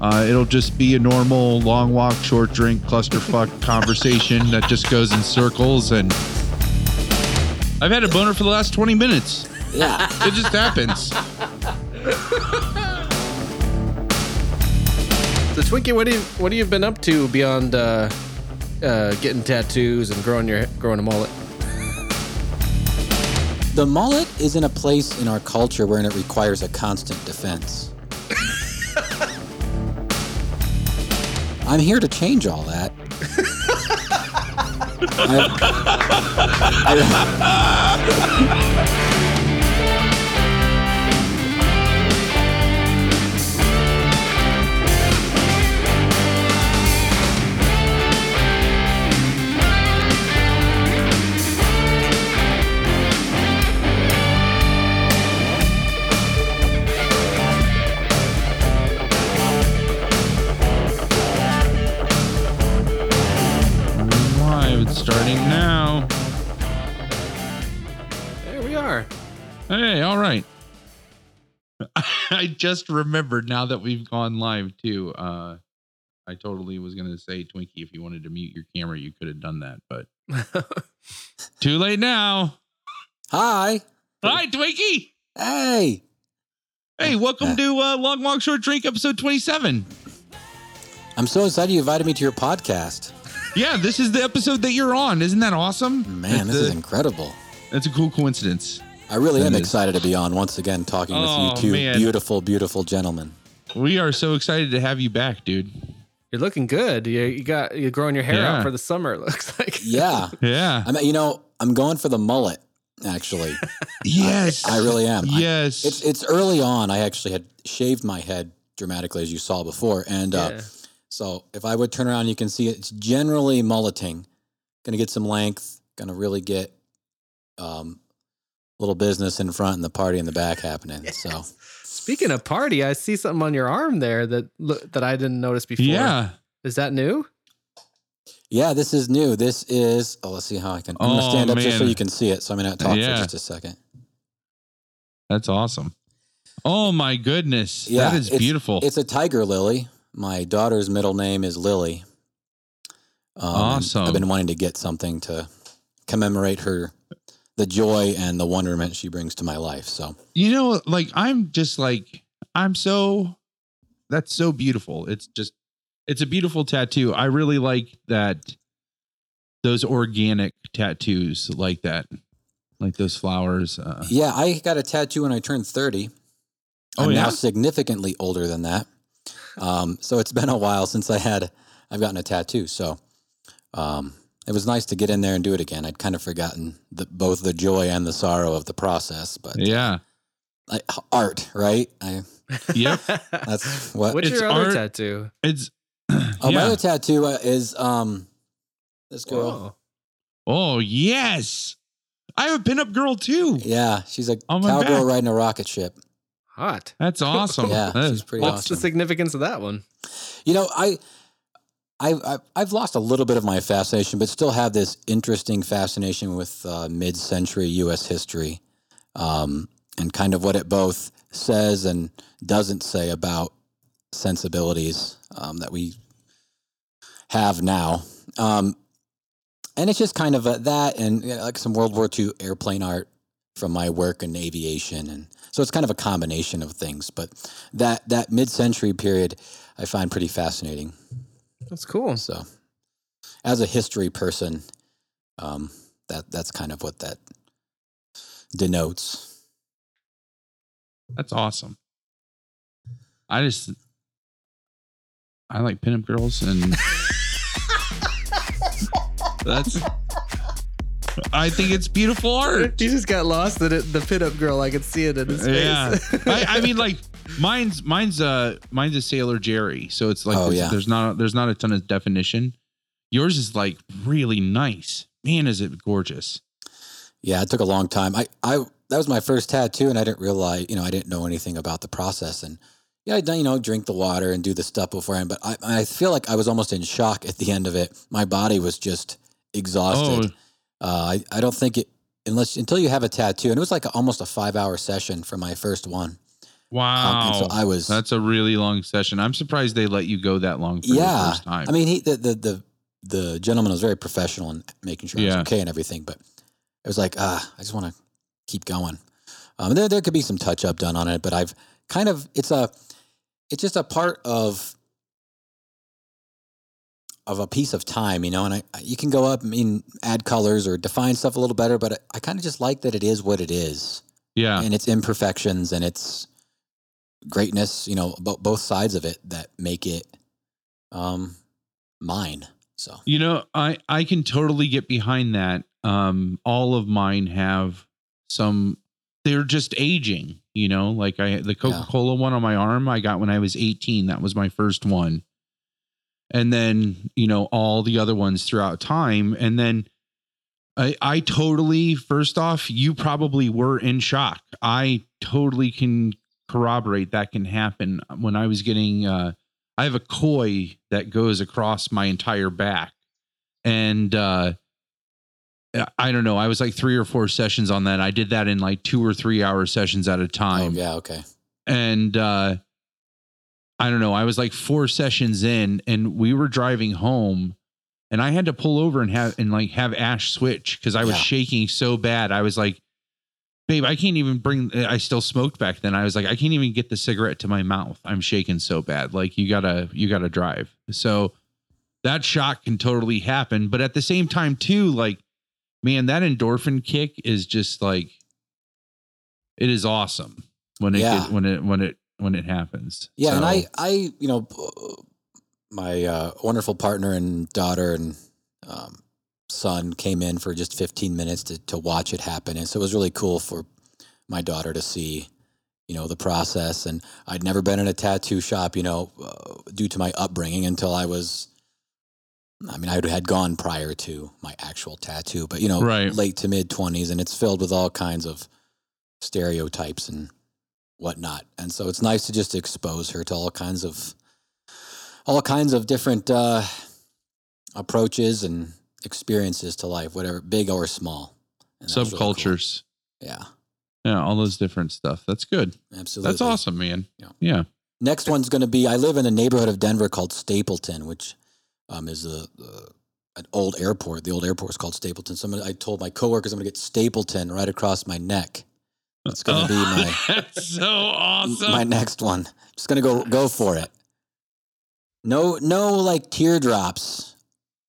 Uh, it'll just be a normal long walk, short drink, clusterfuck conversation that just goes in circles. And I've had a boner for the last 20 minutes. Yeah. It just happens. So Twinkie, what do you what have you been up to beyond uh, uh, getting tattoos and growing your growing a mullet? The mullet is in a place in our culture wherein it requires a constant defense. I'm here to change all that. I- I- Hey, all right. I just remembered now that we've gone live too. Uh, I totally was gonna say Twinkie, if you wanted to mute your camera, you could have done that, but too late now. Hi. Hi, Twinkie. Hey. Hey, welcome to uh, Long Walk Short Drink, episode twenty-seven. I'm so excited you invited me to your podcast. Yeah, this is the episode that you're on. Isn't that awesome? Man, this It's is incredible. That's a cool coincidence. I really That am is. excited to be on once again talking with Oh, you two man. beautiful, beautiful gentlemen. We are so excited to have you back, dude. You're looking good. You, you got you're growing your hair Yeah. out for the summer. It looks like. Yeah. Yeah. I mean, you know, I'm going for the mullet, actually. Yes. I really am. I- Yes. It's it's early on. I actually had shaved my head dramatically, as you saw before, and uh, Yeah. so if I would turn around, you can see it's generally mulleting. Going to get some length. Going to really get um, little business in front and the party in the back happening. So Speaking of party, I see something on your arm there that that I didn't notice before. yeah. Is that new? yeah, this is new. This is. Oh, let's see how I can. I'm going to Oh, stand up just so you can see it. So I'm going to talk Yeah. for just a second. That's awesome. Oh my goodness. Yeah, that is it's- beautiful. It's a tiger lily. My daughter's middle name is Lily. Um, Awesome. I've been wanting to get something to commemorate her, the joy and the wonderment she brings to my life. So you know, like I'm just like I'm so that's so beautiful. It's just it's a beautiful tattoo. I really like that those organic tattoos like that. Like those flowers. Uh, yeah, I got a tattoo when I turned 30. Oh, I'm yeah? now significantly older than that. Um, so it's been a while since I had I've gotten a tattoo. So um, it was nice to get in there and do it again. I'd kind of forgotten the, both the joy and the sorrow of the process, but yeah. I, art, right? I, Yep. that's what What's It's your other art- tattoo? It's Oh, my other tattoo uh, is um this girl. Whoa. Oh yes. I have a pinup girl too. Yeah, she's a On my cowgirl back. riding a rocket ship. Oh, Hot. That's awesome. Yeah, That she's is pretty What's the significance of that one? You know, I, I, I've lost a little bit of my fascination, but still have this interesting fascination with uh, mid-century U.S. history, um, and kind of what it both says and doesn't say about sensibilities um, that we have now. Um, and it's just kind of a, that and you know, like some World War II airplane art from my work in aviation, and so it's kind of a combination of things. But that that mid-century period, I find pretty fascinating. That's cool. So, as a history person, um, that that's kind of what that denotes. That's awesome. I just I like pinup girls and that's I think it's beautiful art. He just got lost in it. The pinup girl. I could see it in his Yeah. face. I, I mean like mine's mine's uh mine's a sailor Jerry. So it's like Oh, there's, yeah. there's not there's not a ton of definition. Yours is like really nice. Man, is it gorgeous. Yeah, it took a long time. I, I that was my first tattoo, and I didn't realize, you know, I didn't know anything about the process. And yeah, I done, you know, drink the water and do the stuff beforehand. But I, I feel like I was almost in shock at the end of it. My body was just exhausted. Oh, Uh, I, I don't think it unless until you have a tattoo, and it was like almost a five hour session for my first one. Wow. and so I was That's a really long session. I'm surprised they let you go that long for the yeah. first time. I mean, he the, the the the gentleman was very professional in making sure I was okay and everything, but it was like, ah, I just want to keep going. Um, there there could be some touch up done on it, but I've kind of it's a it's just a part of of a piece of time, you know. And I, you can go up, I mean, add colors or define stuff a little better, but I, I kind of just like that it is what it is yeah. and its imperfections and its greatness, you know, bo- both sides of it that make it um mine. So You know, I I can totally get behind that. Um, all of mine have some. They're just aging. You know, like I the Coca Cola one on my arm I got when I was 18. That was my first one, and then you know all the other ones throughout time, and then. I, I totally first off you probably were in shock i totally can corroborate that can happen when i was getting uh I have a koi that goes across my entire back. And uh I don't know. I was like three or four sessions on that. I did that in like two or three hour sessions at a time. oh, time. yeah, okay. And uh I don't know. I was like four sessions in and we were driving home and I had to pull over and have and like have Ash switch because I was Yeah. shaking so bad. I was like, babe, I can't even bring I still smoked back then. I was like, I can't even get the cigarette to my mouth. I'm shaking so bad. Like you gotta you gotta drive. So that shock can totally happen. But at the same time, too, like, man, that endorphin kick is just like it is awesome when it Yeah. when it when it when it happens. Yeah, and I I you know my uh, wonderful partner and daughter and um, son came in for just 15 minutes to to watch it happen, and so it was really cool for my daughter to see you know the process. And I'd never been in a tattoo shop, you know, uh, due to my upbringing until I was. I mean, I had gone prior to my actual tattoo, but you know, Right. late to mid twenties, and it's filled with all kinds of stereotypes and whatnot. And so it's nice to just expose her to all kinds of all kinds of different uh, approaches and experiences to life, whatever big or small. And that really cool. subcultures. Yeah, Yeah, all those different stuff. That's good. absolutely. That's awesome, man. Yeah. Yeah. Next one's going to be I live in a neighborhood of Denver called Stapleton, which um, is a, uh, an old airport. The old airport is called Stapleton. So gonna, I told my coworkers I'm going to get Stapleton right across my neck. That's going to be my That's so awesome. my next one. Just gonna go go for it. No, no, like teardrops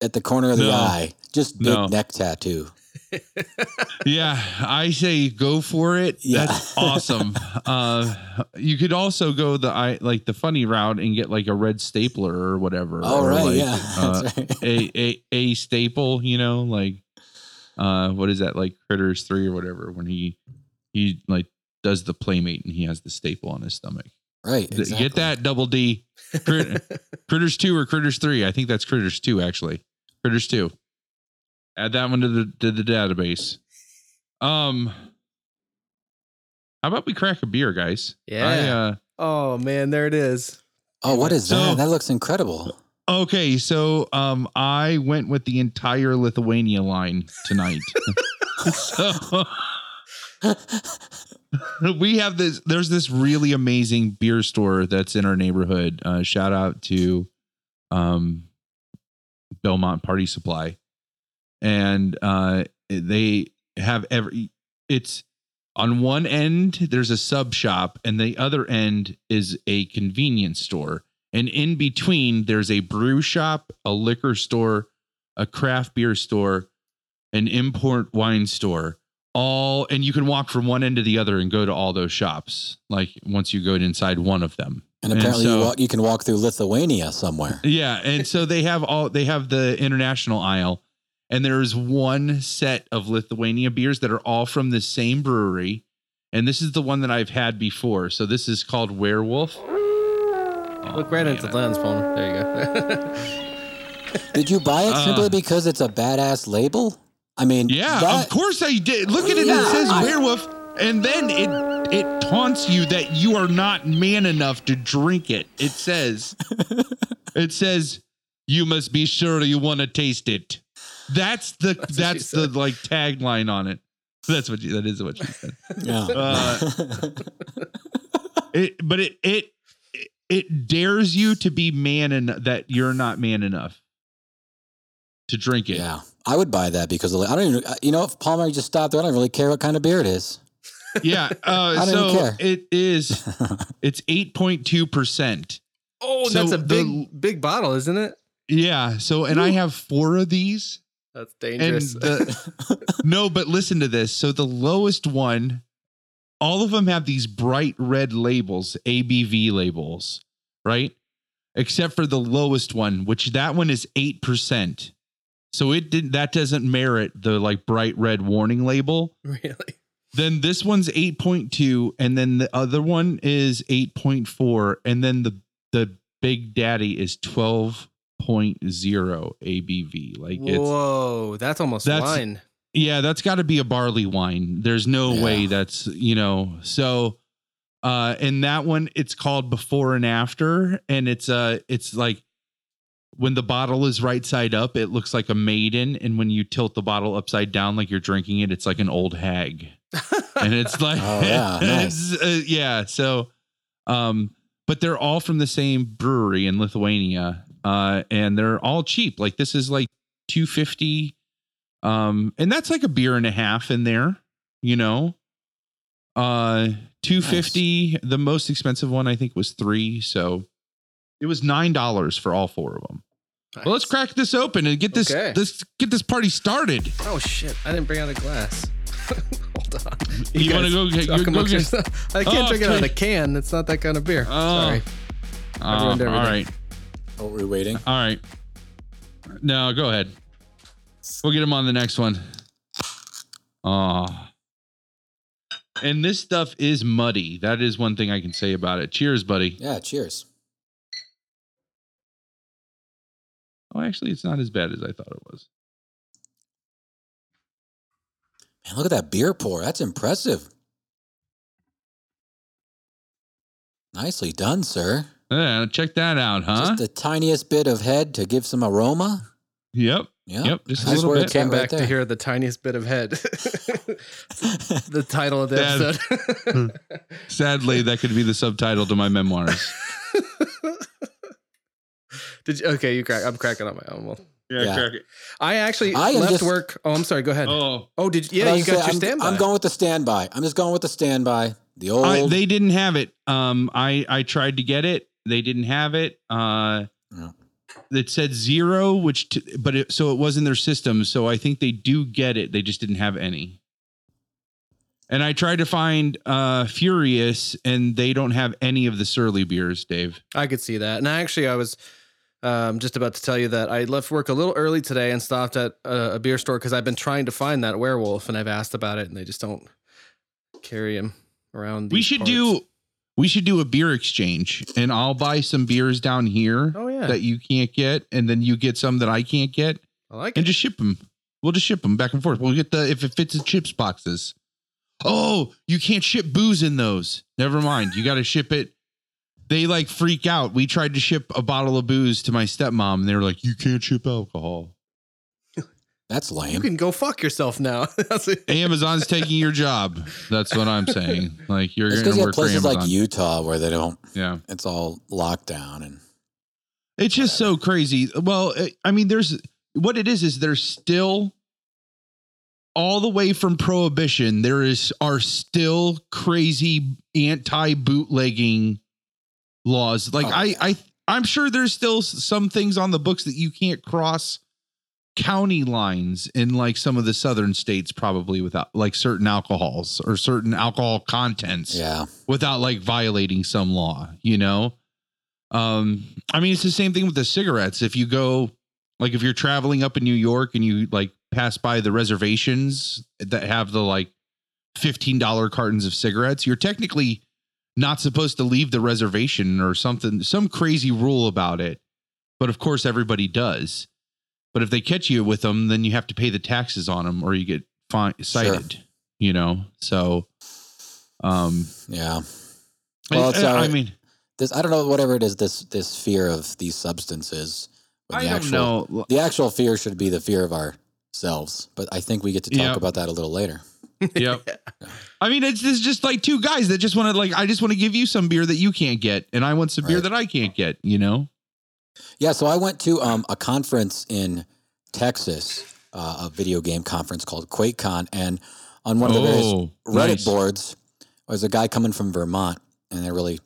at the corner of the No. eye. Just big No. neck tattoo. yeah, I say go for it. Yeah. That's awesome. uh you could also go the I like the funny route and get like a red stapler or whatever. Oh right, like, yeah. uh, right. a, a a staple, you know, like uh what is that like critters 3 or whatever when he he like does the playmate and he has the staple on his stomach. right. Exactly. Get that double D. Crit- Critters 2 or Critters 3. I think that's Critters 2 actually. Critters 2. Add that one to the to the database. Um How about we crack a beer, guys? Yeah. I, uh, oh man, there it is. Oh, what is So- that? That looks incredible. okay, so um I went with the entire Lithuania line tonight. so we have this there's this really amazing beer store that's in our neighborhood uh shout out to um belmont party supply. And uh they have every it's on one end there's a sub shop and the other end is a convenience store. And in between there's a brew shop a liquor store a craft beer store an import wine store. All and you can walk from one end to the other and go to all those shops like once you go inside one of them And apparently, so- you, walk, you can walk through Lithuania somewhere. yeah and so they have all they have the international aisle and there's one set of lithuania beers that are all from the same brewery and this is the one that i've had before so this is called werewolf Oh, Look right man. into the lens, phone. There you go. Did you buy it simply Uh. because it's a badass label? I mean, Yeah, that- of course I did. Look at it. Yeah, it says I- werewolf, and then it it taunts you that you are not man enough to drink it. It says, it says you must be sure you want to taste it. That's the what she that's the said. like tagline on it. That's what you, that is what she said. Yeah. Uh, It, but it it it dares you to be man and that you're not man enough to drink it. Yeah, I would buy that because of, I don't even. You know, if Palmer just stopped there, I don't really care what kind of beer it is. Yeah. Uh, I don't so care. it is. It's eight point two percent. Oh, So that's a the- big big bottle, isn't it? Yeah. So and I have four of these. That's And dangerous. the, no, but listen to this. So the lowest one, all of them have these bright red labels, ABV labels, right? Except for the lowest one, which that one is eight percent. So it didn't. That doesn't merit the like bright red warning label. really? Then this one's 8.2 and then the other one is 8.4 and then the the big daddy is 12.0 ABV. Like it's Whoa, that's almost That's- wine. yeah, that's got to be a barley wine. There's no Yeah. way that's, you know. So uh and that one it's called before and after and it's uh it's like when the bottle is right side up, it looks like a maiden and when you tilt the bottle upside down like you're drinking it, it's like an old hag. and it's like Oh, yeah, nice. uh, yeah so um but they're all from the same brewery in lithuania uh and they're all cheap like this is like 250 um and that's like a beer and a half in there you know uh 250 the most expensive one i think was three so it was nine dollars for all four of them well let's crack this open and get this Okay. let's get this party started Oh shit! I didn't bring out a glass. Hold on. You wanna guys go get- talk you go get- yourself. I can't Oh, drink it out of a can. It's not that kind of beer. Oh. Sorry. Uh, I ruined everything. right Oh, we're waiting. All right. No, go ahead. We'll get him on the next one. Oh. And this stuff is muddy. That is one thing I can say about it. Cheers, buddy. Yeah, cheers. Oh, actually, it's not as bad as I thought it was. Man, look at that beer pour. That's impressive. Nicely done, sir. Yeah, check that out, huh? Just the tiniest bit of head to give some aroma. yep. Yeah. Yep, just a That's little where bit. it's at Came right back to there. hear the tiniest bit of head. the title of the Dad. episode. Hmm. Sadly, that could be the subtitle to my memoirs. Did you, okay, you crack. I'm cracking on my own. Well, Yeah. crack it. I actually I left just- work. Oh, I'm sorry. Go ahead. Oh, Oh, did you, yeah? You gonna got say, your I'm, standby. I'm going with the standby. I'm just going with the standby. The old. I, they didn't have it. Um, I I tried to get it. They didn't have it. Uh, Yeah. it said zero, which t- but it, so it was in their system. So I think they do get it. They just didn't have any. And I tried to find uh Furious, and they don't have any of the Surly beers, Dave. I could see that. And actually, I was um, just about to tell you that I left work a little early today and stopped at a, a beer store because I've been trying to find that werewolf and I've asked about it and they just don't carry him around. we should parts. do we should do a beer exchange, and I'll buy some beers down here Oh yeah, that you can't get, and then you get some that I can't get. I like and it. just ship them. We'll just ship them back and forth. We'll get the if it fits in chips boxes. Oh, you can't ship booze in those. Never mind. You got to ship it. They like freak out. We tried to ship a bottle of booze to my stepmom, and they were like, "You can't ship alcohol." That's lame. You can go fuck yourself now. Amazon's taking your job. That's what I'm saying. Like you're It's going because to you have work for places Amazon. like Utah where they don't. yeah. It's all locked down and. It's just so crazy. Well, I- I mean, there's what it is is there's still all the way from prohibition. There is are still crazy anti bootlegging laws. Like Oh, I. I, I'm sure there's still some things on the books that you can't cross county lines in like some of the southern states, probably without like certain alcohols or certain alcohol contents Yeah. without like violating some law, you know? Um, I mean, it's the same thing with the cigarettes. If you go, like, if you're traveling up in New York and you like pass by the reservations that have the like $15 cartons of cigarettes, you're technically not supposed to leave the reservation or something, some crazy rule about it. But of course, everybody does. But if they catch you with them, then you have to pay the taxes on them or you get fine, cited, you know? So, um, Yeah. Well, I- it's, I, uh, I mean, This I don't know whatever it is. This this fear of these substances. I the don't actual, know. The actual fear should be the fear of ourselves. But I think we get to talk about that a little later. Yep. I mean, it's, it's just like two guys that just want to like. I just want to give you some beer that you can't get, and I want some beer that I can't get. You know. Yeah, so I went to um, a conference in Texas, uh, a video game conference called QuakeCon, and on one of the various Oh, Reddit nice. boards was a guy coming from Vermont, and a really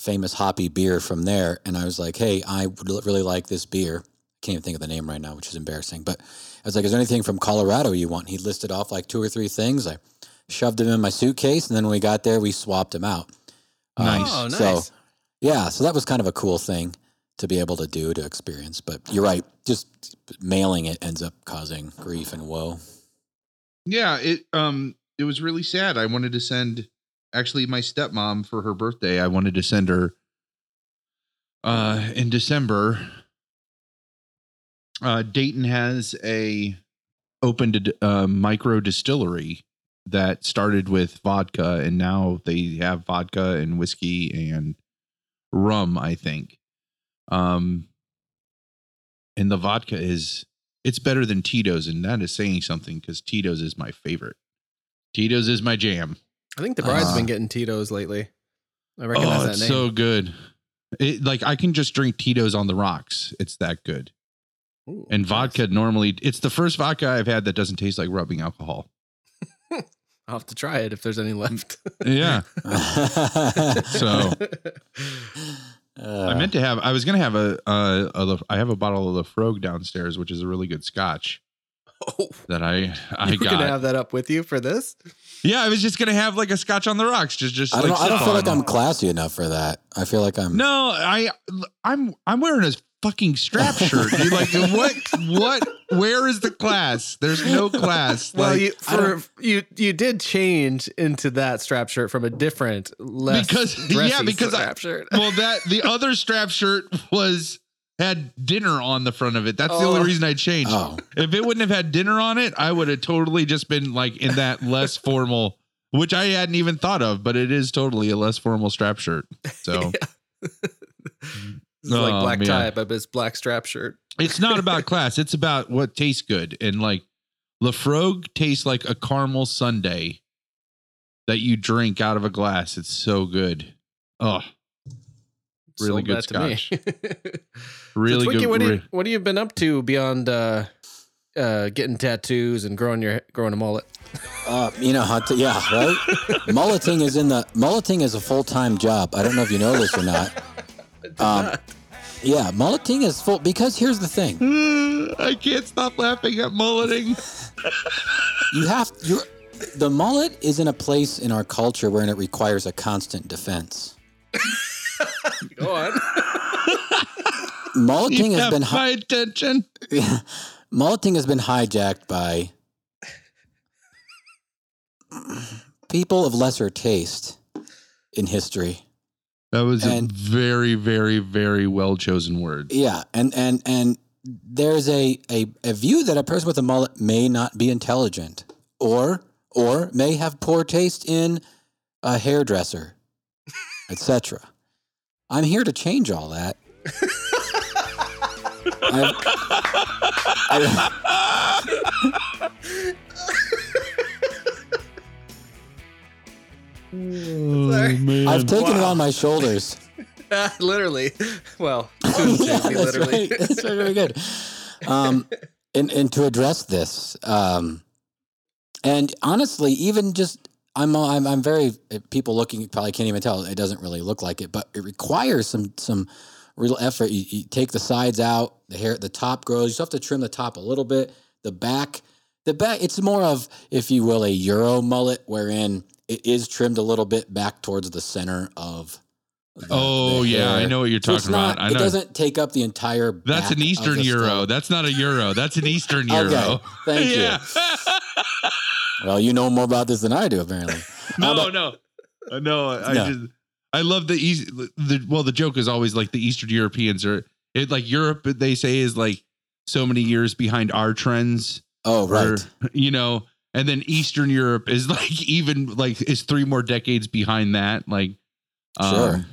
famous hoppy beer from there. And I was like, "Hey, I would really like this beer. Can't even think of the name right now, which is embarrassing. But was like, "Is there anything from Colorado you want?" He listed off like two or three things. I shoved them in my suitcase, and then when we got there, we swapped them out. Um, Nice. Oh, nice. So yeah, so that was kind of a cool thing to be able to do to experience. But you're right, just mailing it ends up causing grief and woe. Yeah, it um it was really sad. I wanted to send actually my stepmom for her birthday. I wanted to send her uh in December. Uh Dayton has a opened a uh, micro distillery that started with vodka and now they have vodka and whiskey and rum, I think. Um and the vodka is it's better than Tito's, and that is saying something because Tito's is my favorite. Tito's is my jam. I think the bride's Uh, been getting Tito's lately. I recognize Oh, that it's name. so good. It, like I can just drink Tito's on the rocks. It's that good. Ooh, And nice. vodka normally, it's the first vodka I've had that doesn't taste like rubbing alcohol. I'll have to try it if there's any left. Yeah, So- Uh, I meant to have. I was gonna have a, uh, a. Le- I have a bottle of the Frog downstairs, which is a really good Scotch oh, that I I you were got. gonna have that up with you for this? yeah, I was just gonna have like a Scotch on the rocks, just just I don't, like I don't feel like. I'm classy enough for that. I feel like I'm. No, I I'm I'm wearing a fucking strap shirt. Dude. Like what what where is the class? There's no class. Well, Like, you for you you did change into that strap shirt from a different less Because- yeah, because I- strap shirt. well that the other strap shirt was had dinner on the front of it. That's the only Oh. reason I changed. Oh, If it wouldn't have had dinner on it, I would have totally just been like in that less formal which I hadn't even thought of, but it is totally a less formal strap shirt. So mm-hmm. It's like Oh, black man. tie, but it's black strap shirt. it's not about class. It's about what tastes good. And like Laphroaig tastes like a caramel sundae that you drink out of a glass. It's so good. Oh, Really Sold good that to me. really so, Twinkie, good. What, do you, what have you been up to beyond uh, uh, getting tattoos and growing your growing a mullet? uh, you know, how to, yeah, right. mulleting is in the mulleting is a full time job. I don't know if you know this or not. Um, yeah, mulleting is full because here's the thing: I can't stop laughing at mulleting. you have you the mullet is in a place in our culture wherein it requires a constant defense. Go on. Mulleting You has have been my hi- attention. mulleting has been hijacked by people of lesser taste in history. That was And- a very, very, very well chosen word. Yeah, and and and there's a, a a view that a person with a mullet may not be intelligent, or or may have poor taste in a hairdresser, etc. I'm here to change all that. I've, I, Oh, man. I've taken it on my shoulders. literally. Well, yeah, that's literally. right. That's very, very good. Um, and and to address this, um, and honestly, even just I'm I'm I'm very people looking probably can't even tell it doesn't really look like it, but it requires some some real effort. You, you take the sides out, the hair, the top grows. You still have to trim the top a little bit. The back, the back. It's more of, if you will, a Euro mullet, wherein it is trimmed a little bit back towards the center of. the- oh the yeah, I know what you're So it's talking not. about. It doesn't take up the entire. That's an Eastern Euro. That's not a Euro. That's an Eastern Okay, Euro. thank you. Well, you know more about this than I do, apparently. no, but- no, Uh, no. I No. just I love the east. The well, the joke is always like the Eastern Europeans are it like Europe. They say is like so many years behind our trends. Oh, or, right. you know, and then Eastern Europe is like even like is three more decades behind that. Like, um, Sure.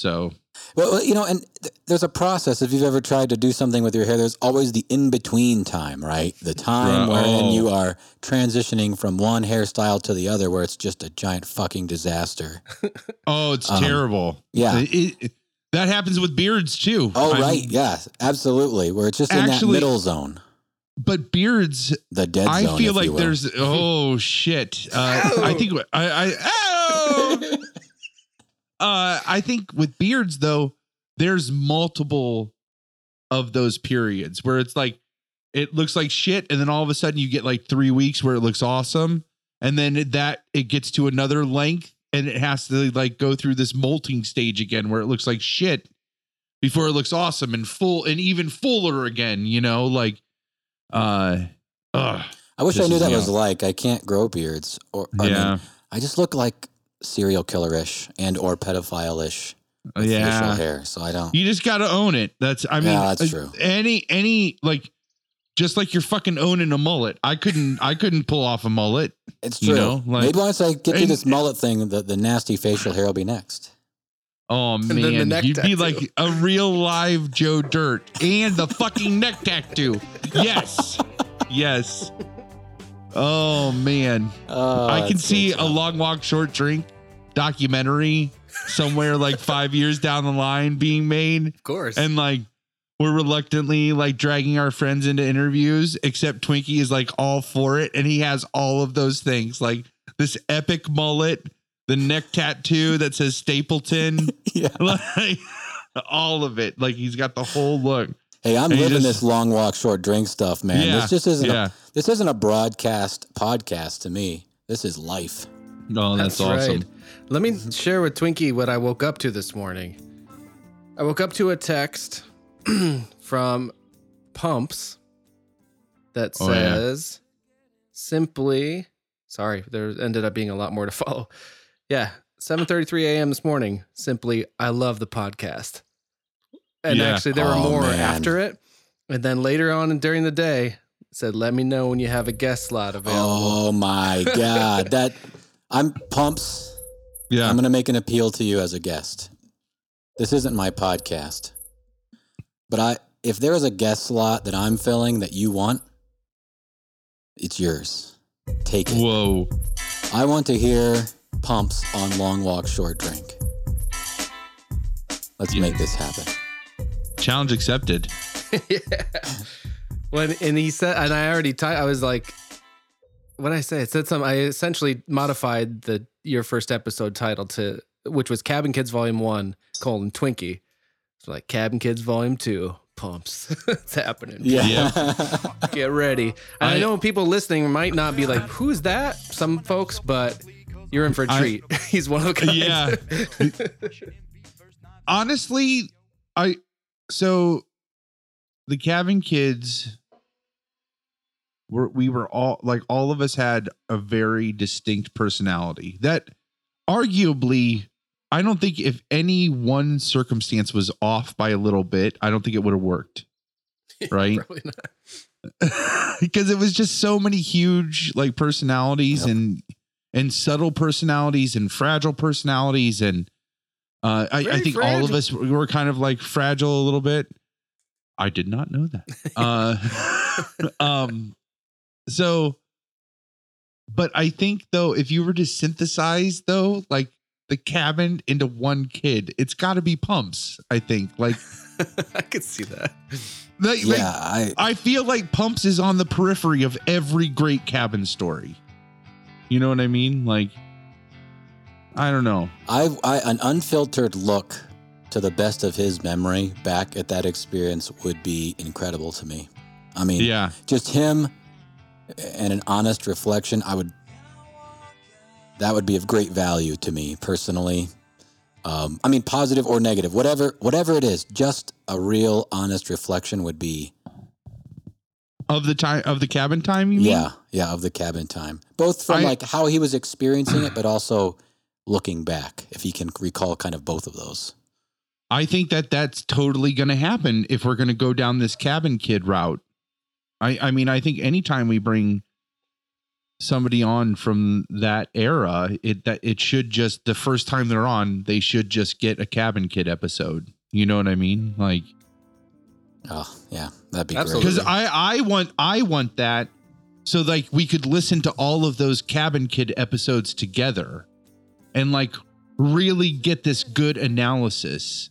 So Well, you know, and th- there's a process. If you've ever tried to do something with your hair, there's always the in between time, right? The time Right. wherein Oh. you are transitioning from one hairstyle to the other, where it's just a giant fucking disaster. oh, it's Um, terrible. yeah. It- it- that happens with beards too. Oh, I'm- right. Yeah, absolutely. Where it's just in that middle zone, But beards, the dead I feel if like you will. there's oh shit. Uh, I think I I oh! uh, I think with beards though, there's multiple of those periods where it's like it looks like shit, and then all of a sudden you get like three weeks where it looks awesome, and then that it gets to another length, and it has to like go through this molting stage again where it looks like shit before it looks awesome and full and even fuller again. You know, like uh, ugh. I wish I knew is- that yeah. was like. I can't grow beards, or I mean, yeah, I just look like serial killer-ish and or pedophile-ish with facial hair. So I don't. You just got to own it. That's I mean, Yeah, that's uh, true. Any any like just like you're fucking owning a mullet. I couldn't I couldn't pull off a mullet. It's you true. know, like- Maybe once I get through this mullet thing, the, the nasty facial hair will be next. Oh the man, neck you'd be like a real live Joe Dirt and the fucking neck tattoo. Yes, yes. Oh man, Oh, I can see a long walk, short drink documentary somewhere like five years down the line being made. Of course. and like we're reluctantly like dragging our friends into interviews except twinkie is like all for it and he has all of those things like this epic mullet the neck tattoo that says stapleton yeah. like all of it like he's got the whole look Hey, I'm And living just- this long walk, short drink stuff, man. Yeah, This just isn't yeah. a, this isn't a broadcast podcast to me. This is life. oh that's, awesome right. Let me share with Twinkie what I woke up to this morning. I woke up to a text from Pumps that Oh, yeah. says simply sorry, there ended up being a lot more to follow. Yeah, 7:33 a.m. this morning. Simply, I love the podcast. And Yeah. actually there were Oh, more man. after it. And then later on and during the day said let me know when you have a guest slot available. Oh my god, that I'm pumps. yeah I'm going to make an appeal to you as a guest. This isn't my podcast, but I if there is a guest slot that I'm filling that you want, it's yours. Take it. whoa I want to hear pumps on long walk, short drink. Let's Yeah. make this happen. challenge accepted yeah. When and he said, and I already ty- I was like, what I say? It said something. I essentially modified the your first episode title to which was Cabin Kids Volume One: colon Twinkie. So like Cabin Kids Volume Two. Pumps. it's happening. Yeah. Get ready. And I, I- know people listening might not be like, "Who's that?" Some folks, but you're in for a treat. He's one of a kind. Yeah. honestly, I so the cabin kids were we were all like all of us had a very distinct personality that arguably I don't think if any one circumstance was off by a little bit, I don't think it would have worked. Right? Probably not. because it was just so many huge like personalities Yep. and and subtle personalities and fragile personalities and uh, I, I Very think all of us were kind of like fragile a little bit. I did not know that. uh, um, so, but I think though, if you were to synthesize though, like the cabin into one kid, it's got to be pumps. I think like, I could see that. like, like, yeah, I I feel like Pumps is on the periphery of every great cabin story. You know what I mean? Like, I don't know. I, I an unfiltered look to the best of his memory back at that experience would be incredible to me. I mean, Yeah. just him and an honest reflection, I would that would be of great value to me personally. Um, I mean, positive or negative, whatever, whatever it is, just a real honest reflection would be, Of the time of the cabin time, you mean? yeah, yeah, of the cabin time, both from I- like how he was experiencing it, but also looking back, if he can recall kind of both of those. I think that that's totally going to happen if we're going to go down this cabin kid route. I I mean, I think anytime we bring somebody on from that era, it that it should just the first time they're on, they should just get a Cabin Kid episode. You know what I mean? Like Oh, yeah, that'd be Absolutely. because I I want I want that so like we could listen to all of those Cabin Kid episodes together and like really get this good analysis.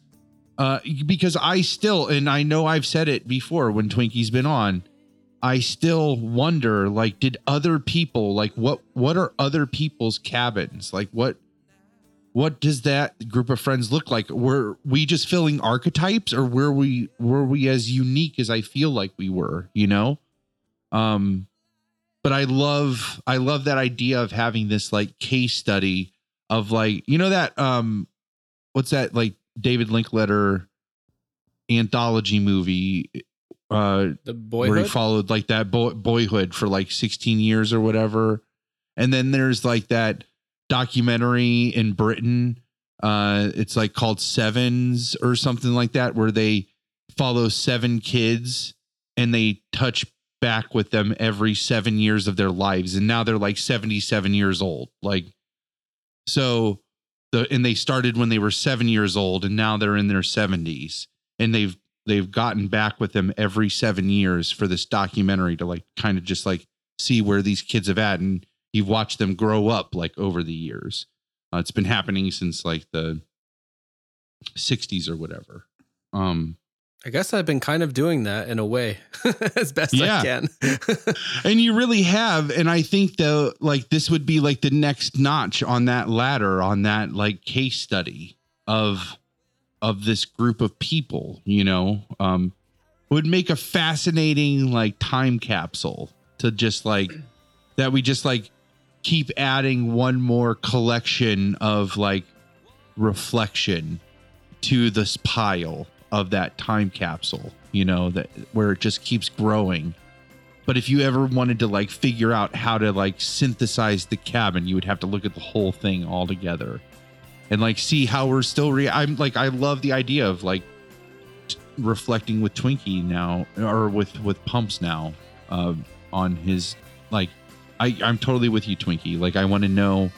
Uh, because I still and I know I've said it before when Twinkie's been on. I still wonder like did other people like what what are other people's cabins like what what does that group of friends look like were we just filling archetypes or were we were we as unique as i feel like we were you know um but i love i love that idea of having this like case study of like you know that um what's that like david Linklater anthology movie uh The boyhood? where he followed like that boy, boyhood for like 16 years or whatever. And then there's like that documentary in Britain. Uh, it's like called Sevens or something like that, where they follow seven kids and they touch back with them every seven years of their lives. And now they're like 77 years old. Like, so the, and they started when they were seven years old and now they're in their 70s and they've they've gotten back with them every seven years for this documentary to like kind of just like see where these kids have at and you've watched them grow up like over the years uh, it's been happening since like the 60s or whatever um I guess I've been kind of doing that in a way, as best Yeah. I can. and you really have and i think though like this would be like the next notch on that ladder on that like case study of of this group of people you know um would make a fascinating like time capsule to just like that we just like keep adding one more collection of like reflection to this pile of that time capsule you know that where it just keeps growing. But if you ever wanted to like figure out how to like synthesize the cabin, you would have to look at the whole thing all together and like see how we're still re I'm like I love the idea of like t- reflecting with Twinkie now or with with pumps now uh, on his like I I'm totally with you Twinkie. Like I want to know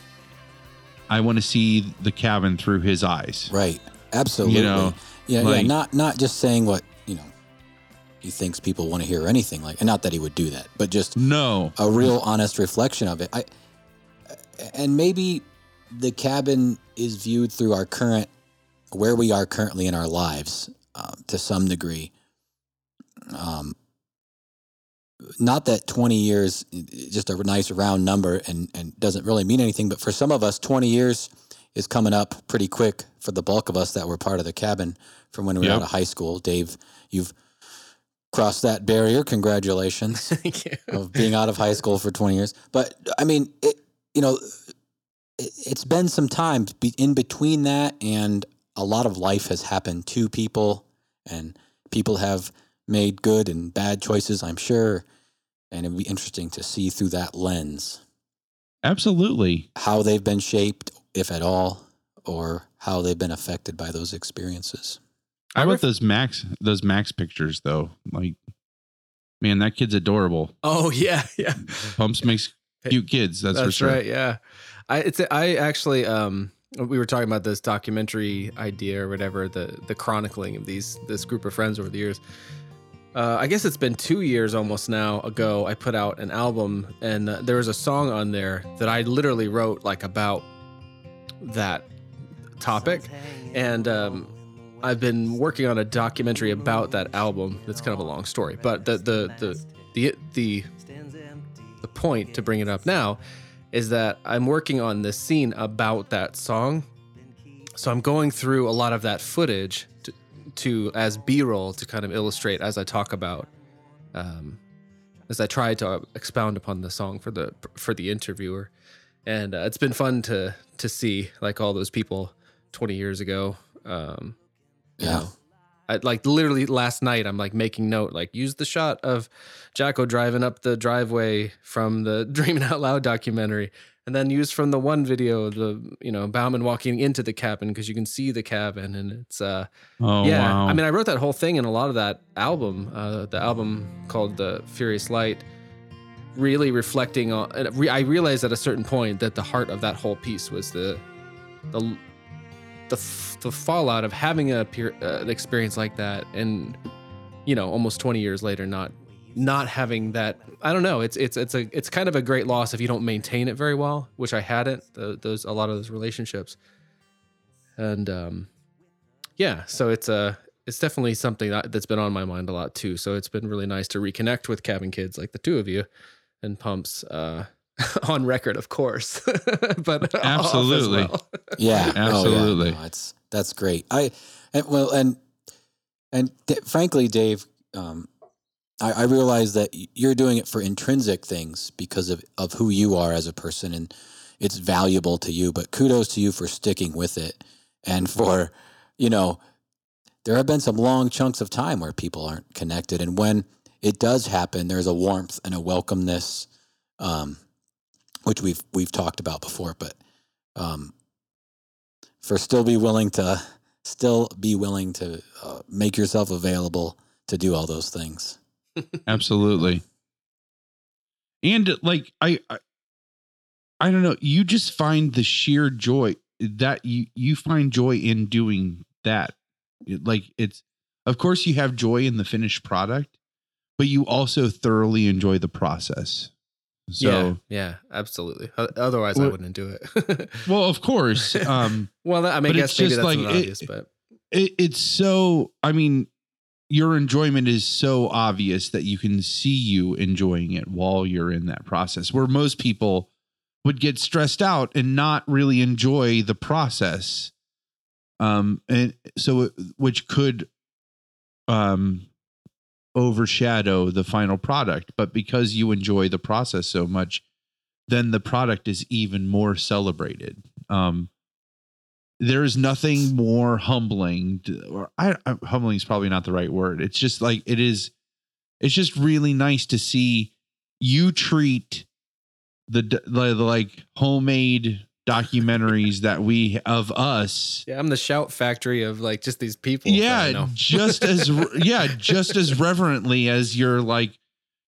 I want to see the cabin through his eyes. Right. Absolutely. You know, yeah, yeah. like- Not not just saying what you know he thinks people want to hear or anything like, and not that he would do that, but just No. a real honest reflection of it. I and maybe the cabin is viewed through our current where we are currently in our lives um, to some degree. Um, not that 20 years is just a nice round number and, and doesn't really mean anything, but for some of us, 20 years is coming up pretty quick for the bulk of us that were part of the cabin from when we were out of high school. Dave, you've crossed that barrier. Congratulations of being out of high school for 20 years. But I mean, it, you know, it, it's been some time in between that, and a lot of life has happened to people, and people have made good and bad choices, I'm sure. And it'd be interesting to see through that lens Absolutely. how they've been shaped, if at all, or how they've been affected by those experiences. How I about those Max those Max pictures though? Like man, that kid's adorable. Oh yeah, yeah. Pumps makes cute kids, that's, That's for sure. right. Yeah, I it's I actually um we were talking about this documentary idea or whatever the the chronicling of these this group of friends over the years. Uh, I guess it's been two years almost now ago. I put out an album and uh, there was a song on there that I literally wrote like about that topic, and um, I've been working on a documentary about that album. It's kind of a long story, but the the the the the, the point to bring it up now is that I'm working on this scene about that song. So I'm going through a lot of that footage to, as B-roll to kind of illustrate as I talk about, um, as I try to expound upon the song for the for the interviewer, and uh, it's been fun to to see like all those people 20 years ago. Um, you Yeah. know, I, like literally last night, I'm like making note, like use the shot of Jacko driving up the driveway from the Dreaming Out Loud documentary, and then use from the one video the you know Bauman walking into the cabin because you can see the cabin, and it's uh Oh yeah. wow. I mean, I wrote that whole thing in a lot of that album, uh, the album called The Furious Light. really reflecting on. and I realized at a certain point that the heart of that whole piece was the the the, the fallout of having a peer, uh, an experience like that, and you know, almost 20 years later, not not having that. I don't know. It's it's it's a it's kind of a great loss if you don't maintain it very well, which I hadn't. The, those a lot of those relationships, and um, yeah. So it's a it's definitely something that, that's been on my mind a lot too. So it's been really nice to reconnect with cabin kids like the two of you and pumps uh, on record, of course, but Absolutely. well. Yeah, Oh, yeah. Absolutely. No, it's that's great. I and well and and d- frankly, Dave, um, I, I realize that you're doing it for intrinsic things because of of who you are as a person, and it's valuable to you. But kudos to you for sticking with it, and for you know, there have been some long chunks of time where people aren't connected, and when it does happen, there's a warmth and a welcomeness, um, which we've we've talked about before, but. Um, for still be willing to still be willing to uh, make yourself available to do all those things. Absolutely. And like I, I I don't know, you just find the sheer joy that you you find joy in doing that. It- like it's of course you have joy in the finished product, but you also thoroughly enjoy the process. So yeah, yeah, absolutely. Otherwise, I wouldn't do it. well, of course. Um well, I mean, I it's guess maybe just that's like it- obvious, but it, it's so i mean your enjoyment is so obvious that you can see you enjoying it while you're in that process where most people would get stressed out and not really enjoy the process. Um and so which could um overshadow the final product. But because you enjoy the process so much then the product is even more celebrated. Um there's nothing more humbling to, or I, I humbling is probably not the right word it's just like it is it's just really nice to see you treat the, the, the like homemade documentaries that we of us yeah, I'm the shout factory of like just these people. yeah just as yeah just as reverently as your like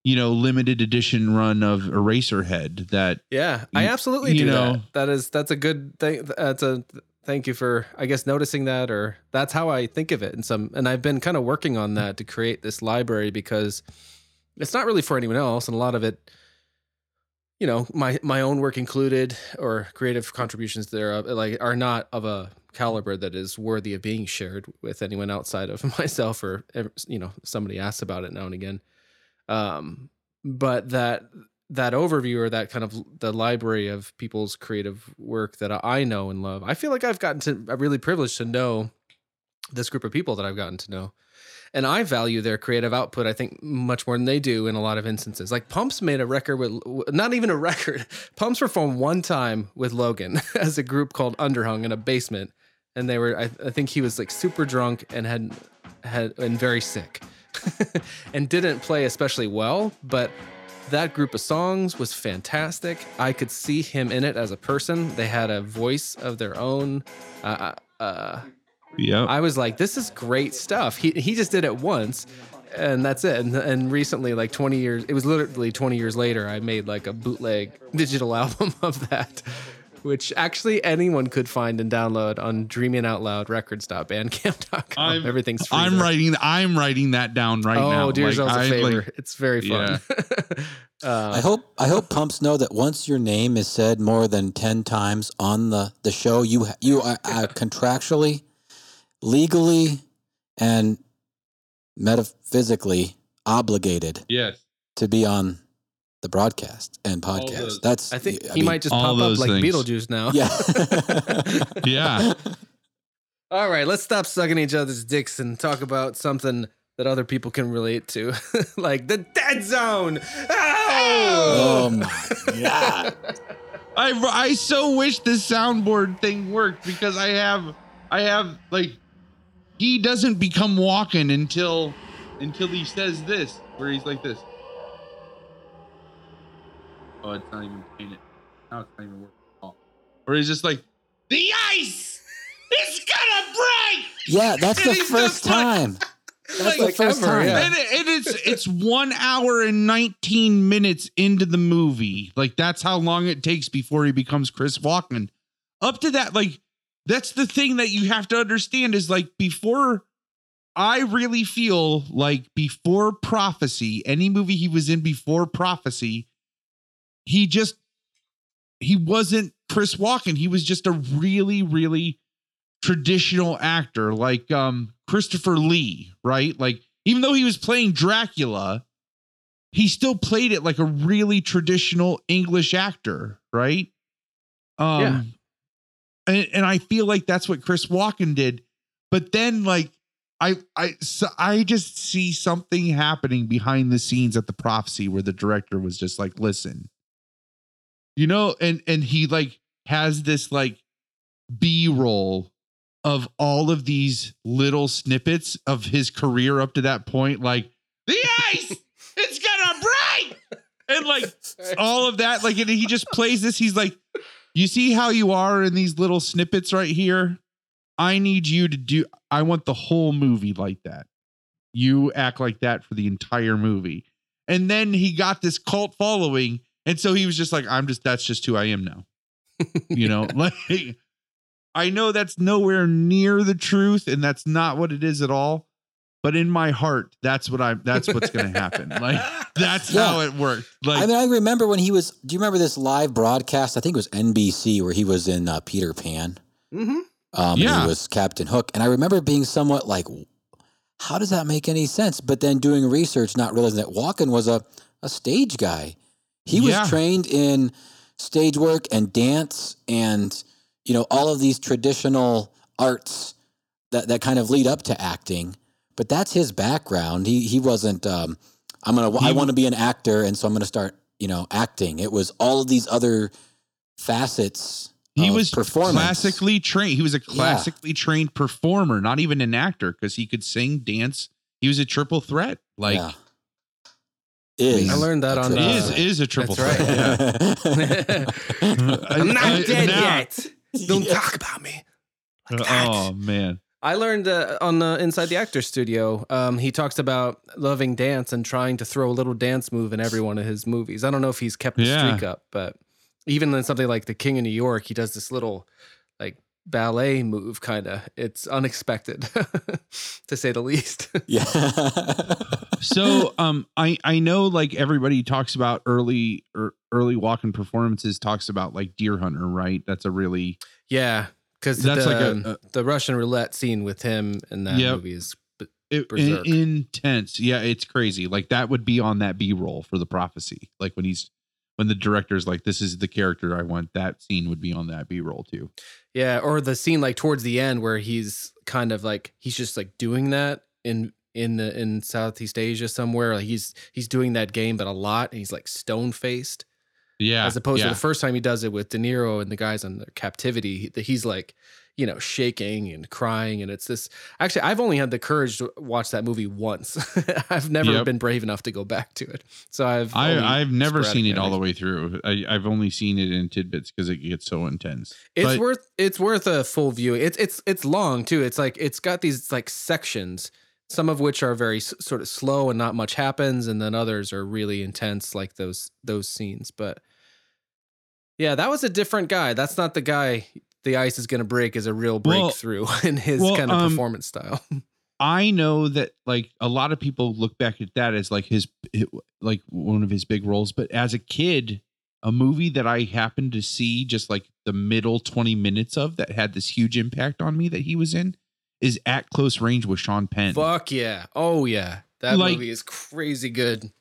you know limited edition run of eraserhead that Yeah, I absolutely you do know. that. That is that's a good thing. That's a thank you for I guess noticing that, or that's how I think of it. And some, and I've been kind of working on that to create this library because it's not really for anyone else, and a lot of it, you know, my my own work included, or creative contributions thereof, like are not of a caliber that is worthy of being shared with anyone outside of myself, or you know, somebody asks about it now and again. Um, but that that overview or that kind of the library of people's creative work that I know and love. I feel like I've gotten to I'm really privileged to know this group of people that I've gotten to know. And I value their creative output, I think, much more than they do in a lot of instances. Like Pumps made a record with, not even a record. Pumps performed one time with Logan as a group called Underhung in a basement, and they were, I, I think he was like super drunk and had, had, and very sick, and didn't play especially well. But that group of songs was fantastic. I could see him in it as a person. They had a voice of their own. Uh, uh, yeah I was like, this is great stuff. He he just did it once, and that's it. And, and recently, like 20 years, it was literally 20 years later, I made like a bootleg digital album of that, which actually anyone could find and download on dreamingoutloudrecords.bandcamp.com. I'm- Everything's free. i'm there. writing i'm writing that down right oh, now do yourselves Like, a I, favor. like, it's very fun. uh, I hope I hope pumps know that once your name is said more than ten times on the the show, you you are, are contractually, legally, and metaphysically obligated yes to be on the broadcast and podcast. those- That's I think I he mean, might just pop up those like things. Beetlejuice now. Yeah. Yeah. All right, let's stop sucking each other's dicks and talk about something that other people can relate to, like the dead zone. oh Oh! my god. I I so wish this soundboard thing worked because I have I have like he doesn't become Walken until until he says this where he's like this. Oh, it's not even painted. Now it's not even working at all. Or he's just like the ice is gonna break. Yeah, that's the first like- time. That's Like, the first ever, time. yeah. and, it- and it's it's one hour and 19 minutes into the movie like that's how long it takes before he becomes chris walken up to that like that's the thing that you have to understand is like before i really feel like before prophecy any movie he was in before prophecy he just he wasn't chris walken he was just a really really traditional actor like um Christopher Lee, right? Like even though he was playing Dracula, he still played it like a really traditional English actor, right? Um Yeah. and, and I feel like that's what Chris Walken did. But then like I I so I just see something happening behind the scenes at the prophecy where the director was just like, listen, you know, and and he like has this like B-roll of all of these little snippets of his career up to that point, like the ice, it's gonna break, and like all of that. Like, and he just plays this. He's like, you see how you are in these little snippets right here. I need you to do. I want the whole movie like that. You act like that for the entire movie, and then he got this cult following, and so he was just like, I'm just. That's just who I am now. You know, like. I know that's nowhere near the truth and that's not what it is at all. But in my heart, that's what I'm that's what's gonna happen. Like that's Yeah. how it worked. Like I mean, I remember when he was. Do you remember this live broadcast? I think it was NBC where he was in uh, Peter Pan. Mm-hmm. Um, and Yeah. he was Captain Hook, and I remember being somewhat like, "How does that make any sense?" But then doing research, not realizing that Walken was a a stage guy. He was Yeah. trained in stage work and dance, and you know all of these traditional arts that that kind of lead up to acting. But that's his background. He he wasn't. Um, I'm gonna. I want to be an actor, and so I'm gonna start. You know, acting. It was all of these other facets. he of was performance. classically trained. He was a classically trained performer, not even an actor, because he could sing, dance. He was a triple threat. Like Yeah. Is I learned that on, triple is uh, is a triple that's threat. Yeah. I'm not Uh, dead nah. yet. Don't Yeah. talk about me. Like that. Oh man. I learned uh, on the Inside the Actor Studio. Um, he talks about loving dance and trying to throw a little dance move in every one of his movies. I don't know if he's kept the Yeah. streak up, but even in something like The King of New York, he does this little like ballet move, kind of. It's unexpected, to say the least. Yeah. so um i i know like everybody talks about early er, early Walken performances talks about like deer hunter right that's a really yeah, because That's the, like a- a- the Russian roulette scene with him in that Yep. movie is it, in- intense yeah it's crazy like that would be on that b-roll for the prophecy like when he's when the director's like this is the character i want that scene would be on that b-roll too Yeah, or the scene like towards the end where he's kind of like he's just like doing that in in the in Southeast Asia somewhere. Like he's he's doing that game, but a lot. And he's like stone faced, yeah as opposed yeah. to the first time he does it with De Niro and the guys in the captivity. he- He's like you know shaking and crying, and it's this. Actually, I've only had the courage to watch that movie once. I've never Yep. been brave enough to go back to it. So I've I, I've never seen it all the way through. I, I've only seen it in tidbits because it gets so intense. It's But- worth it's worth a full view. It's it's it's long too. It's like it's got these like sections, some of which are very s- sort of slow and not much happens, and then others are really intense, like those those scenes. But yeah, that was a different guy. That's not the guy. The ice is going to break is a real Well- breakthrough in his well, kind of um, performance style. I know that like a lot of people look back at that as like his like one of his big roles, but as a kid, a movie that I happened to see just like the middle 20 minutes of that had this huge impact on me that he was in is At Close Range with Sean Penn. Fuck yeah! Oh yeah, that Like- movie is crazy good.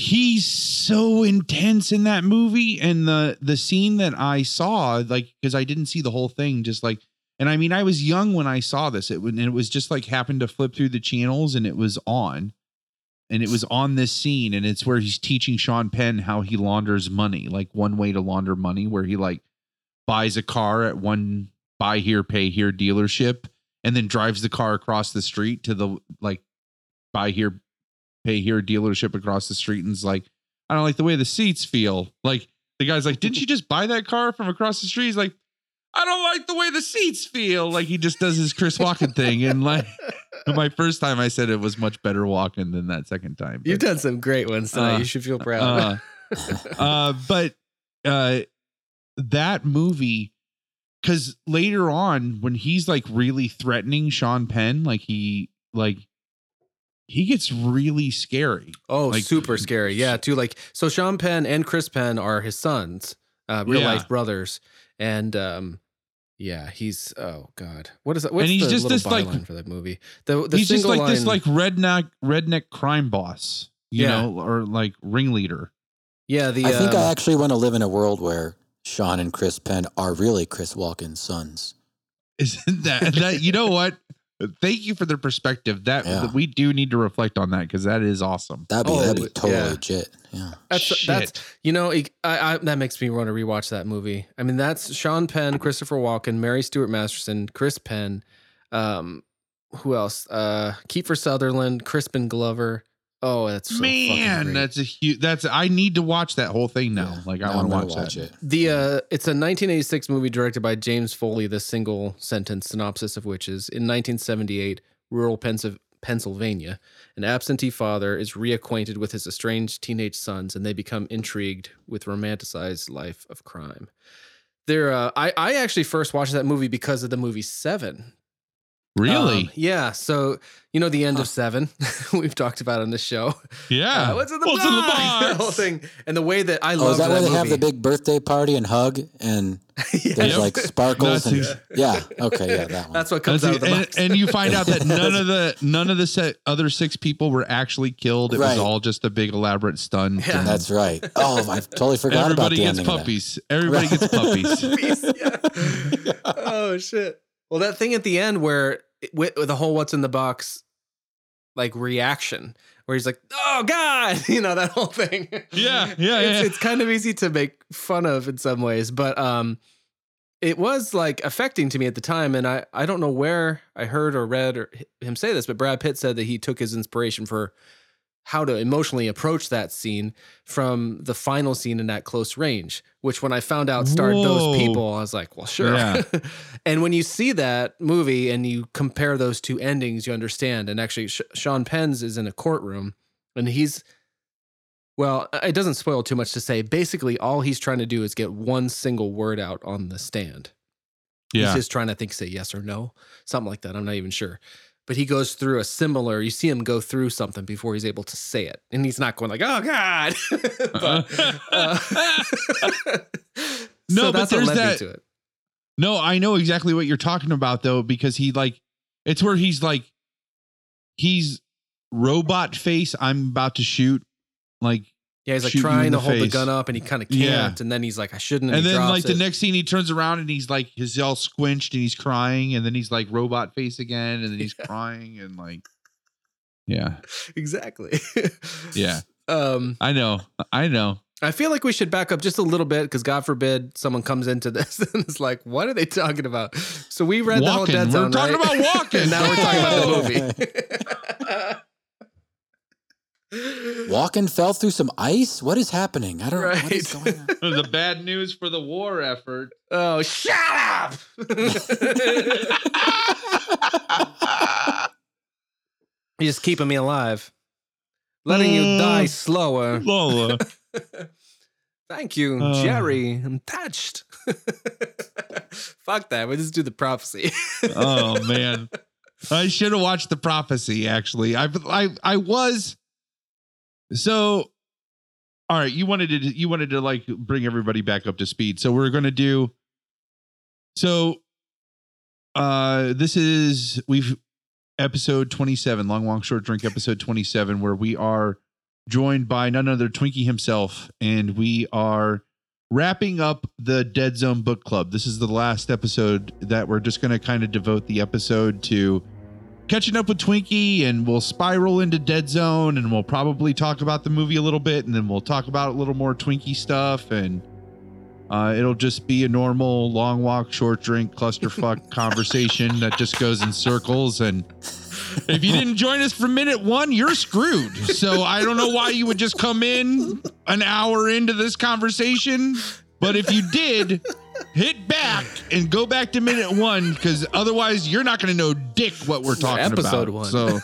He's so intense in that movie and the the scene that I saw like cuz I didn't see the whole thing just like and I mean I was young when I saw this. It and it was just like happened to flip through the channels and it was on. And it was on this scene and it's where he's teaching Sean Penn how he launders money like one way to launder money where he like buys a car at one buy here pay here dealership and then drives the car across the street to the like buy here pay here dealership across the street and is like I don't like the way the seats feel like the guy's like didn't you just buy that car from across the street he's like I don't like the way the seats feel like he just does his Chris Walken thing and like My first time I said it was much better Walken than that second time. You've done some great ones tonight. Uh, you should feel proud. uh, uh, but uh, that movie, because later on when he's like really threatening Sean Penn, like he like he gets really scary. oh, like- super scary. Yeah, too. Like so, Sean Penn and Chris Penn are his sons, uh, real Yeah. life brothers, and um, yeah, he's oh god, what is that? What's And he's the just this, like- for that movie? The the he's just single like this like redneck redneck crime boss, you Yeah. know, or like ringleader. yeah. The I think um, I actually want to live in a world where Sean and Chris Penn are really Chris Walken's sons. Isn't that that you know what? Thank you for the perspective. That Yeah. we do need to reflect on that because that is awesome. That'd be Oh, that'd be totally yeah. legit. Yeah. That's Shit. that's you know I, I that makes me want to rewatch that movie. I mean that's Sean Penn, Christopher Walken, Mary Stuart Masterson, Chris Penn, um, who else? Uh, Kiefer Sutherland, Crispin Glover. Oh, that's so fucking Man, that's a huge. That's I need to watch that whole thing now. Yeah. Like I want to I'm watch, it. The uh, it's a 1986 movie directed by James Foley. The single sentence synopsis of which is: In 1978, rural Pennsylvania, an absentee father is reacquainted with his estranged teenage sons, and they become intrigued with romanticized life of crime. There, uh, I I actually first watched that movie because of the movie Seven. Really? Um, yeah. So you know the end of Seven, we've talked about on this show. yeah. Uh, what's in the What's box? in the The whole thing, and the way that I Oh, love is that where that they have the big birthday party and hug and there's like sparkles and yeah. Okay, yeah, that one. That's what comes That's out of the and, box. and you find out that none of the none of the set, other six people were actually killed. It Right. was all just a big elaborate stunt. Yeah. and That's right. Oh, I totally forgot about the gets ending of that. puppies. Everybody gets puppies. Puppies, yeah. oh shit. Well, that thing at the end where it- with, with the whole "What's in the box" like reaction, where he's like, "Oh God," you know that whole thing. Yeah, yeah, It's, yeah. it's kind of easy to make fun of in some ways, but um, it was like affecting to me at the time, and I I don't know where I heard or read or him say this, but Brad Pitt said that he took his inspiration for how to emotionally approach that scene from the final scene in that close range, which when I found out starred Whoa. those people, I was like, well, sure. Yeah. and when you see that movie and you compare those two endings, you understand. And actually, Sh- Sean Penn's is in a courtroom and he's, well, it doesn't spoil too much to say. Basically, all he's trying to do is get one single word out on the stand. He's just trying to think, say yes or no, something like that. I'm not even sure. But he goes through a similar, you see him go through something before he's able to say it. And he's not going like, oh God. but, uh, No, so but there's that- me to it. No, I know exactly what you're talking about though, because he like it's where he's like he's robot face, I'm about to shoot. Like Yeah, he's like shoot you in trying the to hold the gun up and he kind of can't. Yeah. And then he's like, I shouldn't. And, and he then like the next scene he turns around and he's like he's all squinched and he's crying and then he's like robot face again and then he's Yeah. crying and like Yeah. Exactly. Yeah. Um, I know. I know. I feel like we should back up just a little bit because God forbid someone comes into this and is like, "What are they talking about?" So we read the whole. Dead We're talking right? about Walken. and now we're talking about the movie. Walken fell through some ice. What is happening? I don't know what is going on. the bad news for the war effort. oh, shut up! You're just keeping me alive, letting you mm. die slower. Lola. Thank you, Oh. Jerry. I'm touched. Fuck that. We just do the prophecy. oh man. I should have watched the prophecy actually. I I I was so all right, you wanted to you wanted to like bring everybody back up to speed. So we're going to do So uh this is we've episode 27, Long Walk Short Drink episode 27 where we are joined by none other Twinkie himself and we are wrapping up the Dead Zone Book Club. This is the last episode that we're just going to kind of devote the episode to catching up with Twinkie and we'll spiral into Dead Zone and we'll probably talk about the movie a little bit and then we'll talk about a little more Twinkie stuff and uh, it'll just be a normal long walk, short drink, clusterfuck conversation that just goes in circles. And if you didn't join us for minute one, you're screwed. So I don't know why you would just come in an hour into this conversation. But if you did, hit back and go back to minute one because otherwise you're not going to know dick what we're talking Episode about. one. So,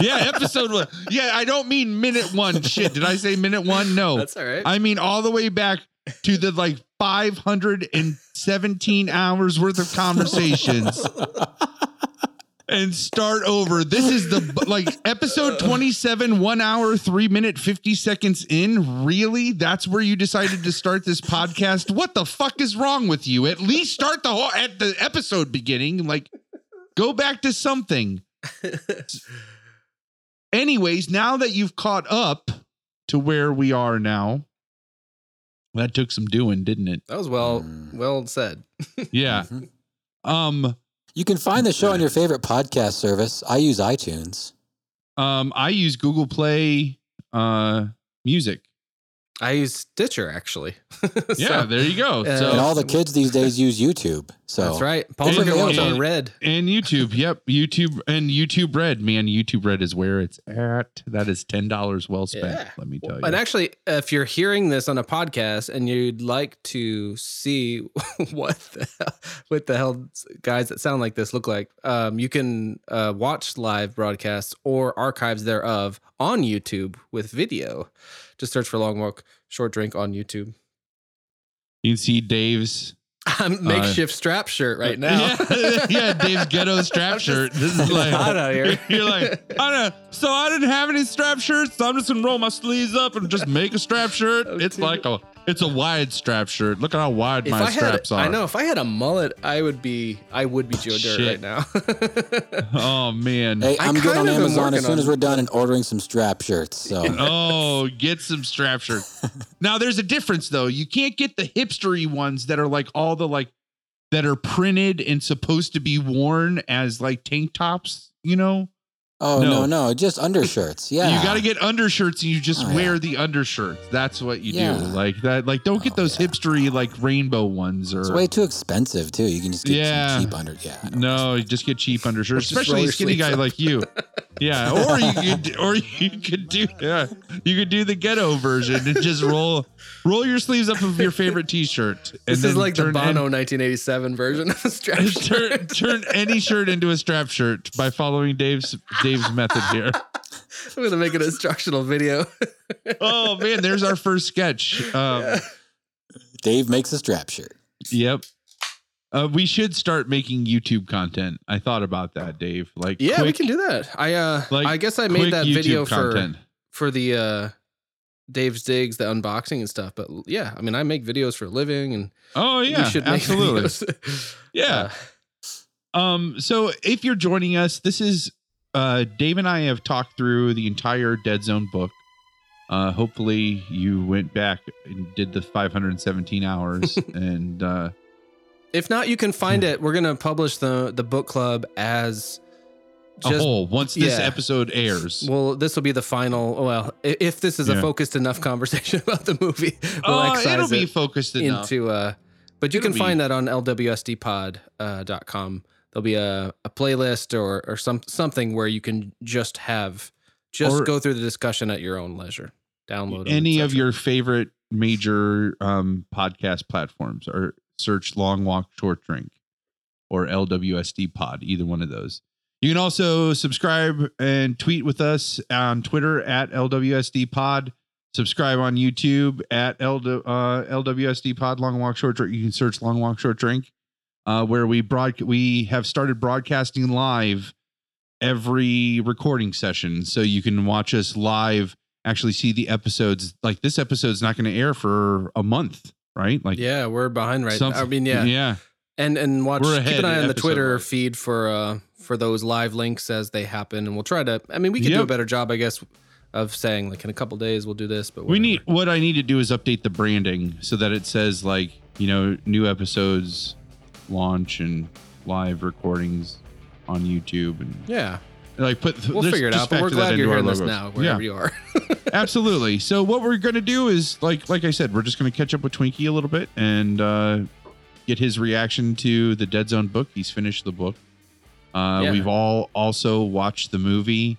yeah, episode one. Yeah, I don't mean minute one. Shit, did I say minute one? No, That's all right. I mean all the way back to the like 517 hours worth of conversations. And start over. This is the like episode 27, one hour, three minute, 50 seconds in. Really? That's where you decided to start this podcast? What the fuck is wrong with you? At least start the whole at the episode beginning. Like, go back to something. Anyways, now that you've caught up to where we are now, that took some doing, didn't it? that was well Mm. well said. Yeah. Mhm. Um, You can find the show on your favorite podcast service. I use iTunes. um, I use Google Play uh music. I use Stitcher actually. Yeah, there you go. uh, so and all the kids these days use YouTube. So that's right. Paul's And- looking at what's and- on red. and YouTube. Yep, YouTube and YouTube Red. Man, YouTube Red is where it's at. That is ten dollars well spent. Yeah. Let me tell you. And actually, if you're hearing this on a podcast and you'd like to see what the hell, what the hell guys that sound like this look like, um, you can uh, watch live broadcasts or archives thereof on YouTube with video. Just search for Long Walk Short Drink on YouTube. you can see Dave's Makeshift uh, strap shirt right now. Yeah, yeah, Dave's ghetto strap just- shirt. This is like hot out here. You're like, I don't know. So I didn't have any strap shirts, so I'm just gonna roll my sleeves up and just make a strap shirt. Oh, it's dude. like a it's a wide strap shirt. Look at how wide If my I had, straps are. I know if I had a mullet, I would be, I would be Joe Dirt right now. Oh man. hey, I I'm getting on kind of am Amazon as soon on- as we're done and ordering some strap shirts. So Oh, get some strap shirts. now there's a difference though. You can't get the hipstery ones that are like all the like that are printed and supposed to be worn as like tank tops, you know? Oh No. no, no, just undershirts. Yeah. You got to get undershirts and you just Oh, yeah. wear the undershirts. That's what you Yeah. do. Like that like don't get Oh, those yeah. hipstery like rainbow ones or It's way too expensive too. You can just get Yeah. cheap under. Yeah. No, you just get cheap undershirts, especially a skinny guy up. like you. Yeah, or you could, or you could do, yeah, you could do the ghetto version and just roll, roll your sleeves up of your favorite T-shirt. And this is like the Bono an- 1987 version of a strap turn, shirt. turn any shirt into a strap shirt by following Dave's Dave's method here. I'm gonna make an instructional video. Oh man, there's our first sketch. Um, Dave makes a strap shirt. Yep. Uh, we should start making YouTube content. I thought about that, Dave. Like, yeah, we can do that. I uh, Like, I guess I made that YouTube video for for the uh, Dave's digs, the unboxing and stuff. But yeah, I mean, I make videos for a living, and Oh yeah, should absolutely. Yeah. Uh, Um, so if you're joining us, this is uh Dave and I have talked through the entire Dead Zone book. Uh hopefully you went back and did the 517 hours and uh if not, you can find it. We're gonna publish the the book club as a whole once this yeah. episode airs. Well, this will be the final. Well, if this is Yeah. a focused enough conversation about the movie, we'll excise it'll be it focused enough. into. Uh, but you It'll can find be- that on lwsdpod.com. Uh, .com. There'll be a, a playlist or or some something where you can just have just Or- go through the discussion at your own leisure. Download Any of your favorite major um podcast platforms or search Long Walk Short Drink or LWSD Pod, either one of those. You can also subscribe and tweet with us on Twitter at LWSD Pod. Subscribe on YouTube at LW, uh, LWSD Pod Long Walk Short Drink. You can search Long Walk Short Drink, uh, where we broad we have started broadcasting live every recording session, so you can watch us live. Actually, see the episodes. Like this episode's not going to air for a month, right? Like yeah, we're behind right. now. I mean, yeah, yeah. and and watch. Keep an eye on the Twitter feed for uh for those live links as they happen, and we'll try to. I mean, we could do a better job, I guess, of saying like in a couple days we'll do this. But We need what I need to do is update the branding so that it says like you know new episodes launch and live recordings on YouTube and Yeah, like put we'll figure it out. But we're glad you're hearing this now, wherever you are. Absolutely. So what we're gonna do is like like I said, we're just gonna catch up with Twinkie a little bit and uh, get his reaction to the Dead Zone book. He's finished the book. Uh, Yeah. We've all also watched the movie.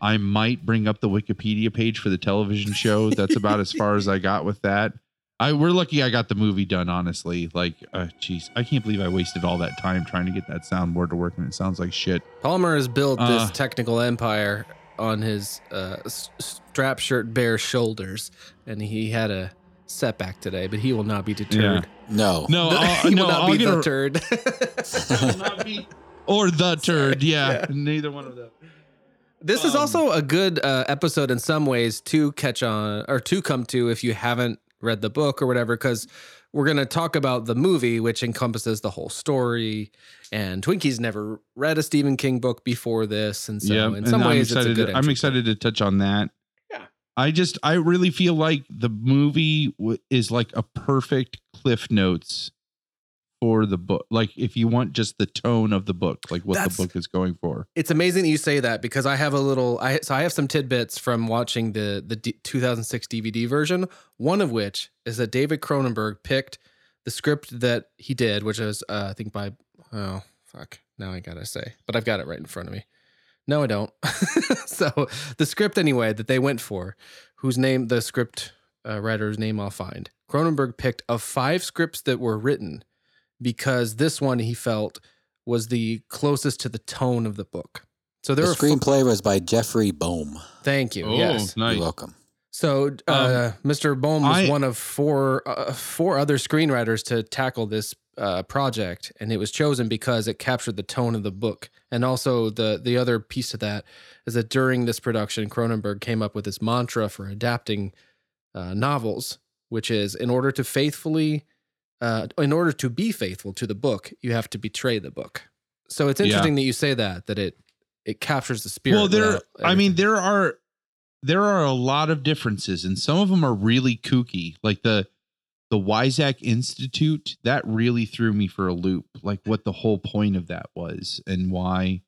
I might bring up the Wikipedia page for the television show. That's about as far as I got with that. I we're lucky I got the movie done. Honestly, like, uh, jeez, I can't believe I wasted all that time trying to get that soundboard to work, and it sounds like shit. Palmer has built this Uh. technical empire on his uh, strap shirt bare shoulders, and he had a setback today, but he will not be deterred. No. No, I'll, he no, will not I'll be deterred. a- deterred. will not be- or the turd. Yeah, neither one of them. This is Um, also a good uh, episode in some ways to catch on or to come to if you haven't read the book or whatever, because we're going to talk about the movie, which encompasses the whole story. And Twinkie's never read a Stephen King book before this, and so yeah, in and some I'm ways, it's a excited. good. to, I'm excited to touch on that. Yeah. I just, I really feel like the movie w- is like a perfect cliff notes for the book. Like, if you want just the tone of the book, like what That's- the book is going for. It's amazing that you say that because I have a little. I so I have some tidbits from watching the the D, 2006 DVD version. One of which is that David Cronenberg picked the script that he did, which is uh, I think by oh fuck now I gotta say, but I've got it right in front of me. No, I don't. so the script anyway that they went for, whose name the script uh, writer's name I'll find. Cronenberg picked of five scripts that were written because this one he felt was the closest to the tone of the book. So there The were screenplay was by Jeffrey Boam. thank you. yes. Oh, nice. You're welcome. So uh, Mr. Boam was I- one of four uh, four other screenwriters to tackle this uh, project, and it was chosen because it captured the tone of the book. And also the the other piece of that is that during this production, Cronenberg came up with this mantra for adapting uh, novels, which is in order to faithfully, uh, in order to be faithful to the book, you have to betray the book. So it's Yeah. interesting that you say that that it it captures the spirit. Well, there, I mean, there are, there are a lot of differences, and some of them are really kooky. Like the, the Weizak Institute, that really threw me for a loop. Like what the whole point of that was, and why,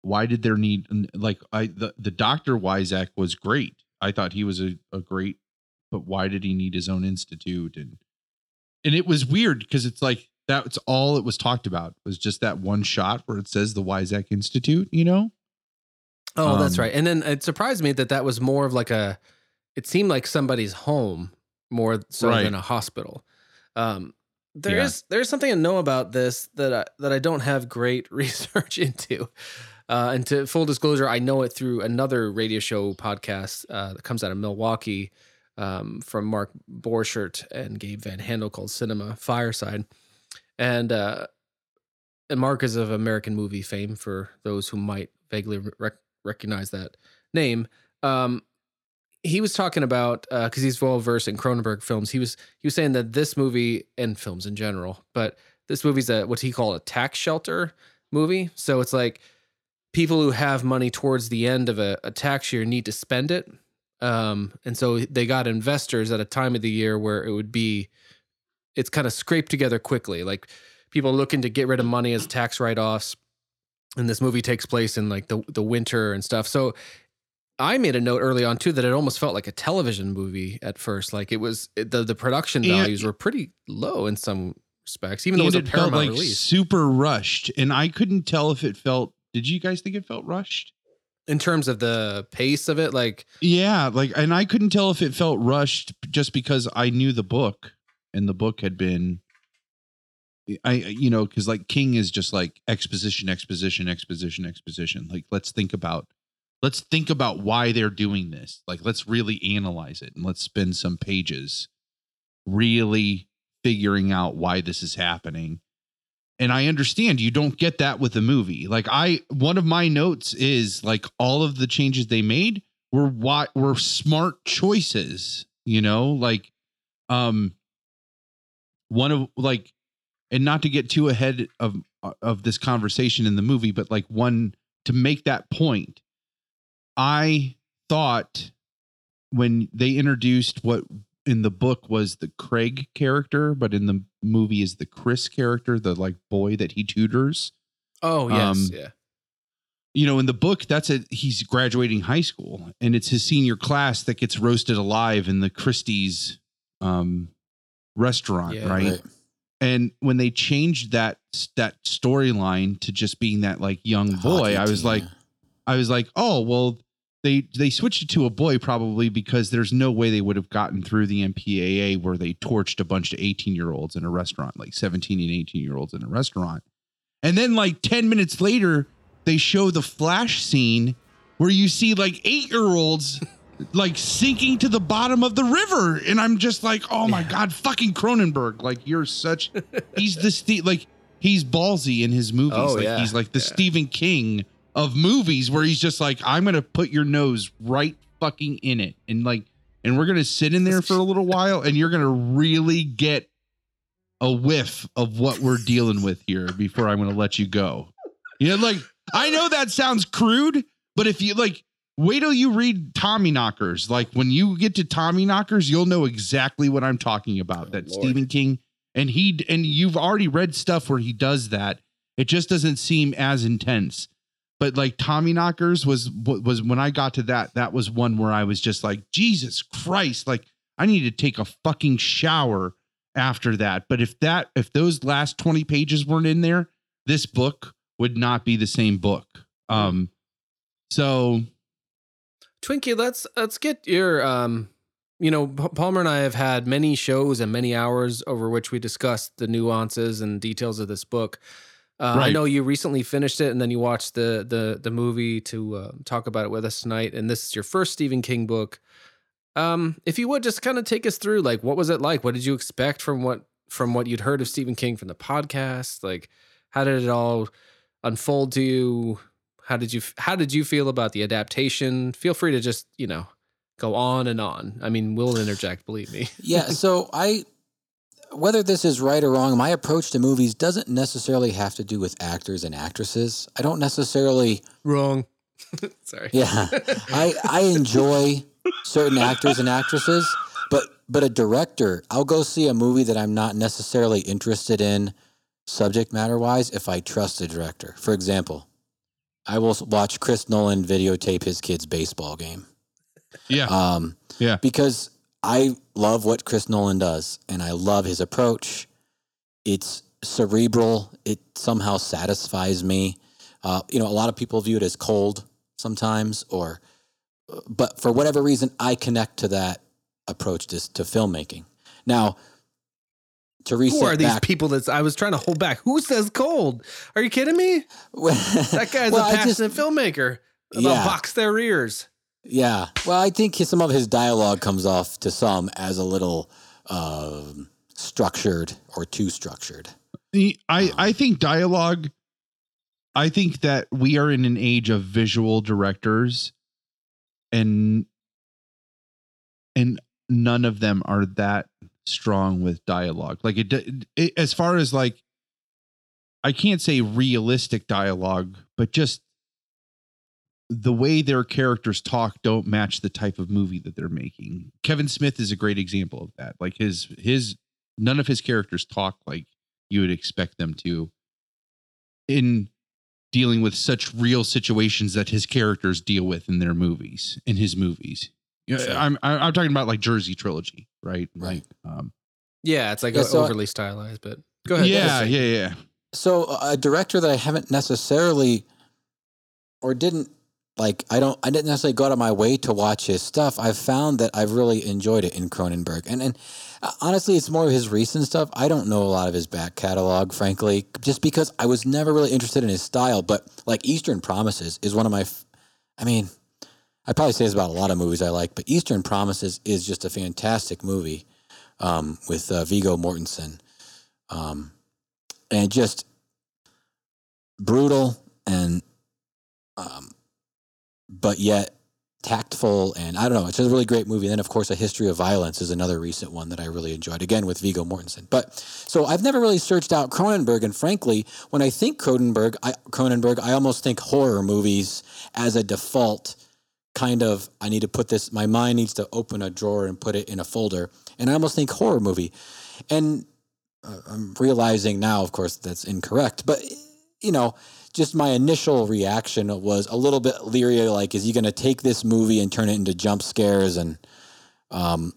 why did there need like I the the Doctor Weizak was great. I thought he was a, a great, but why did he need his own institute? And and it was weird because it's like that's all it was talked about was just that one shot where it says the Weizak Institute. You know. Oh, that's Um, right. And then it surprised me that that was more of like a. It seemed like somebody's home more so Right. than a hospital. Um, there Yeah. is there's something to know about this that I, that I don't have great research into. Uh, and to full disclosure, I know it through another radio show podcast uh, that comes out of Milwaukee um, from Mark Borchardt and Gabe Van Handel called Cinema Fireside. And uh, and Mark is of American movie fame for those who might vaguely rec- recognize that name. Um, he was talking about because he's well versed in Cronenberg films. He was he was saying that this movie and films in general, but this movie's a what he called a tax shelter movie. So it's like people who have money towards the end of a, a tax year need to spend it. Um, and so they got investors at a time of the year where it would be it's kind of scraped together quickly. Like people looking to get rid of money as tax write-offs. And this movie takes place in like the the winter and stuff. So I made a note early on too that it almost felt like a television movie at first. Like it was the the production And- values were pretty low in some respects, even though it was a it felt like release. super rushed and i couldn't tell if it felt did you guys think it felt rushed In terms of the pace of it, like yeah like and i couldn't tell if it felt rushed just because i knew the book and the book had been i you know because like king is just like exposition exposition exposition exposition. Like let's think about let's think about why they're doing this. Like let's really analyze it and let's spend some pages really figuring out why this is happening and I understand you don't get that with the movie. Like I one of my notes is like all of the changes they made were what were smart choices, you know? Like um one of like and not to get too ahead of of this conversation in the movie, but like one to make that point. I thought when they introduced what in the book was the Craig character, but in the movie is the Chris character, the like boy that he tutors. oh yes, Um, yeah. You know, in the book, that's a he's graduating high school, and it's his senior class that gets roasted alive in the Christie's um, restaurant, Yeah. right? Right. And when they changed that that storyline to just being that like young boy, I was team, like. I was like, oh well, they they switched it to a boy probably because there's no way they would have gotten through the MPAA where they torched a bunch of 18 year olds in a restaurant, like 17 and 18 year olds in a restaurant. And then like 10 minutes later, they show the flash scene where you see like eight year olds like sinking to the bottom of the river. And I'm just like, oh my God, fucking Cronenberg. Like you're such he's the Ste- like he's ballsy in his movies. Oh, like yeah. he's like the Yeah. Stephen King of movies where he's just like, I'm gonna put your nose right fucking in it. And like and we're gonna sit in there for a little while and you're gonna really get a whiff of what we're dealing with here before I'm gonna let you go. You know, like I know that sounds crude, but if you like wait till you read Tommyknockers. Like when you get to Tommyknockers, you'll know exactly what I'm talking about. Oh, that Lord. Stephen King and he and you've already read stuff where he does that. It just doesn't seem as intense. But like Tommyknockers was was when I got to that, that was one where I was just like, Jesus Christ, like I need to take a fucking shower after that. But if that if those last 20 pages weren't in there, this book would not be the same book. Um so Twinkie, let's let's get your um you know, Palmer and I have had many shows and many hours over which we discussed the nuances and details of this book. Uh, I know you recently finished it, and then you watched the the the movie to uh, talk about it with us tonight. And this is your first Stephen King book. Um, if you would just kind of take us through, like, what was it like? What did you expect from what from what you'd heard of Stephen King from the podcast? Like, how did it all unfold to you? How did you how did you feel about the adaptation? Feel free to just you know go on and on. I mean, we'll interject. Believe me. yeah so i whether this is right or wrong my approach to movies doesn't necessarily have to do with actors and actresses i don't necessarily Wrong. Sorry. yeah i i enjoy certain actors and actresses but but a director i'll go see a movie that i'm not necessarily interested in subject matter wise if i trust the director for example i will watch chris nolan videotape his kid's baseball game yeah. um, Yeah. Because I love what Chris Nolan does, and I love his approach. It's cerebral. It somehow satisfies me. Uh, you know, a lot of people view it as cold sometimes, or, but for whatever reason, I connect to that approach to, to filmmaking. Now, to reset Who are these back, people that's I was trying to hold back? Who says cold? Are you kidding me? That guy's Well, a I just- passionate filmmaker. About Yeah. box their ears. Yeah. Well, I think some of his dialogue comes off to some as a little um structured or too structured. The- I I think dialogue. I think that we are in an age of visual directors, and and none of them are that strong with dialogue. Like it, it as far as like, I can't say realistic dialogue, but just the way their characters talk don't match the type of movie that they're making. Kevin Smith is a great example of that. Like his his none of his characters talk like you would expect them to in dealing with such real situations that his characters deal with in their movies in his movies yeah Sure. I'm, I'm i'm talking about like jersey trilogy right Right. um Yeah, it's like Yeah, so I- overly stylized, but go ahead. yeah yeah yeah So a director that I haven't necessarily or didn't like I don't I didn't necessarily go out of my way to watch his stuff. I've found that I've really enjoyed it in Cronenberg. And and uh, honestly it's more of his recent stuff. I don't know a lot of his back catalog frankly, just because I was never really interested in his style, but like Eastern Promises is one of my I mean, I probably say this about a lot of movies I like, but Eastern Promises is just a fantastic movie um, with uh, Viggo Mortensen. Um, and just brutal and um, but yet tactful and I don't know. It's a really great movie. And then of course, A History of Violence is another recent one that I really enjoyed. Again with Viggo Mortensen. But so I've never really searched out Cronenberg, and frankly, when I think Cronenberg, I, Cronenberg, I almost think horror movies as a default. Kind of, I need to put this. My mind needs to open a drawer and put it in a folder, and I almost think horror movie. And uh, I'm realizing now, of course, that's incorrect. But you know, just my initial reaction was a little bit leery. Like, is he going to take this movie and turn it into jump scares and um,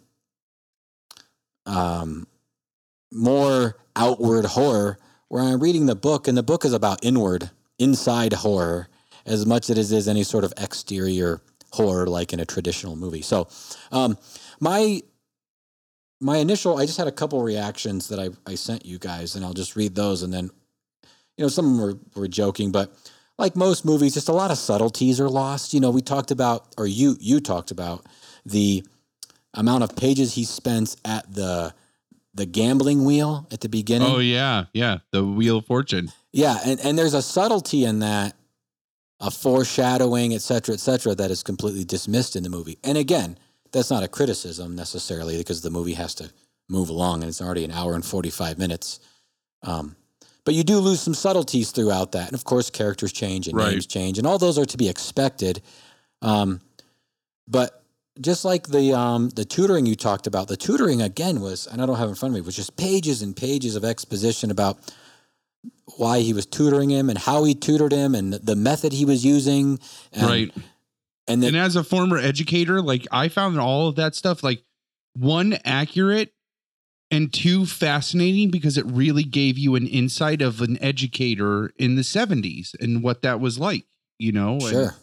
um, more outward horror? Where I'm reading the book, and the book is about inward, inside horror, as much as it is any sort of exterior horror like in a traditional movie. So, um, my my initial, I just had a couple reactions that I, I sent you guys, and I'll just read those, and then you know some of them were, were joking, but like most movies, just a lot of subtleties are lost. You know, we talked about, or you you talked about the amount of pages he spends at the the gambling wheel at the beginning. Oh yeah, yeah. The Wheel of Fortune. Yeah, and, and there's a subtlety in that, a foreshadowing, et cetera, et cetera, that is completely dismissed in the movie. And again, that's not a criticism necessarily because the movie has to move along and it's already an hour and 45 minutes. Um, but you do lose some subtleties throughout that. And of course, characters change and Right. names change, and all those are to be expected. Um, but just like the um, the tutoring you talked about, the tutoring again was, and I don't have it in front of me, was just pages and pages of exposition about why he was tutoring him and how he tutored him and the method he was using. And, right. And then, and as a former educator, like I found all of that stuff like one accurate and two fascinating because it really gave you an insight of an educator in the 70s and what that was like, you know? And, sure.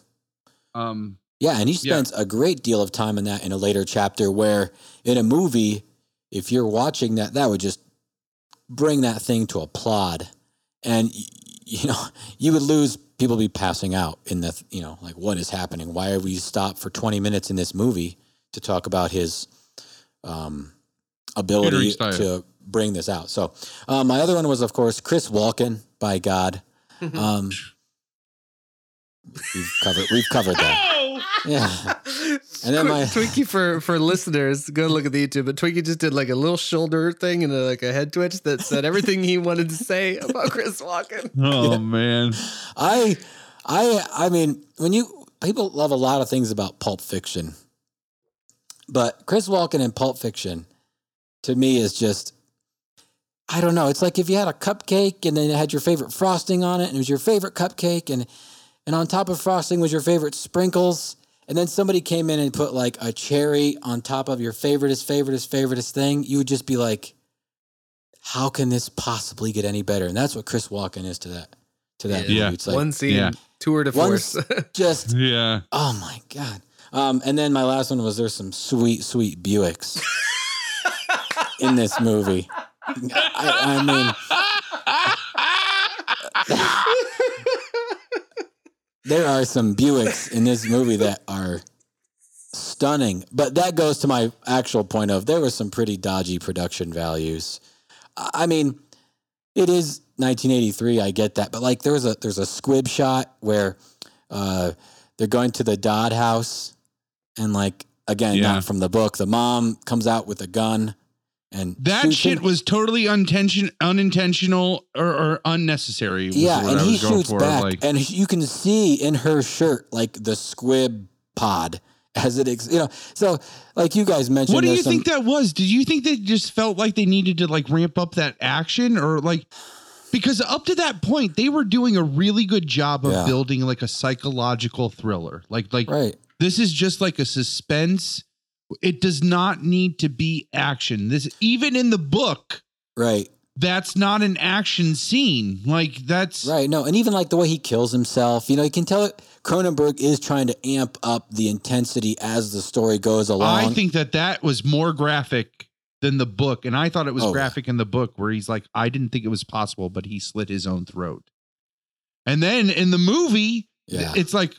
um Yeah, and he Yeah. spends a great deal of time in that in a later chapter where in a movie, if you're watching that, that would just bring that thing to a plod. And you know, you would lose people be passing out in the you know, like what is happening? Why are we stopped for 20 minutes in this movie to talk about his um ability to bring this out. So, um, my other one was of course Chris Walken by God. Um we've covered we've covered that. Yeah. And then my- Twinkie for for listeners, go look at the YouTube. But Twinkie just did like a little shoulder thing and a, like a head twitch that said everything he wanted to say about Chris Walken. oh man. I, I, I mean, when you people love a lot of things about Pulp Fiction, but Chris Walken in Pulp Fiction, to me, is just, I don't know. It's like if you had a cupcake and then it had your favorite frosting on it, and it was your favorite cupcake, and and on top of frosting was your favorite sprinkles, and then somebody came in and put like a cherry on top of your favoriteest, favoriteest, favoriteest thing, you would just be like, how can this possibly get any better? And that's what Chris Walken is to that to that Yeah. movie. It's like One scene, yeah. tour de force. Just Yeah. oh my god. Um, and then my last one was there's some sweet, sweet Buicks in this movie. I, I mean, there are some Buicks in this movie that are stunning. But that goes to my actual point of there was some pretty dodgy production values. I mean, it is 1983. I get that, but like there was a there's a squib shot where uh, they're going to the Dodd house, and like again, Yeah. not from the book. The mom comes out with a gun, and That shit him. was totally unintention, unintentional or, or unnecessary. yeah, and he shoots for, back, Like, and you can see in her shirt like the squib pod as it, ex- you know. So, like you guys mentioned, what do you some- think that was? Did you think they just felt like they needed to like ramp up that action or like because up to that point they were doing a really good job of Yeah. building like a psychological thriller. Like like right? this is just like a suspense. It does not need to be action. This even in the book, Right. that's not an action scene. Like that's Right. No, and even like the way he kills himself, you know, you can tell it. Cronenberg is trying to amp up the intensity as the story goes along. I think that that was more graphic than the book, and I thought it was Oh, graphic in the book where he's like, I didn't think it was possible, but he slit his own throat. And then in the movie, yeah, it's like,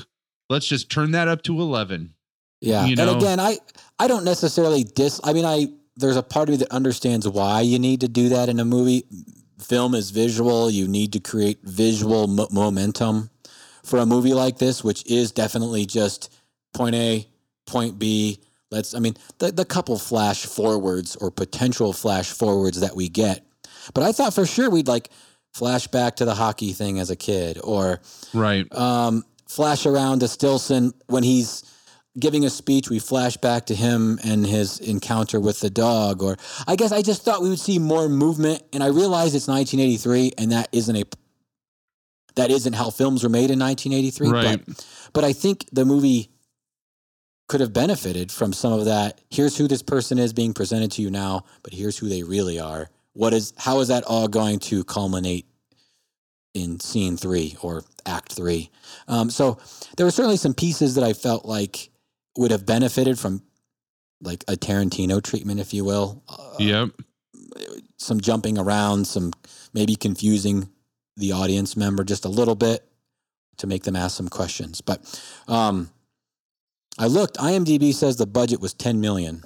let's just turn that up to eleven. yeah. you know- and again, I I don't necessarily dis. I mean, I there's a part of me that understands why you need to do that in a movie. Film is visual. You need to create visual mo- momentum for a movie like this, which is definitely just point A, point B. Let's. I mean, the the couple flash forwards or potential flash forwards that we get. But I thought for sure we'd like flash back to the hockey thing as a kid, or Right. um, flash around to Stillson when he's giving a speech. We flash back to him and his encounter with the dog. Or I guess I just thought we would see more movement, and I realize it's 1983, and that isn't a that isn't how films were made in 1983. Right. But but I think the movie could have benefited from some of that. Here's who this person is being presented to you now, but here's who they really are. What is how is that all going to culminate in scene three or act three? Um, so there were certainly some pieces that I felt like would have benefited from like a Tarantino treatment, if you will. Uh, Yep. Some jumping around, some maybe confusing the audience member just a little bit to make them ask some questions. But um, I looked. IMDb says the budget was 10 million,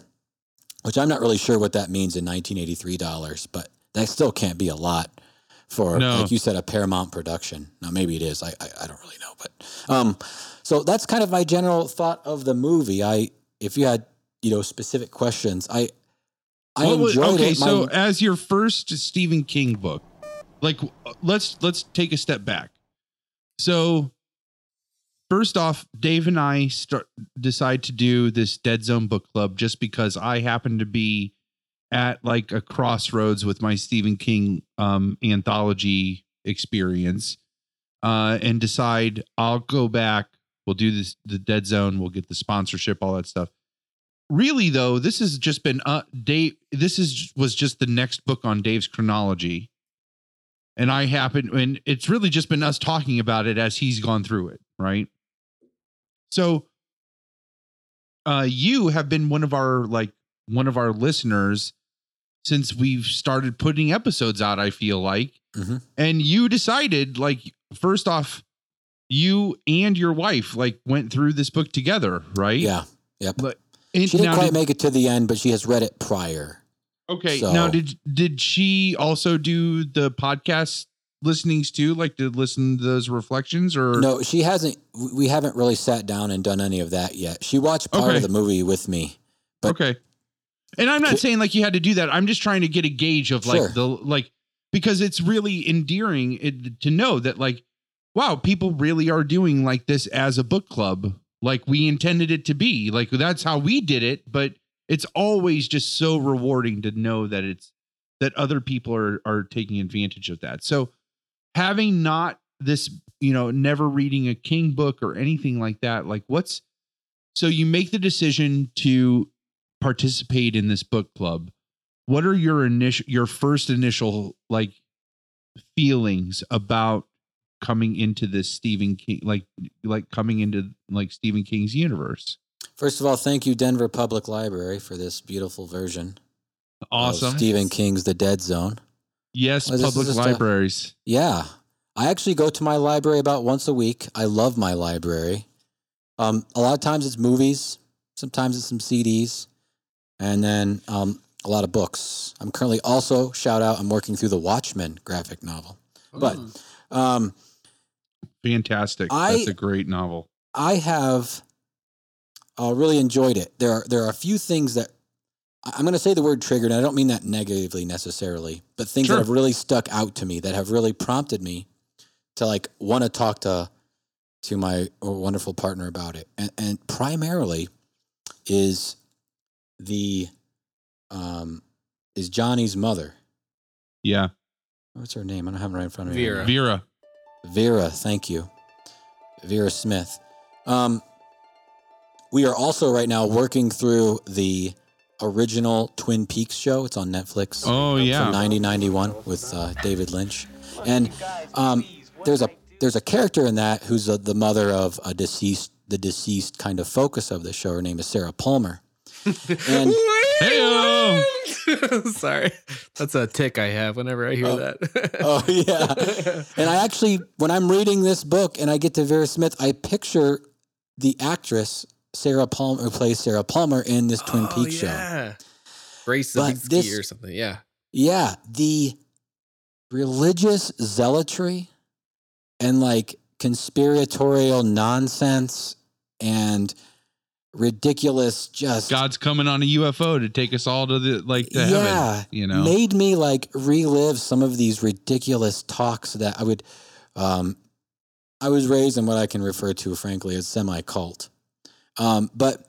which I'm not really sure what that means in 1983 dollars, but that still can't be a lot for, No. like you said, a Paramount production. Now maybe it is. I I, I don't really know, but um, so that's kind of my general thought of the movie. I if you had you know specific questions, I I What was- enjoyed okay, it. My- so as your first Stephen King book, like let's let's take a step back. So first off, Dave and I start decide to do this Dead Zone book club just because I happen to be at like a crossroads with my Stephen King um anthology experience uh and decide I'll go back, we'll do this the Dead Zone, we'll get the sponsorship, all that stuff. Really though this has just been uh dave this is was just the next book on dave's chronology. And i happen and it's really just been us talking about it as he's gone through it right? So uh you have been one of our like one of our listeners since we've started putting episodes out i feel like. Mhm. and you decided like first off you and your wife like went through this book together right yeah, yep. and She didn't quite did- make it to the end, but she has read it prior. Okay. So- now did did she also do the podcast listenings too? Like to listen to those reflections or No, she hasn't. We haven't really sat down and done any of that yet. She watched part Okay. of the movie with me. but- okay. And I'm not saying like you had to do that. I'm just trying to get a gauge of like Sure. the like because it's really endearing it, to know that like wow, people really are doing like this as a book club like we intended it to be. Like that's how we did it, but it's always just so rewarding to know that it's that other people are are taking advantage of that. So having not this, you know, never reading a King book or anything like that, like what's so you make the decision to participate in this book club. What are your initial your first initial like feelings about coming into this Stephen King like like coming into like Stephen King's universe? First of all, thank you, Denver Public Library, for this beautiful version Awesome. of Stephen King's The Dead Zone. yes, Well, public just a- libraries. Yeah, I actually go to my library about once a week. I love my library. Um, a lot of times it's movies, sometimes it's some CDs, and then um, a lot of books. I'm currently also shout out. I'm working through the Watchmen graphic novel. But um, Fantastic. I- That's a great novel. I have uh, really enjoyed it. There are there are a few things that I- I'm going to say the word triggered. And I don't mean that negatively necessarily, but things Sure. that have really stuck out to me that have really prompted me to like want to talk to to my wonderful partner about it. And, and primarily is the um is Johnny's mother. Yeah. What's her name? I don't have it right in front of me. Vera. Vera. Vera, thank you. Vera Smith. Um, we are also right now working through the original Twin Peaks show. It's on Netflix Oh from yeah. 1991 with uh, David Lynch. And um, there's a there's a character in that who's uh the mother of a deceased the deceased kind of focus of the show. Her name is Sarah Palmer. And Sorry, that's a tick I have whenever I hear Oh. that. oh yeah. And I actually, when I'm reading this book and I get to Vera Smith, I picture the actress Sarah Palmer who plays Sarah Palmer in this Twin Oh, Peaks show. Grace this- or something. Yeah. Yeah, the religious zealotry and like conspiratorial nonsense and ridiculous just God's coming on a UFO to take us all to the like to yeah, heaven. You know. made me like relive some of these ridiculous talks that I would. Um, I was raised in what I can refer to, frankly, as semi cult. Um, but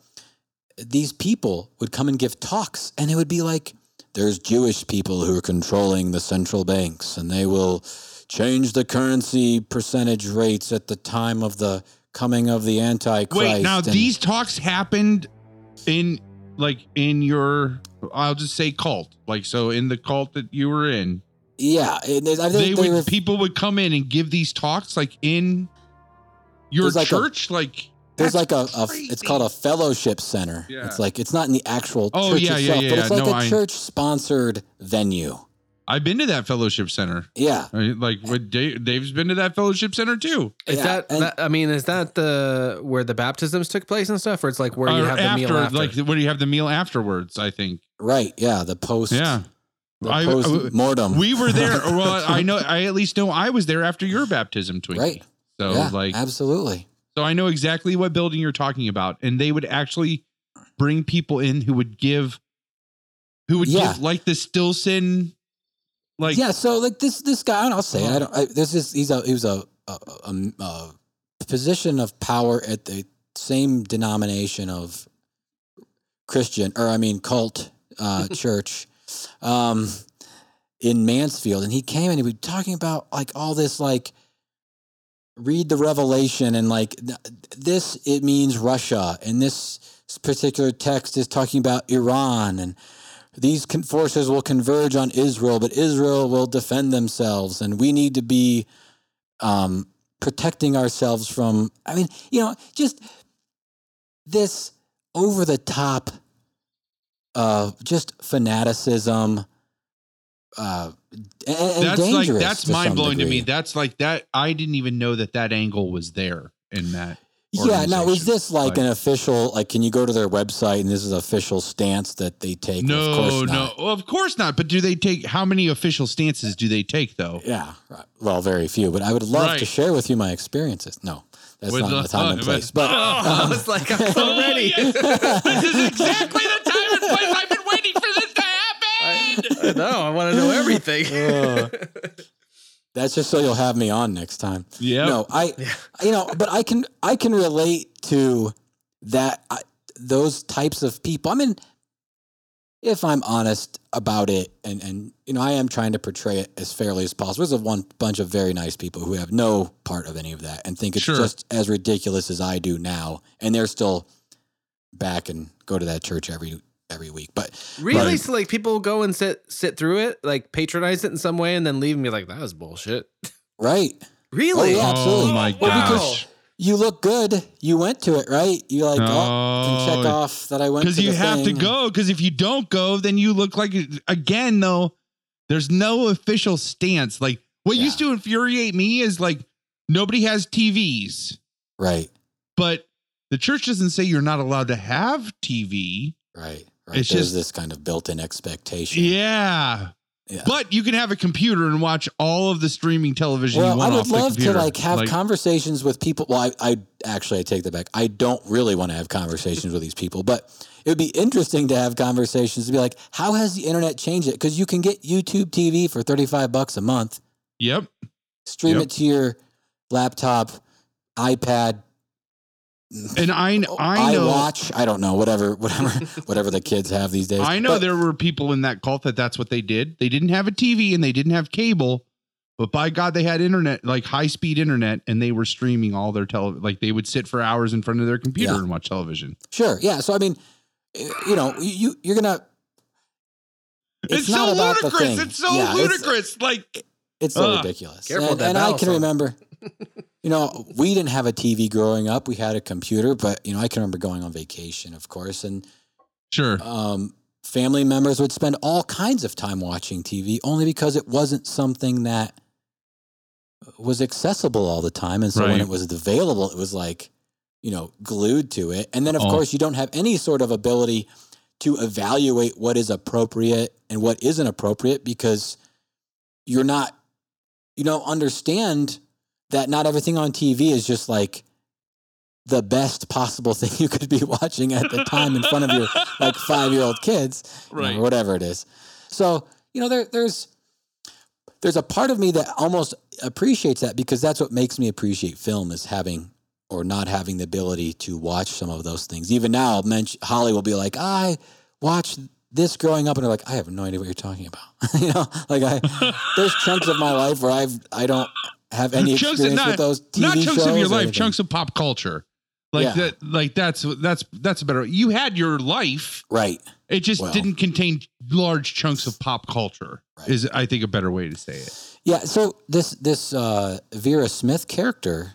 these people would come and give talks, and it would be like, "There's Jewish people who are controlling the central banks, and they will change the currency percentage rates at the time of the coming of the Antichrist." Wait, now and- these talks happened in like in your I'll just say cult. Like so in the cult that you were in. yeah, it- I think They they would were people would come in and give these talks like in your like a- church like There's like a, a, it's called a fellowship center. Yeah. It's like it's not in the actual Oh, church yeah, yeah, itself, yeah, but it's like No, a church sponsored venue. I've been to that fellowship center. Yeah. I mean, Like what Dave, Dave's been to that fellowship center too. Is Yeah, that, that? I mean, is that the where the baptisms took place and stuff, or it's like where you Or have the meal after? like when you have the meal afterwards. I think. Right. Yeah. The post Yeah, the I- post mortem. we were there. Well, I know. I at least know I was there after your baptism, Twinkie. Right. So yeah, like, absolutely. so I know exactly what building you're talking about, and they would actually bring people in who would give, who would Yeah. give like the Stillson, like yeah. So like this this guy, and I'll say it, I don't. I, this is he's a he was a a, a, a position of power at the same denomination of Christian or I mean cult uh, church um, in Mansfield, and he came and he was talking about like all this like read the revelation and like this it means Russia and this particular text is talking about Iran and these forces will converge on Israel, but Israel will defend themselves, and we need to be um, protecting ourselves from. I mean, you know, just this over the top, uh, just fanaticism, uh, and, that's like that's mind blowing to me. That's like that. I didn't even know that that angle was there in that. Yeah. Now, is this like Like- an official? Like, can you go to their website and this is official stance that they take? No, of No, course no, not. well, of course not. But do they take how many official stances do they take though? Yeah, right. well, very few. But I would love to share with you my experiences. No, that's Would not love- the time and uh, place. but- But oh, I was like, I'm so Oh, ready. yes. this is exactly the time and place I've been waiting for this to happen. I know. I want to know everything. Uh, that's just so you'll have me on next time. yeah. No, I, Yeah. you know, but I can I can relate to that I, those types of people. I mean, if I'm honest about it, and and you know, I am trying to portray it as fairly as possible. There's a one bunch of very nice people who have no part of any of that and think it's Sure. just as ridiculous as I do now, and they're still back and go to that church every every week. But Really? Right. So like people go and sit sit through it, like patronize it in some way, and then leave and be like, "That was bullshit." right, Really? Oh, yeah. Oh absolutely. Oh my Well, gosh. you look good. You went to it, right? You like, oh, can check Oh. off that I went Because you the have to go. Because if you don't go, then you look like again though. There's no official stance. Like what Yeah. used to infuriate me is like nobody has TVs, Right, but the church doesn't say you're not allowed to have TV. right, right. It's There's just- this kind of built-in expectation. Yeah. Yeah. But you can have a computer and watch all of the streaming television you Well, I would love to like have conversations with people. Well, I, I actually I take that back. I don't really want to have conversations with these people, but it would be interesting to have conversations to be like, how has the internet changed it? Because you can get YouTube TV for thirty five bucks a month, Yep. stream Yep. it to your laptop, iPad, And I I know watch. I don't know, whatever, whatever, whatever the kids have these days. I know But- there were people in that cult that that's what they did. They didn't have a TV and they didn't have cable, but by God, they had internet, like high speed internet, and they were streaming all their tele. Like they would sit for hours in front of their computer Yeah. and watch television. Sure. Yeah. So I mean, eh, you know, you you're gonna. It's, not so about the ludicrous. thing. It's so Yeah, it's- ludicrous. like It's so Ugh. ridiculous. Careful and that and I can remember, you know, we didn't have a TV growing up. We had a computer, but you know, I can remember going on vacation, of course, and sure, um, family members would spend all kinds of time watching TV only because it wasn't something that was accessible all the time. And so when it was available, it was like, you know, glued to it. And then, of Oh. course, you don't have any sort of ability to evaluate what is appropriate and what isn't appropriate because you're not, you don't understand that not everything on TV is just like the best possible thing you could be watching at the time in front of your like five year old kids, Right. or whatever it is. So, you know, there, there's, there's a part of me that almost appreciates that because that's what makes me appreciate film is having or not having the ability to watch some of those things. Even now, Holly will be like, I watched this growing up, and they're like, I have no idea what you're talking about. you know, like I, there's chunks of my life where I've, I don't have any Chunks of- experience not- with those TV not chunks of your life, anything. chunks of pop culture. Like Yeah. that, like that's that's that's a better. You had your life. Right. It just Well. didn't contain large chunks of pop culture. Right. Is I think a better way to say it. Yeah. So this this uh, Vera Smith character,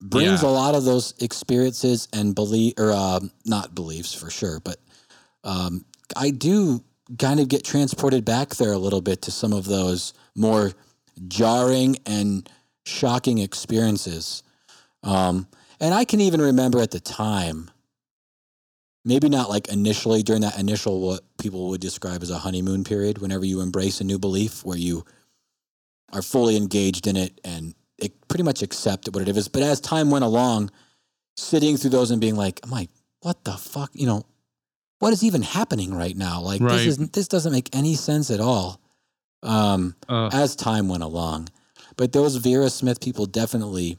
brings Yeah. a lot of those experiences and belief or um, not beliefs for sure, but um, I do kind of get transported back there a little bit to some of those more jarring and shocking experiences. Um, and I can even remember at the time, maybe not like initially during that initial what people would describe as a honeymoon period, whenever you embrace a new belief where you are fully engaged in it and it pretty much accept what it is. But as time went along, sitting through those and being like, I'm like, what the fuck? You know, what is even happening right now? Like Right. this is this doesn't make any sense at all. Um, Uh, as time went along. But those Vera Smith people definitely,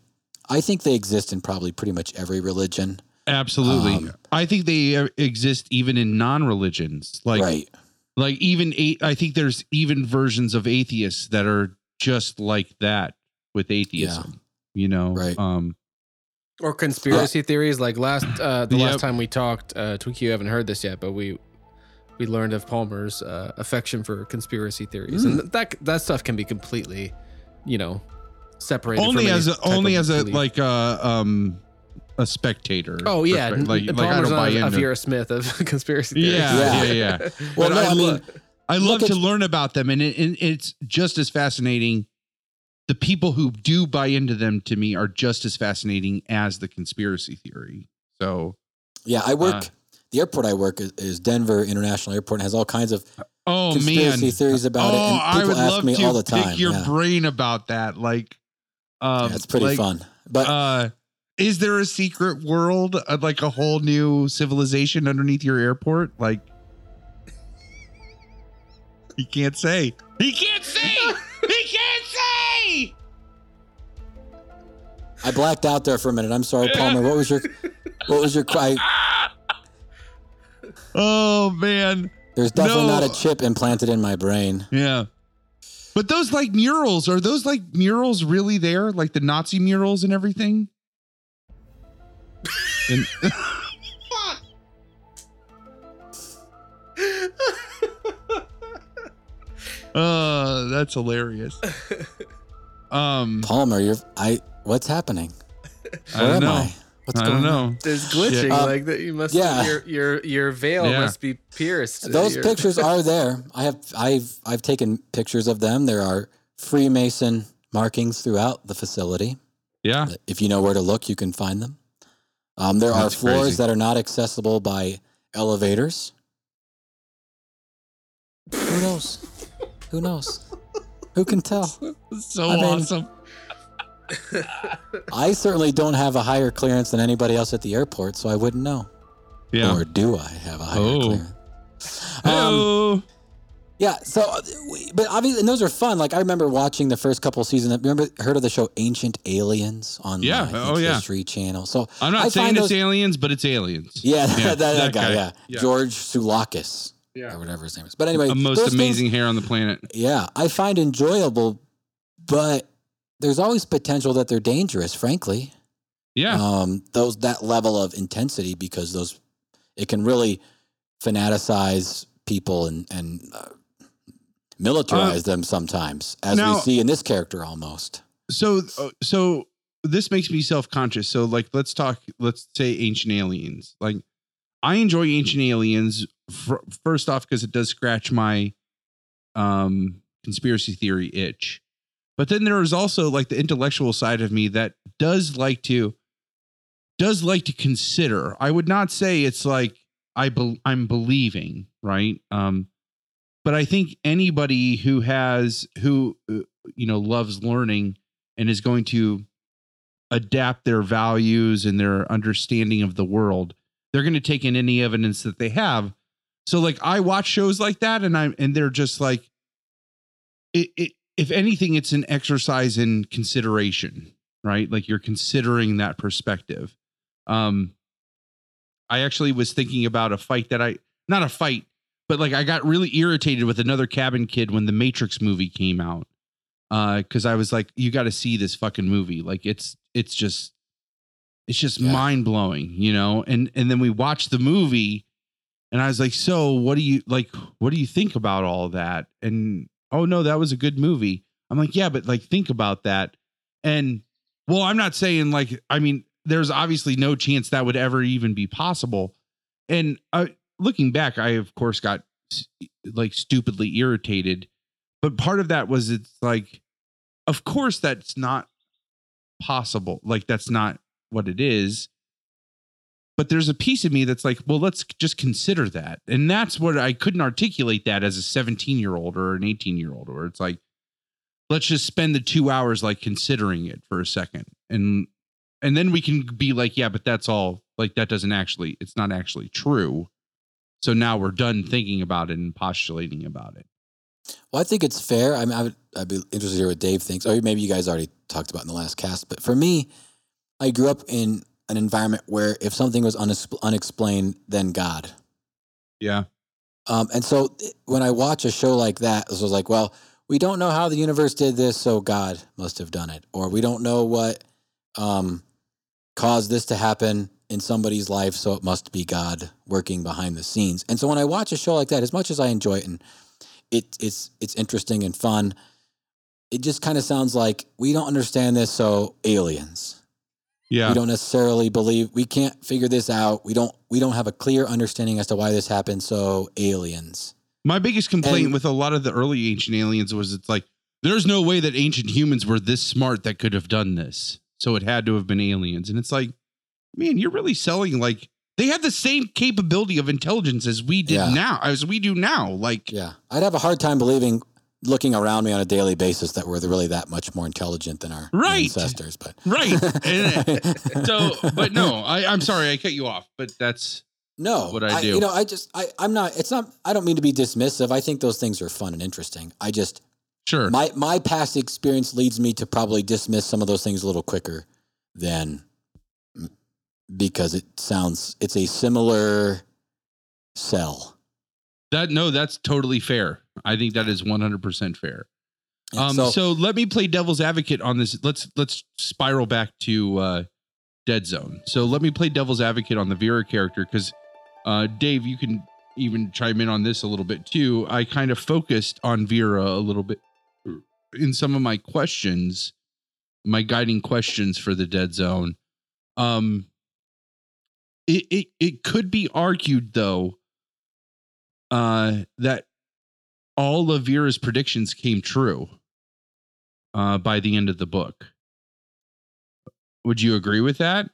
I think they exist in probably pretty much every religion. absolutely. Um, I think they uh, exist even in non-religions. Like right. like even a- I think there's even versions of atheists that are just like that with atheism. You know, Right. Um, Or conspiracy theories. Like last uh the Yep. last time we talked, uh Twinkie, you haven't heard this yet, but we we learned of Palmer's uh, affection for conspiracy theories, and that that stuff can be completely, you know, separated. only from as a, only as a belief. like a um a spectator. Oh yeah, Like, n- like, n- like I don't buy not a into. Vera Smith of conspiracy theories. Yeah, Yeah. yeah, yeah. Well, no, I I, mean, I love to learn about them, and, it, and it's just as fascinating. The people who do buy into them to me are just as fascinating as the conspiracy theory. So, yeah, I work. Uh, the airport I work is, is Denver International Airport and has all kinds of oh conspiracy man, theories about oh, it. And I people would ask love me to all the pick your yeah. brain about that. Like, um, Yeah, it's pretty like, fun. But uh, is there a secret world, uh, like a whole new civilization underneath your airport? Like, he can't say. He can't say. he can't say. I blacked out there for a minute. I'm sorry, Palmer. What was your what was your cry? Oh man, There's definitely No. not a chip implanted in my brain. yeah. But those like murals are those like murals really there? Like the Nazi murals and everything? And- uh, that's hilarious. Um, Palmer, you're I. What's happening? I don't am know. I? What's I going don't on? know. There's glitching Yeah. like that. You must. yeah. Your your your veil Yeah. must be pierced. Those Your- pictures are there. I have I've I've taken pictures of them. There are Freemason markings throughout the facility. Yeah. If you know where to look, you can find them. Um, there That's are floors crazy. that are not accessible by elevators. Who knows? Who knows? Who can tell? So I mean- awesome. I certainly don't have a higher clearance than anybody else at the airport, so I wouldn't know. Yeah. Or do I have a higher Oh. clearance? Um, Oh. Yeah. So, uh, we- but obviously, and those are fun. Like I remember watching the first couple seasons. Remember, heard of the show Ancient Aliens on Yeah. I think, Oh, yeah. History Channel. So I'm not I saying find it's those- aliens, but it's aliens. Yeah, that, Yeah, that, that that guy, guy. Yeah. Yeah. George Sulakis or whatever his name is. But anyway, The most those things- amazing hair on the planet. yeah, I find enjoyable, but there's always potential that they're dangerous. Frankly, Yeah. um, those that level of intensity because those it can really fanaticize people and and uh, militarize them sometimes, as now- we see in this character almost. so uh, so this makes me self-conscious so like let's talk let's say ancient aliens like i enjoy ancient aliens fr- first off because it does scratch my um conspiracy theory itch but then there is also like the intellectual side of me that does like to does like to consider. I would not say it's like i bel i'm believing right? Um but i think anybody who has who uh, you know loves learning and is going to adapt their values and their understanding of the world they're going to take in any evidence that they have. So like i watch shows like that and i'm and they're just like it, it if anything it's an exercise in consideration right? Like you're considering that perspective. Um i actually was thinking about a fight that i not a fight but like i got really irritated with another cabin kid when the matrix movie came out uh because i was like you got to see this fucking movie. Like it's it's just it's just Yeah. mind-blowing you know? And and then we watched the movie and i was like so what do you like what do you think about all that? And oh no that was a good movie i'm like yeah but like think about that and Well, I'm not saying like I mean, there's obviously no chance that would ever even be possible. And uh, looking back, I of course got like stupidly irritated, but part of that was it's like, of course that's not possible. Like that's not what it is. But there's a piece of me that's like, well, let's just consider that. And that's what I couldn't articulate that as a 17 year old or an 18 year old, or it's like, let's just spend the two hours like considering it for a second. And and then we can be like, yeah, but that's all like that doesn't actually, it's not actually true. So now we're done thinking about it and postulating about it. Well, I think it's fair. I mean, I would, I'd be interested to hear what Dave thinks, or maybe you guys already talked about in the last cast. But for me, I grew up in an environment where if something was unex- unexplained, then God. Yeah. Um, and so th- when I watch a show like that, it was like, well, we don't know how the universe did this, so God must have done it, or we don't know what um, caused this to happen in somebody's life, so it must be God working behind the scenes. And so when I watch a show like that, as much as I enjoy it and it, it's it's interesting and fun, it just kind of sounds like we don't understand this, so aliens. Yeah. We don't necessarily believe we can't figure this out. We don't we don't have a clear understanding as to why this happened, so aliens. My biggest complaint And- with a lot of the early ancient aliens was it's like, there's no way that ancient humans were this smart that could have done this. So it had to have been aliens. And it's like, man, you're really selling like they had the same capability of intelligence as we did Yeah. now, as we do now. Like, Yeah, I'd have a hard time believing, looking around me on a daily basis, that we're really that much more intelligent than our Right. ancestors. But right. So, but no, I, I'm sorry I cut you off, but that's no, what I do. You know, I just, I, I'm not. It's not. I don't mean to be dismissive. I think those things are fun and interesting. I just, sure. my my past experience leads me to probably dismiss some of those things a little quicker than because it sounds it's a similar sell. that, no, that's totally fair. I think that is 100% fair. Um, so, so, let me play devil's advocate on this. Let's let's spiral back to uh, Dead Zone. So let me play devil's advocate on the Vera character because uh, Dave, you can even chime in on this a little bit too. I kind of focused on Vera a little bit in some of my questions, my guiding questions for the Dead Zone. Um, it it it could be argued though uh, that all of Vera's predictions came true uh, by the end of the book. Would you agree with that?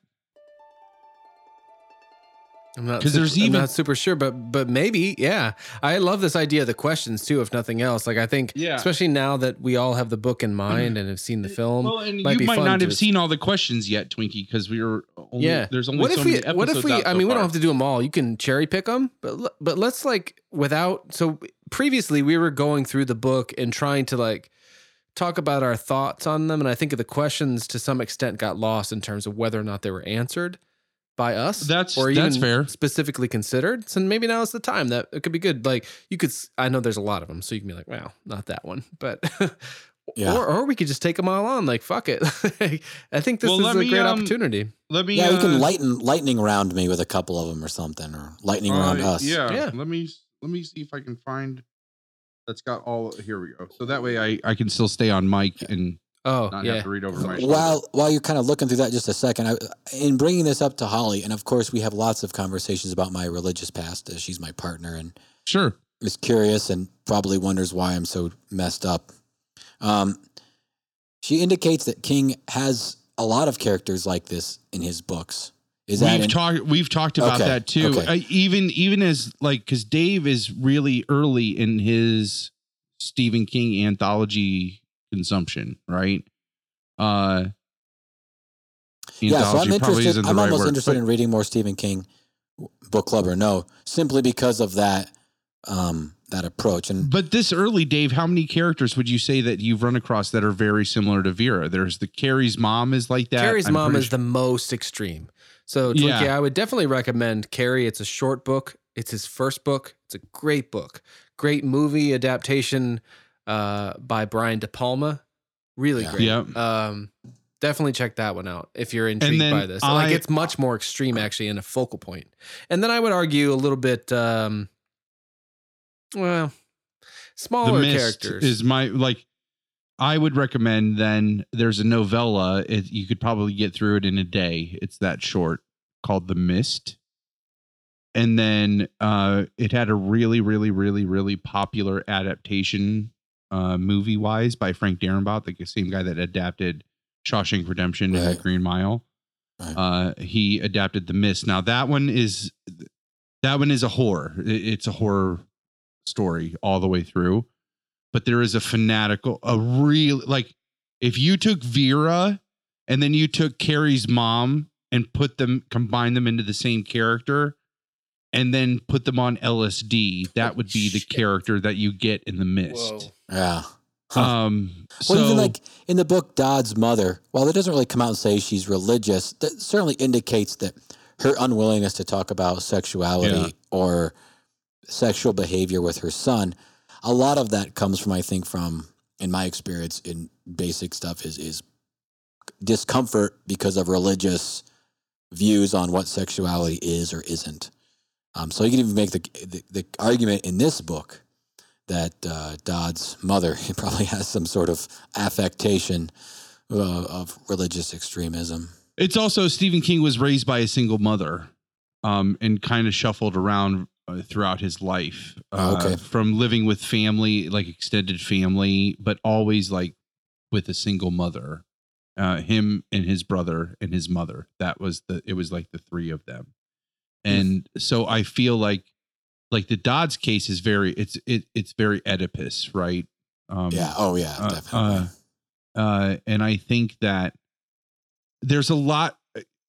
I'm not 'Cause super, there's I'm not super sure, but but maybe, yeah. I love this idea of the questions too, if nothing else. Like I think, Yeah. especially now that we all have the book in mm-hmm. mind and have seen the film. Well, and might you might not to have seen all the questions yet, Twinkie, because we were only, yeah, There's only what so if we? episodes. What if we? I so mean, we don't have to do them all. You can cherry pick them, but but let's like without. So previously we were going through the book and trying to like talk about our thoughts on them, and I think the questions to some extent got lost in terms of whether or not they were answered by us. That's- or that's even fair. Specifically considered. So maybe now is the time that it could be good. Like you could. I know there's a lot of them, so you can be like, well, not that one, but. Yeah. Or, or we could just take them all on. Like, fuck it. I think this Well, is a me, great um, opportunity. Let me. yeah, you uh, can lighten lightning round me with a couple of them or something, or lightning round uh, us. Yeah, Yeah. Let me let me see if I can find. That's got all. Here we go. So that way I I can still stay on mic and Oh, not yeah. have to read over my. shoulder. While while you're kind of looking through that, just a second, I, in bringing this up to Holly, and of course we have lots of conversations about my religious past, as she's my partner and Sure. is curious and probably wonders why I'm so messed up. Um, she indicates that King has a lot of characters like this in his books. Is that we've in- talked we've talked about Okay, that too okay. I, even even as like because dave is really early in his stephen king anthology consumption right uh yeah, so I'm interested. I'm right almost word, interested but- in reading more Stephen King book club or no, simply because of that um, that approach. And but this early dave how many characters would you say that you've run across that are very similar to vera there's the carrie's mom is like that Carrie's I'm mom pretty is the most extreme. So, Twinkie, Yeah. I would definitely recommend Carrie. It's a short book. It's his first book. It's a great book. Great movie adaptation uh, by Brian De Palma. Really Yeah. great. Yep. Um, definitely check that one out if you're intrigued by this. like I- it's much more extreme actually in a focal point. And then I would argue a little bit. Um, well, the smaller mist characters is my like I would recommend then there's a novella. It, you could probably get through it in a day. It's that short called The Mist. And then uh, it had a really, really, really, really popular adaptation uh, movie wise by Frank Darabont, the same guy that adapted Shawshank Redemption and Right. The Green Mile. Right. Uh, he adapted The Mist. Now that one is that one is a horror. It's a horror story all the way through. But there is a fanatical, a real like if you took Vera and then you took Carrie's mom and put them combine them into the same character and then put them on LSD, that would be the character that you get in the mist. Whoa. Yeah. Huh. Um so well, even like in the book, Dodd's mother, while it doesn't really come out and say she's religious, that certainly indicates that her unwillingness to talk about sexuality Yeah. or sexual behavior with her son, a lot of that comes from, I think, from in my experience in basic stuff is is discomfort because of religious views on what sexuality is or isn't. Um, so you can even make the, the the argument in this book that uh, Dodd's mother probably has some sort of affectation uh, of religious extremism. It's also Stephen King was raised by a single mother, um, and kind of shuffled around uh, throughout his life. Uh, Okay. From living with family, like extended family, but always like with a single mother. Uh, him and his brother and his mother. That was the. It was like the three of them, and so I feel like, like the Dodds case is very. It's it it's very Oedipus, right? Um, yeah. Oh, yeah. uh, definitely. uh, uh, and I think that there's a lot.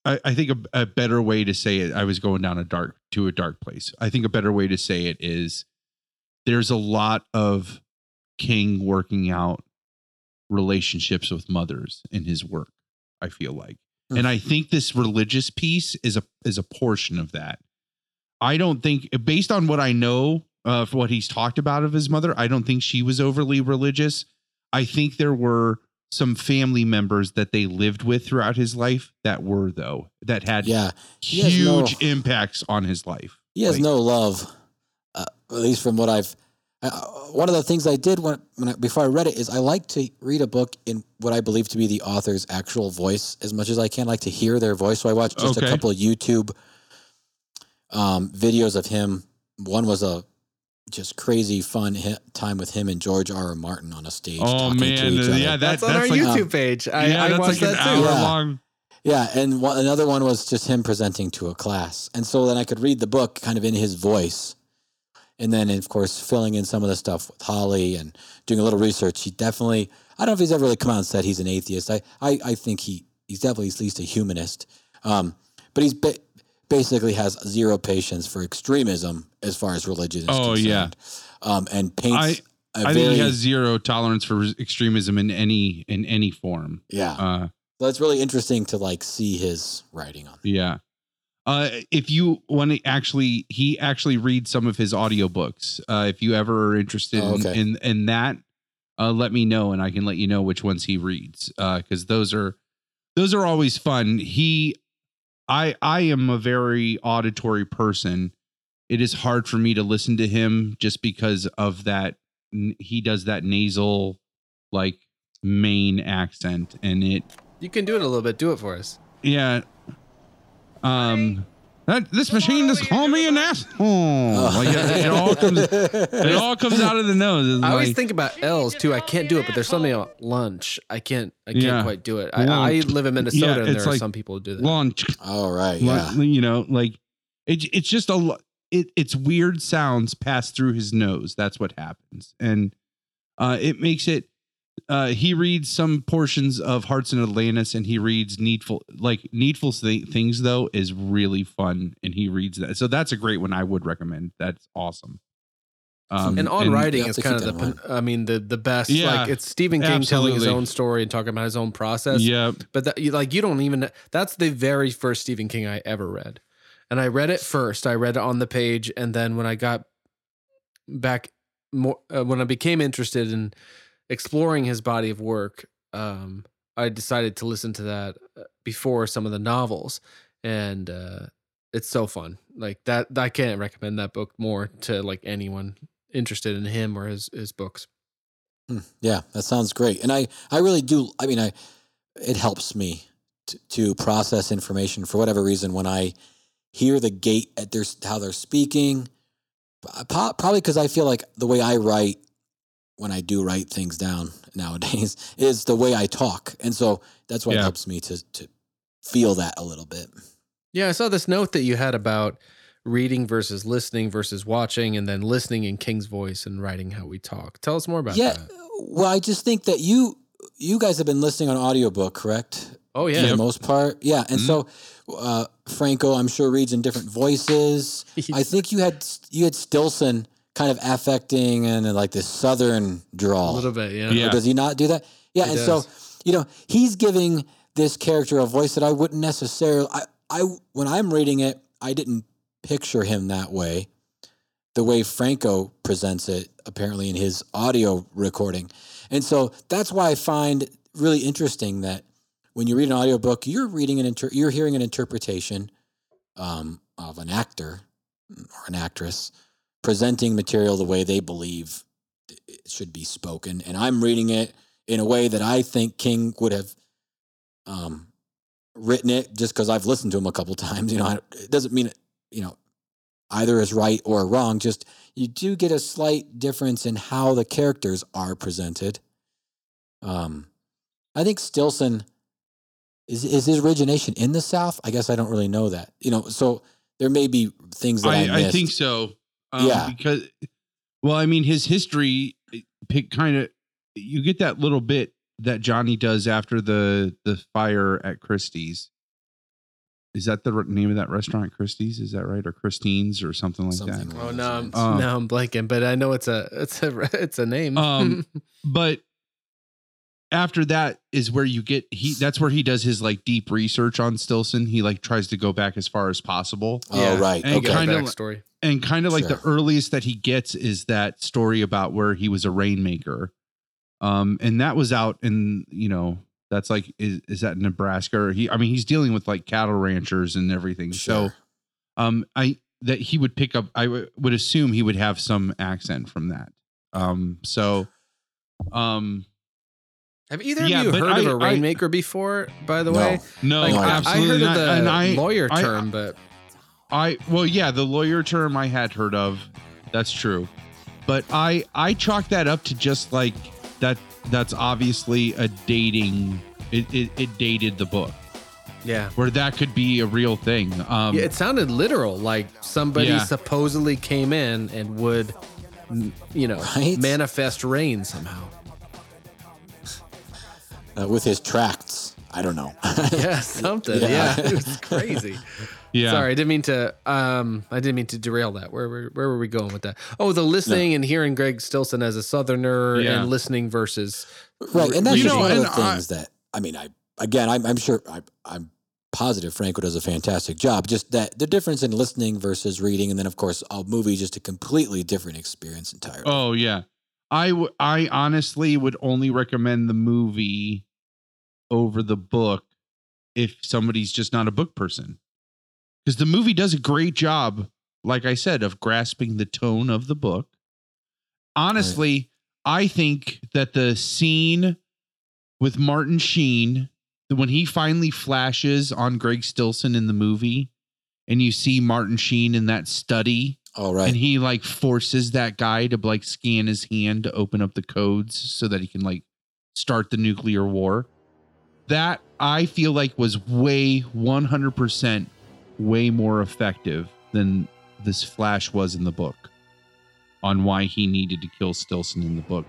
I, I think a, a better way to say it. I was going down a dark to a dark place. I think a better way to say it is there's a lot of King working out relationships with mothers in his work. I feel like. And I think this religious piece is a is a portion of that. I don't think, based on what I know of what he's talked about of his mother, I don't think she was overly religious. I think there were some family members that they lived with throughout his life that were though that had yeah. Has no- huge impacts on his life. He has Like- no love, uh, at least from what I've. Uh, one of the things I did when, when I, before I read it is I like to read a book in what I believe to be the author's actual voice as much as I can. I like to hear their voice. So I watched just Okay. a couple of YouTube um, videos of him. One was a just crazy fun hi- time with him and George R. R. Martin on a stage. Oh talking to man, each other. yeah, that, That's, on our like, YouTube page. I, yeah, I that's watched like an that too. hour Yeah. long. Yeah, and one, another one was just him presenting to a class, and so then I could read the book kind of in his voice, and then of course filling in some of the stuff with Holly and doing a little research. He definitely, I don't know if he's ever really come out and said he's an atheist. I, I, I think he he's definitely at least a humanist, um, but he's ba- basically has zero patience for extremism as far as religion is Oh, yeah. concerned, um, and paints. a I very, think he has zero tolerance for extremism in any in any form. yeah. Uh, so it's really interesting to like see his writing on. it. Yeah. Uh, if you want to actually, he actually reads some of his audiobooks. Uh, if you ever are interested Oh, in, okay. in, in that, uh, let me know and I can let you know which ones he reads. Uh, cause those are, those are always fun. He, I, I am a very auditory person. It is hard for me to listen to him just because of that. He does that nasal, like Maine accent and it, You can do it a little bit. Do it for us. yeah. Um, that this machine just called me an asshole. Like it, it all comes, it all comes out of the nose. It's I always like- think about L's too. I can't do it, but there's something about lunch. I can't. I can't Yeah. quite do it. I, I Lunch. live in Minnesota, Yeah, and it's there are like some people who do that. lunch. All right, yeah. Like, You know, like it, it's just a lo- it, it's weird sounds pass through his nose. That's what happens, and uh, it makes it. Uh, he reads some portions of Hearts in Atlantis, and he reads Needful. Like Needful Thi- Things, though, is really fun, and he reads that. So that's a great one. I would recommend. That's awesome. Um, and on writing is kind of the. pen- I mean, the the best. Yeah, like it's Stephen King telling his own story and talking about his own process. Yeah, But that, you, like you don't even. That's the very first Stephen King I ever read, and I read it first. I read it on the page, and then when I got back more, uh, when I became interested in exploring his body of work, um, I decided to listen to that uh, before some of the novels, and uh, it's so fun. Like that, I can't recommend that book more to like anyone interested in him or his his books. Hmm. Yeah, that sounds great. And I, I really do. I mean, I, it helps me to, to process information for whatever reason when I hear the gate at their how they're speaking. Probably because I feel like the way I write when I do write things down nowadays is the way I talk, and so that's what Yeah. helps me to to feel that a little bit. Yeah, I saw this note that you had about reading versus listening versus watching, and then listening in King's voice and writing how we talk. Tell us more about yeah. that. Well, I just think that you you guys have been listening on audiobook, correct? Oh yeah, for the most part. Yeah, and Mhm. so uh, Franco, I'm sure reads in different voices. I think you had you had Stillson kind of affecting and like this southern drawl. a little bit. Yeah. Yeah. Or does he not do that? Yeah, He and does. so you know he's giving this character a voice that I wouldn't necessarily. I, I when I'm reading it, I didn't picture him that way. The way Franco presents it, apparently in his audio recording, and so that's why I find really interesting that when you read an audiobook, you're reading an inter- you're hearing an interpretation um, of an actor or an actress presenting material the way they believe it should be spoken, and I'm reading it in a way that I think King would have um, written it just because I've listened to him a couple times. You know, I, it doesn't mean it, you know either is right or wrong. Just you do get a slight difference in how the characters are presented. Um, I think Stillson is is his origination in the South. I guess I don't really know that. You know, so there may be things that I, I, I think so. Um, Yeah. Because, well, I mean, his history pick kind of you get that little bit that Johnny does after the the fire at Christie's. Is that the name of that restaurant, Christie's? Is that right, or Christine's, or something like Something that? like Oh no, I'm, Um, now I'm blanking, but I know it's a it's a it's a name. Um, But after that is where you get he. That's where he does his like deep research on Stillson. He like tries to go back as far as possible. Oh right, And okay. kinda- backstory. and kind of like the earliest that he gets is that story about where he was a rainmaker um and that was out in you know that's like is, is that nebraska or he i mean he's dealing with like cattle ranchers and everything so um i that he would pick up i w- would assume he would have some accent from that um so um Have either Yeah, of you but heard of a rainmaker before? By the No. way, no like, No, I, I absolutely heard of not. the and I, lawyer I- term, but I well, yeah, the lawyer term I had heard of. That's true. But I I chalk that up to just like that that's obviously a dating it it, it dated the book. yeah. Where that could be a real thing. Um yeah, it sounded literal, like somebody Yeah. supposedly came in and would, you know, Right? manifest rain somehow. Uh, with his tracts. I don't know. Yeah, something. Yeah. Yeah, it was crazy. yeah. Sorry, I didn't mean to. Um, I didn't mean to derail that. Where were where were we going with that? Oh, the listening and hearing Greg Stillson as a Southerner Yeah. and listening versus right, and that's You just know, one of the and I- things that I mean. I again, I'm, I'm sure I, I'm positive Franco does a fantastic job. Just that the difference in listening versus reading, and then of course a movie, just a completely different experience entirely. Oh yeah. I w- I honestly would only recommend the movie over the book if somebody's just not a book person. Cuz the movie does a great job like I said of grasping the tone of the book. Honestly, I think that the scene with Martin Sheen when he finally flashes on Greg Stillson in the movie and you see Martin Sheen in that study All right. and he like forces that guy to like scan his hand to open up the codes so that he can like start the nuclear war. That I feel like was way 100% way more effective than this Flash was in the book on why he needed to kill Stillson in the book.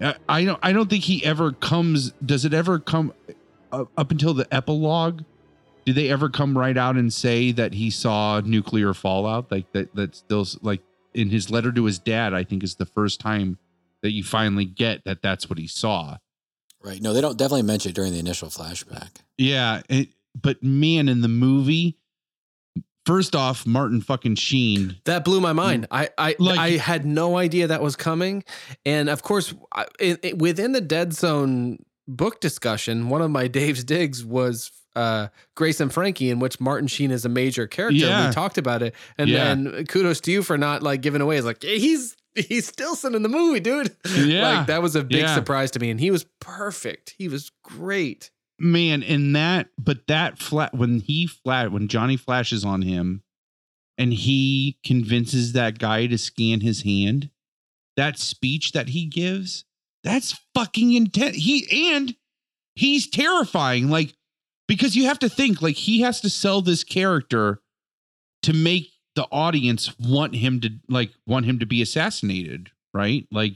I, I don't I don't think he ever comes does it ever come up, up until the epilogue do they ever come right out and say that he saw nuclear fallout like that that still like in his letter to his dad i think is the first time that you finally get that that's what he saw right. No, they don't definitely mention it during the initial flashback. yeah it, but man in the movie first off martin fucking sheen That blew my mind. I I Like- I had no idea that was coming, and of course, I, it, it- within the Dead Zone book discussion, one of my Dave's digs was uh, Grace and Frankie, in which Martin Sheen is a major character. and Yeah. We talked about it, and Yeah. then kudos to you for not like giving away. It's like he's He's Stillson in the movie, dude. Yeah. like that was a big Yeah. surprise to me, and he was perfect. He was great. man and that but that flat when he flat when johnny flashes on him and he convinces that guy to scan his hand that speech that he gives that's fucking intense he and he's terrifying like because you have to think like he has to sell this character to make the audience want him to like want him to be assassinated right like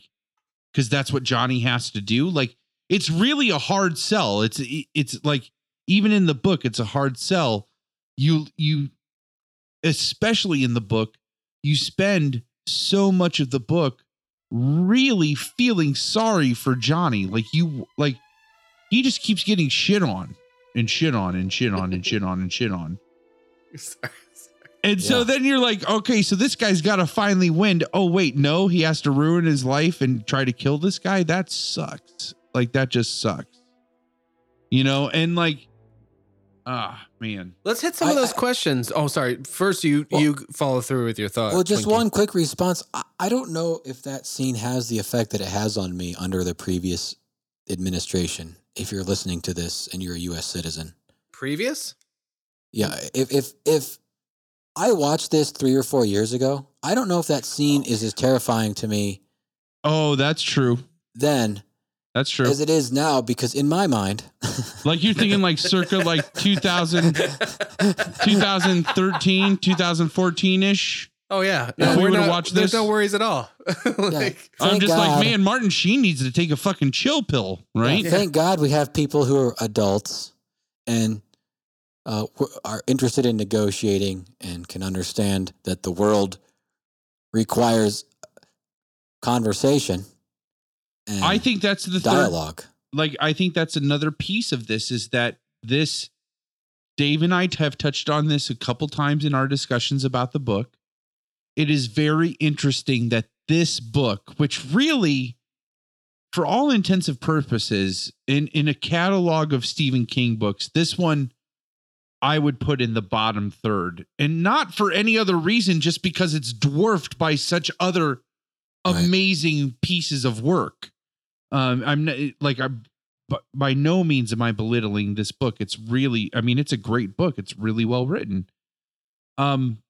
because that's what johnny has to do like it's really a hard sell. It's it's like even in the book, it's a hard sell. You you especially in the book, you spend so much of the book really feeling sorry for Johnny. Like you like he just keeps getting shit on and shit on and shit on and shit on and shit on. Sorry. And so Yeah. then you're like, okay, so this guy's got to finally win. Oh, wait, no, he has to ruin his life and try to kill this guy. That sucks. Like, that just sucks. You know, and like, ah, man. Let's hit some I- of those I- questions. Oh, sorry. First, you Well- you follow through with your thought. Well, just Twinkie. one quick response. I, I don't know if that scene has the effect that it has on me under the previous administration. If you're listening to this and you're a U.S. citizen, previous. yeah. If if if I watched this three or four years ago, I don't know if that scene is as terrifying to me Oh, that's true. then That's true. as it is now. Because in my mind, Like, you're thinking like circa like 2000, 2013, 2014 ish. Oh yeah, If we we're would've not- watched There's this- no worries at all. like, I'm Thank just like, God. man, Martin Sheen needs to take a fucking chill pill, right? Yeah, thank God we have people who are adults and uh, are interested in negotiating and can understand that the world requires conversation and I think that's the third dialogue. like I think that's another piece of this is that this Dave and I have touched on this a couple times in our discussions about the book. It is very interesting that this book, which really for all intensive purposes in in a catalog of Stephen King books, this one I would put in the bottom third. And not for any other reason just because it's dwarfed by such other Right. amazing pieces of work. Um, I'm not, like I'm, but by no means am I belittling this book. It's really, I mean, it's a great book. It's really well written. Um,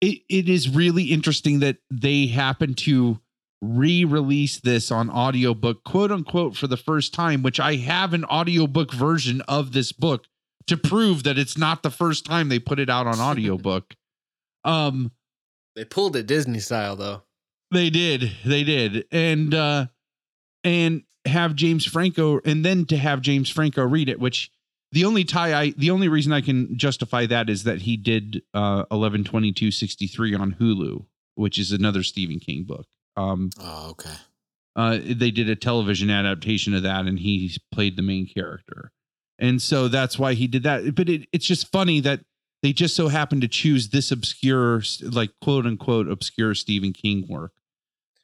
it it is really interesting that they happen to re-release this on audiobook, quote unquote, for the first time, which I have an audiobook version of this book to prove that it's not the first time they put it out on audiobook. um, they pulled it Disney style though. they did. They did. And uh and have James Franco and then to have James Franco read it, which the only tie I the only reason I can justify that is that he did uh 11.22.63 on Hulu, which is another Stephen King book. Um Oh, okay. uh they did a television adaptation of that and he played the main character. And so that's why he did that. But it, it's just funny that they just so happened to choose this obscure, like quote unquote obscure Stephen King work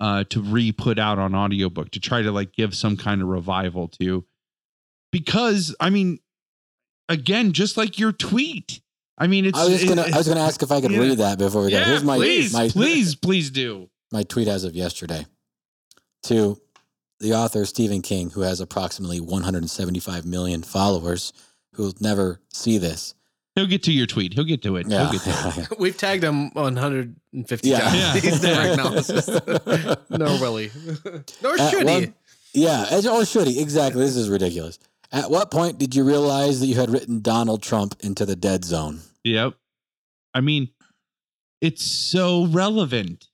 uh, to re put out on audiobook to try to like give some kind of revival to. Because I mean, again, just like your tweet. I mean, it's I was gonna. it- I was gonna ask if I could Yeah. read that before we go. yeah, Here's my please, my please, please do. My tweet as of yesterday to the author Stephen King, who has approximately 175 million followers, who will never see this. He'll get to your tweet. He'll get to it. Yeah, He'll get to it. We've tagged him 150 Yeah. times. Yeah. He's never acknowledged no, Willie. Nor At should he. yeah. as- Oh, should he? Exactly. This is ridiculous. At what point did you realize that you had written Donald Trump into the dead zone? Yep. I mean, it's so relevant.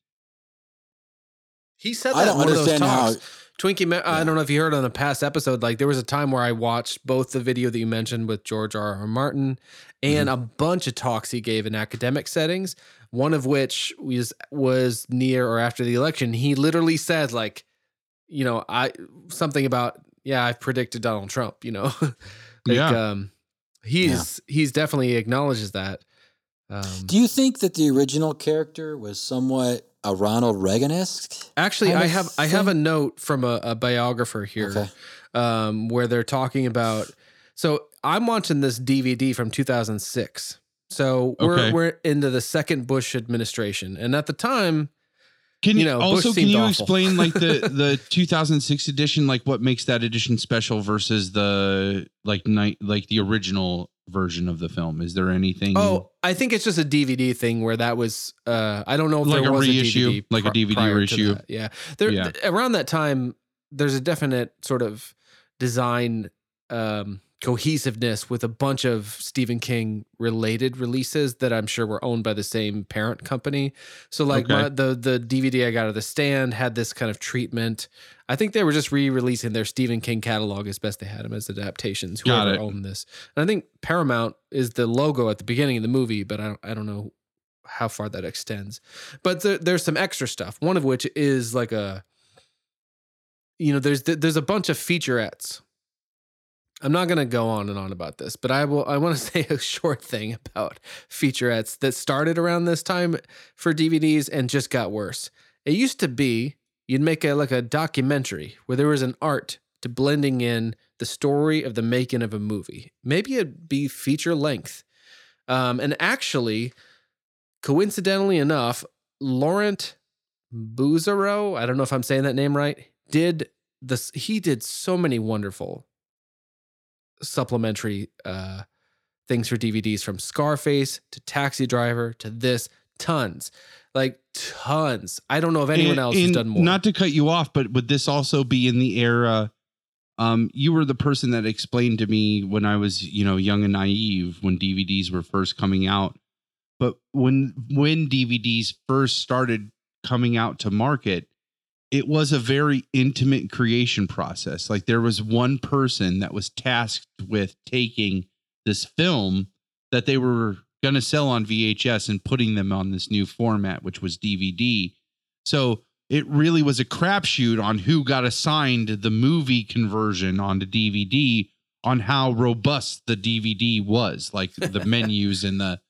He said I that don't in one of those understand how. talks. Twinkie, me- I don't know if you heard on a past episode, like there was a time where I watched both the video that you mentioned with George R. R. Martin and Mm-hmm. a bunch of talks he gave in academic settings. One of which was was near or after the election. He literally said, like, you know, I something about yeah, I've predicted Donald Trump. You know, like, Yeah. um, he's he's definitely acknowledges that. Um, Do you think that the original character was somewhat a Ronald Reagan-esque? Actually, I of have I have a note from a, a biographer here, Okay. um, where they're talking about. So I'm watching this DVD from 2006. So we're Okay. we're into the second Bush administration, and at the time, Can you you, know, Bush also can you awful. explain like the the 2006 edition, like what makes that edition special versus the like night like the original version of the film? Is there anything? Oh, I think it's just a DVD thing where that was. Uh, I don't know if Like there a was reissue, a DVD like a DVD reissue. Yeah, there Yeah. th- around that time, there's a definite sort of design um, cohesiveness with a bunch of Stephen King related releases that I'm sure were owned by the same parent company. So like Okay. my, the the DVD I got of the stand had this kind of treatment. I think they were just re-releasing their Stephen King catalog as best they had them as adaptations. Whoever owned this, and I think Paramount is the logo at the beginning of the movie, but I don't, I don't know how far that extends. But there, there's some extra stuff. One of which is like a, you know, there's there's a bunch of featurettes. I'm not going to go on and on about this, but I will. I want to say a short thing about featurettes that started around this time for DVDs and just got worse. It used to be you'd make a like a documentary where there was an art to blending in the story of the making of a movie. Maybe it'd be feature length. Um, and actually, coincidentally enough, Laurent Bouzereau, I don't know if I'm saying that name right, did this. He did so many wonderful supplementary uh, things for DVDs from Scarface to Taxi Driver to this, tons, like tons. I don't know if anyone And- else has done more. Not to cut you off, but would this also be in the era? Um, you were the person that explained to me when I was, you know, young and naive when DVDs were first coming out. But when when DVDs first started coming out to market, it was a very intimate creation process. Like there was one person that was tasked with taking this film that they were going to sell on VHS and putting them on this new format, which was DVD. So it really was a crapshoot on who got assigned the movie conversion onto DVD on how robust the DVD was, like the menus and the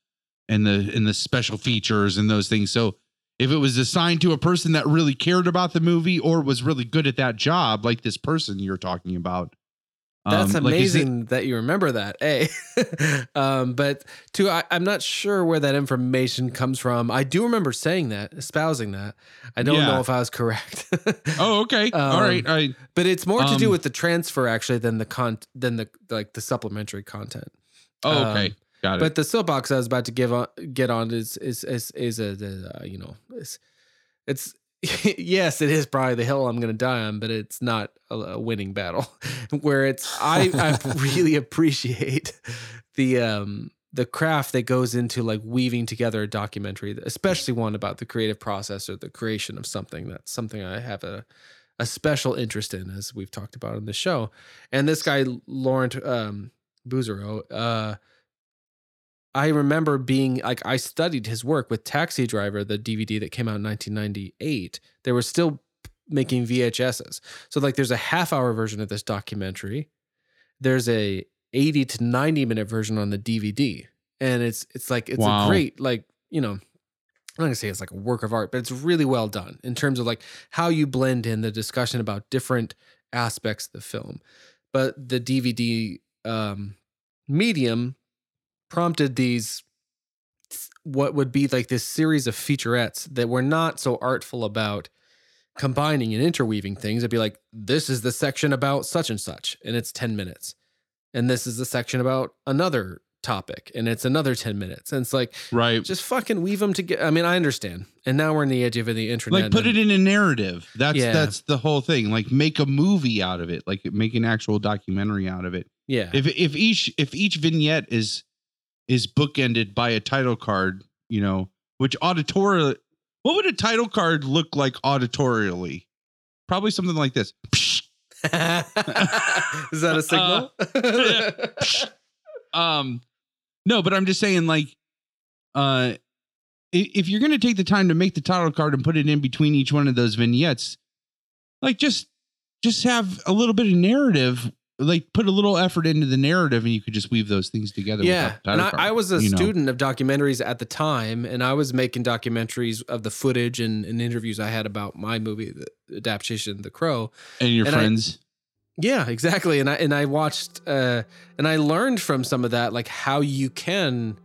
and the and the special features and those things. So if it was assigned to a person that really cared about the movie or was really good at that job, like this person you're talking about. That's um, like, amazing that you remember that. A, um, but two, I, I'm not sure where that information comes from. I do remember saying that, espousing that. I don't Yeah. know if I was correct. oh, okay. All Um, right. I but it's more to do um, with the transfer actually than the con than the like the supplementary content. oh, okay. um, Got it. But the soapbox I was about to give on get on is is is is a, the, uh, you know it's it's yes it is probably the hill I'm going to die on, but it's not a, a winning battle. Where it's I I really appreciate the um the craft that goes into like weaving together a documentary, especially one about the creative process or the creation of something. That's something I have a a special interest in, as we've talked about on the show. And this guy Laurent um, Bouzereau, uh, I remember being like I studied his work with Taxi Driver, the DVD that came out in 1998. They were still making VHSs, so like there's a half hour version of this documentary. There's a 80 to 90 minute version on the DVD, and it's it's like it's Wow. a great like you know. I'm not gonna say it's like a work of art, but it's really well done in terms of like how you blend in the discussion about different aspects of the film. But the DVD um, medium prompted these what would be like this series of featurettes that were not so artful about combining and interweaving things. It'd be like, this is the section about such and such, and it's 10 minutes. And this is the section about another topic, and it's another 10 minutes. And it's like, right. just fucking weave them together. I mean, I understand. And now we're in the edge of the internet. like put and- it in a narrative. That's Yeah. that's the whole thing. Like make a movie out of it. Like make an actual documentary out of it. Yeah. If if each if each vignette is is bookended by a title card, you know, which auditorial what would a title card look like auditorially? Probably something like this. is that a signal? um no but i'm just saying like uh if you're going to take the time to make the title card and put it in between each one of those vignettes like just just have a little bit of narrative like put a little effort into the narrative and you could just weave those things together yeah. And I, I was a you know? student of documentaries at the time, and I was making documentaries of the footage and, and interviews I had about my movie, the adaptation, The Crow. and your and I- friends Yeah, exactly. And I and I watched uh and I learned from some of that like how you can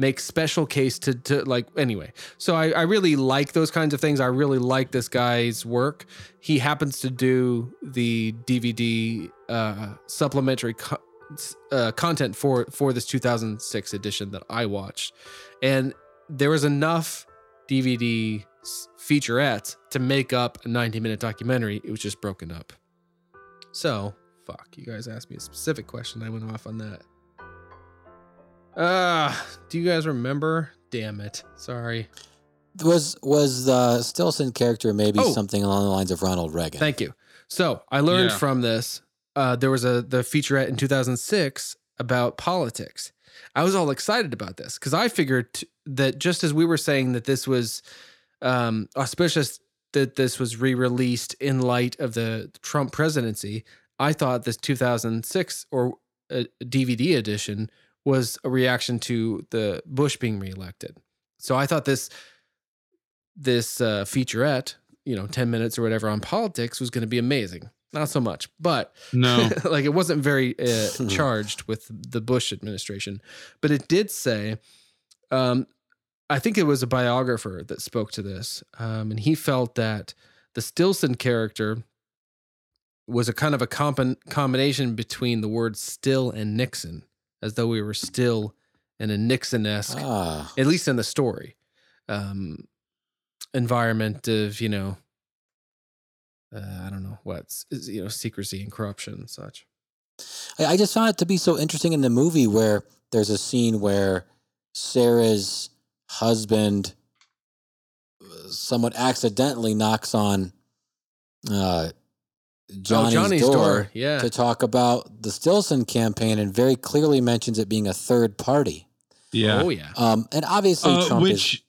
make special case to to like anyway. So I, I really like those kinds of things. I really like this guy's work. He happens to do the DVD uh, supplementary co- uh, content for for this 2006 edition that I watched, and there was enough DVD featurettes to make up a 90 minute documentary. It was just broken up. So fuck, you guys asked me a specific question. I went off on that. Uh, do you guys remember? Damn it. Sorry. Was was the Stillson character maybe Oh. something along the lines of Ronald Reagan? Thank you. So I learned Yeah. from this. Uh, there was a the featurette in 2006 about politics. I was all excited about this because I figured t- that just as we were saying that this was um, auspicious that this was re-released in light of the Trump presidency, I thought this 2006 or uh, DVD edition was a reaction to the Bush being reelected. So I thought this this uh, featurette, you know, 10 minutes or whatever on politics was going to be amazing. Not so much, but No. like it wasn't very uh, charged with the Bush administration, but it did say, um, I think it was a biographer that spoke to this, um, and he felt that the Stillson character was a kind of a comp- combination between the words still and Nixon, as though we were still in a Nixon esque Ah, at least in the story um environment of you know uh, i don't know what's you know secrecy and corruption and such. I, I just found it to be so interesting in the movie where there's a scene where Sarah's husband uh, somewhat accidentally knocks on uh, Johnny's, oh johnny's door, door, yeah to talk about the Stillson campaign and very clearly mentions it being a third party. Yeah. oh yeah Um, and obviously, Uh, Trump which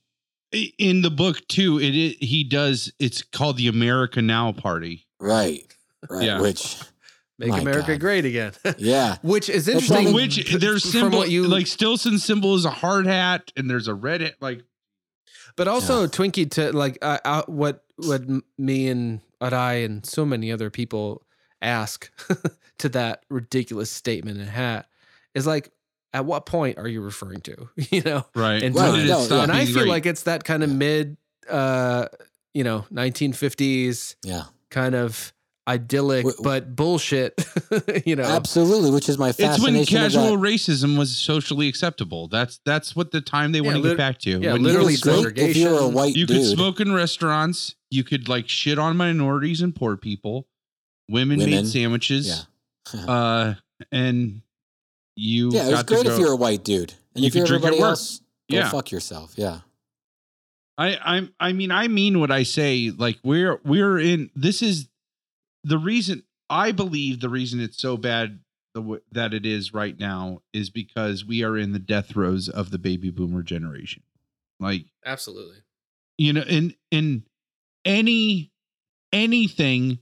i- in the book too, it, it he does. It's called the America Now Party. right, right. Yeah. Which, make My america God. great again yeah, which is interesting from Which p- their symbol, what you like Stillson's symbol is a hard hat, and there's a red hat. Like But also Twinkie to like uh, uh, what what me and what I and so many other people ask to that ridiculous statement and hat is like, at what point are you referring to? You know, right. And When Right, no, stop and I feel great? like it's that kind of mid, uh, you know, 1950s yeah, kind of idyllic W- but bullshit. you know, absolutely. Which is my it's when casual that. racism was socially acceptable. That's that's what the time they want to lit- get back to. yeah, When You literally were straight if you were a white you dude. could smoke in restaurants. You could like shit on minorities and poor people. Women, Women. made sandwiches. Yeah. Uh, and you yeah, it was got to great if you're a white dude. And You if could you're drink at everybody work. else, go Yeah. fuck yourself. Yeah. I I'm I mean I mean what I say. Like we're we're in this is the reason I believe the reason it's so bad the w- that it is right now is because we are in the death throes of the baby boomer generation. Like absolutely. you know in in any anything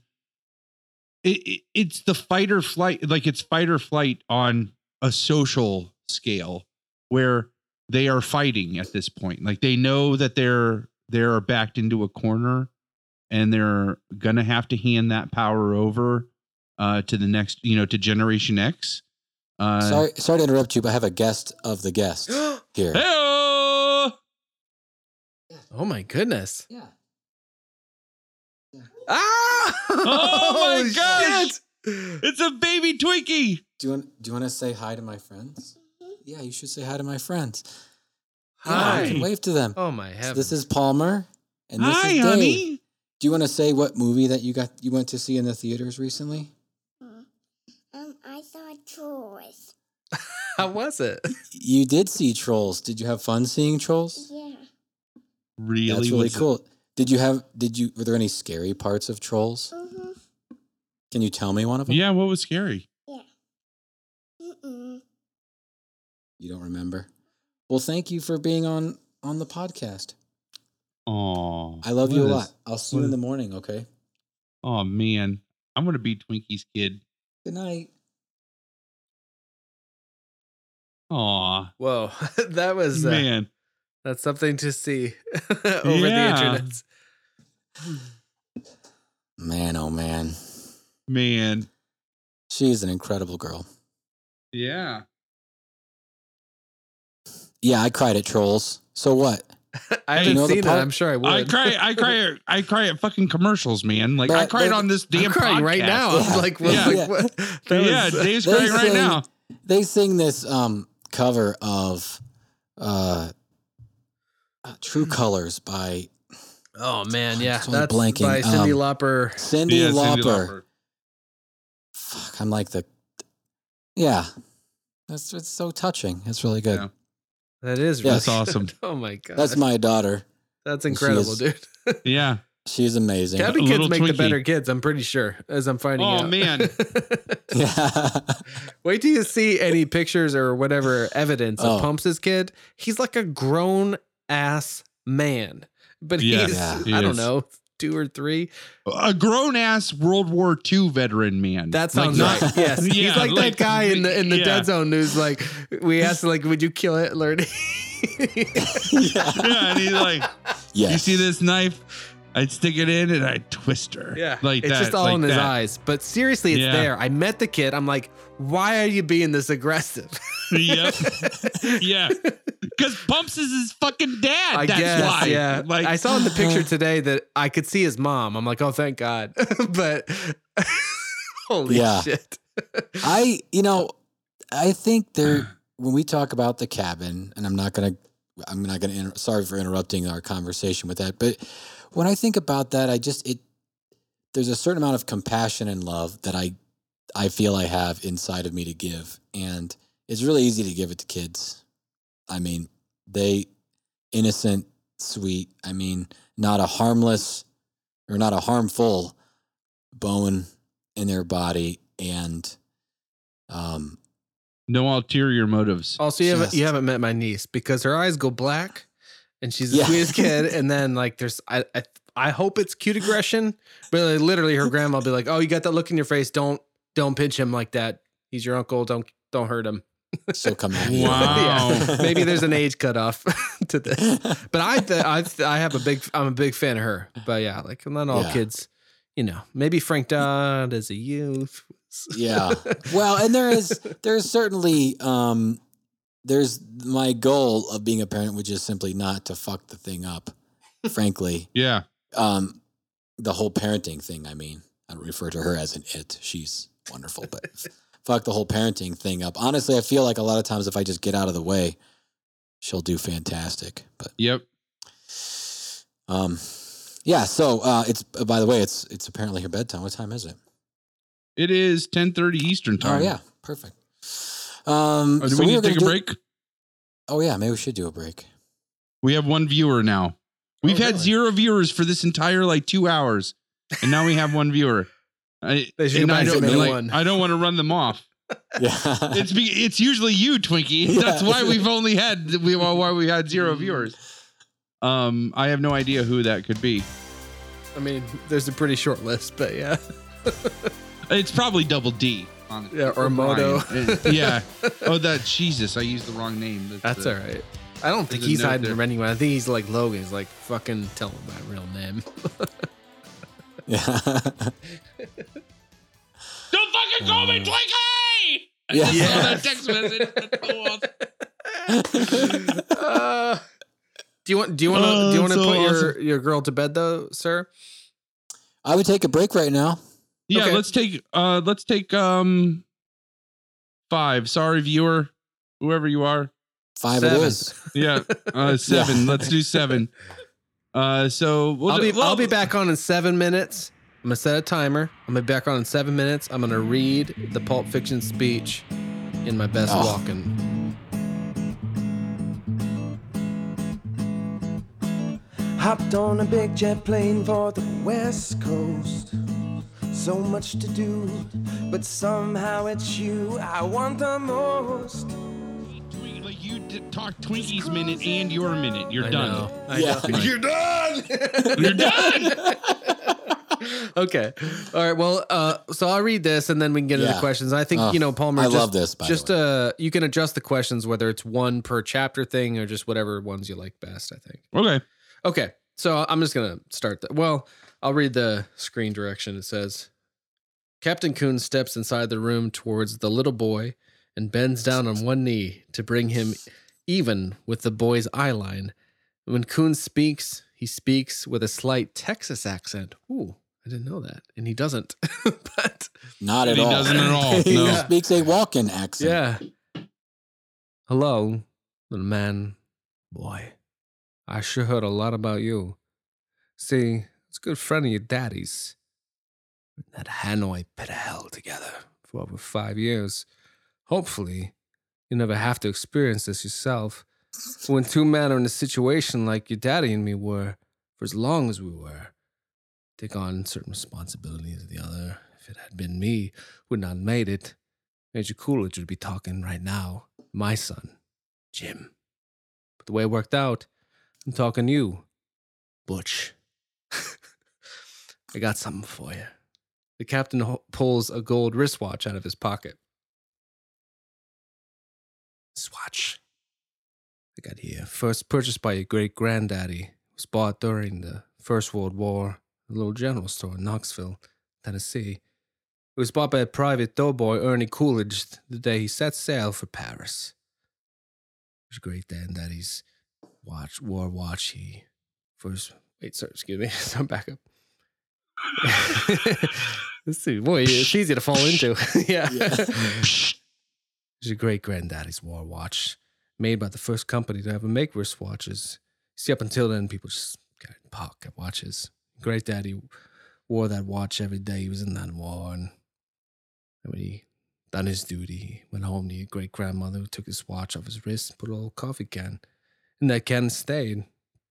it, it, it's the fight or flight like it's fight or flight on a social scale where they are fighting at this point like they know that they're they're backed into a corner and they're gonna have to hand that power over uh to the next you know to generation x uh sorry, sorry to interrupt you, but I have a guest of the guest here. Hey-o! Oh my goodness. Yeah. Ah! Oh my gosh! shit! it's a baby twinkie Do you want? Do you want to say hi to my friends? Yeah, you should say hi to my friends. Yeah, Hi. you can wave to them. Oh my So heavens. this is Palmer, and this hi is Dave. honey Do you want to say what movie that you got? You went to see in the theaters recently? Um, I saw Trolls. How was it? You did see Trolls. Did you have fun seeing Trolls? Yeah. really That's really was it- cool. Did you have? Did you? Were there any scary parts of Trolls? Mm-hmm. Can you tell me one of them? yeah what was scary Yeah. Mm-mm. You don't remember? Well, thank you for being on on the podcast. Oh I love you a lot. I'll see you in the morning. Okay. oh man i'm gonna be twinkie's kid Good night. Aw, Whoa, that was uh, man that's something to see over Yeah. the internet. Man, oh man, man she's an incredible girl. yeah yeah, I cried at Trolls. So what? I haven't know the seen it. I'm sure I would. I cry, I cry, I cry at fucking commercials, man. Like I cried but- on this damn I'm crying right now. Yeah. Like, what, Yeah. like, Yeah. what? That yeah, was- Dave's They crying right now. They sing this um cover of uh, uh True Colors by oh man, yeah, I'm that's blanking. by Cyndi Um, Cyndi Yeah, Lauper. Cyndi Lauper. Fuck, I'm like the Yeah. That's it's so touching. It's really good. Yeah. That is Yeah. really That's awesome. Oh my god, That's my daughter. that's incredible, is- dude. Yeah. She's amazing. Cabin A kids little make the better kids. I'm pretty sure, as I'm finding Oh, out. man. Yeah. Wait till you see any pictures or whatever evidence of Oh. Pumps' kid. He's like a grown ass man, but Yeah, he's Yeah. he I don't know two or three. A grown ass World War II veteran man. That sounds not- right. Yes, he's like, like, that guy in the in the yeah. dead zone who's like, we asked like, would you kill Hitler? yeah. Yeah, and he's like, Yes. you see this knife? I'd stick it in and I'd twist her. Yeah, like it's that, just all like in his that. eyes. But seriously, it's Yeah. there. I met the kid. I'm like, why are you being this aggressive? Yep. yeah, because Pumps is his fucking dad. I That's guess, why. yeah. Like I saw in the picture today that I could see his mom. I'm like, oh, thank God. but holy Yeah. shit. I, you know, I think there when we talk about the cabin, and I'm not gonna, I'm not gonna. Inter- sorry for interrupting our conversation with that, but when I think about that, I just it there's a certain amount of compassion and love that I I feel I have inside of me to give, and it's really easy to give it to kids. I mean, they innocent, sweet. I mean, not a harmless or not a harmful bone in their body, and um, no ulterior motives. Also, you haven't you haven't met my niece because her eyes go black, and she's the Yeah. sweetest kid. And then like there's I, I I hope it's cute aggression, but like, literally her grandma will be like, "Oh, you got that look in your face. Don't don't pinch him like that. He's your uncle. Don't don't hurt him." still come at you. Wow. yeah. Maybe there's an age cutoff to this, but I th- I th- I have a big I'm a big fan of her. But yeah, like not all Yeah. kids, you know. Maybe Frank Dodd as a youth. yeah. Well, and there is there's certainly um there's my goal of being a parent, which is simply not to fuck the thing up. frankly, Yeah, um, the whole parenting thing. I mean, I don't refer to her as an it. She's wonderful, but fuck the whole parenting thing up. Honestly, I feel like a lot of times if I just get out of the way, she'll do fantastic. But yep. um, yeah. So uh, it's uh, by the way, it's it's apparently her bedtime. What time is it? It is ten thirty Eastern time. Oh yeah, perfect. Um, Oh, do so we need were to take a gonna do- break? Oh yeah, maybe we should do a break. We have one viewer now. We've Oh, had really? zero viewers for this entire like two hours, and now we have one viewer. I, They should and I don't like, one. I don't want to run them off. Yeah, It's be, it's usually you, Twinkie. Yeah. That's why we've only had we why we had zero viewers. Um, I have no idea who that could be. I mean, there's a pretty short list, but yeah. It's probably Double D. honestly, Yeah, or Moto. Uh, yeah. Oh, that Jesus! I used the wrong name. That's the- all right. I don't think he's hiding there. from anyone. I think he's like Logan. He's like, fucking tell him my real name. yeah. Don't fucking call me Uh, Twinkie! I yeah. saw Yeah. that text message. That's awesome. Uh, do you want? Do you want to? Oh, do you want to so put your your girl to bed though, sir? I would take a break right now. Yeah, Okay. let's take uh let's take um five. Sorry, viewer, whoever you are. Five Seven. it is. Yeah, uh seven. Let's do seven. Uh, so we'll I'll do- be well, I'll be back on in seven minutes. I'm gonna set a timer. I'm gonna be back on in seven minutes. I'm gonna read the Pulp Fiction speech in my best Oh. Walken. Hopped on a big jet plane for the West Coast. So much to do, but somehow it's you I want the most. Like you did talk Twinkie's minute and your minute. You're I done. know. I Yeah. know. You're done. You're done. okay. All right. Well, uh, so I'll read this and then we can get into Yeah. questions. I think Oh, you know, Palmer. I just, love this, by the just way. uh, you can adjust the questions whether it's one per chapter thing or just whatever ones you like best. I think. Okay. Okay. So I'm just gonna start that. Well, I'll read the screen direction. It says, Captain Coon steps inside the room towards the little boy and bends down on one knee to bring him even with the boy's eye line. When Coon speaks, he speaks with a slight Texas accent. Ooh, I didn't know that. And he doesn't. but Not at He all. He doesn't at all, he no. speaks a Walken accent. yeah. Hello, little man, boy. I sure heard a lot about you. See, it's a good friend of your daddy's. That Hanoi pit of hell together for over five years. Hopefully, you never have to experience this yourself. When two men are in a situation like your daddy and me were, for as long as we were, take on certain responsibilities of the other. If it had been me who had not made it, Major Coolidge would be talking right now. My son, Jim. But the way it worked out, I'm talking you, Butch. I got something for you. The captain ho- pulls a gold wristwatch out of his pocket. This watch I got here, first purchased by your great granddaddy, was bought during the First World War, a little general store in Knoxville, Tennessee. It was bought by a private doughboy, Ernie Coolidge, the day he set sail for Paris. It was great granddaddy's watch, war watch. He first, wait, sir excuse me, so back up. Let's see, boy, it's easy to fall into. yeah. Yeah. Your great granddaddy's war watch, made by the first company to ever make wristwatches. See, up until then, people just got pocket watches. Great daddy wore that watch every day he was in that war, and when he done his duty, he went home to your great grandmother, who took his watch off his wrist and put a little coffee can. And that can stayed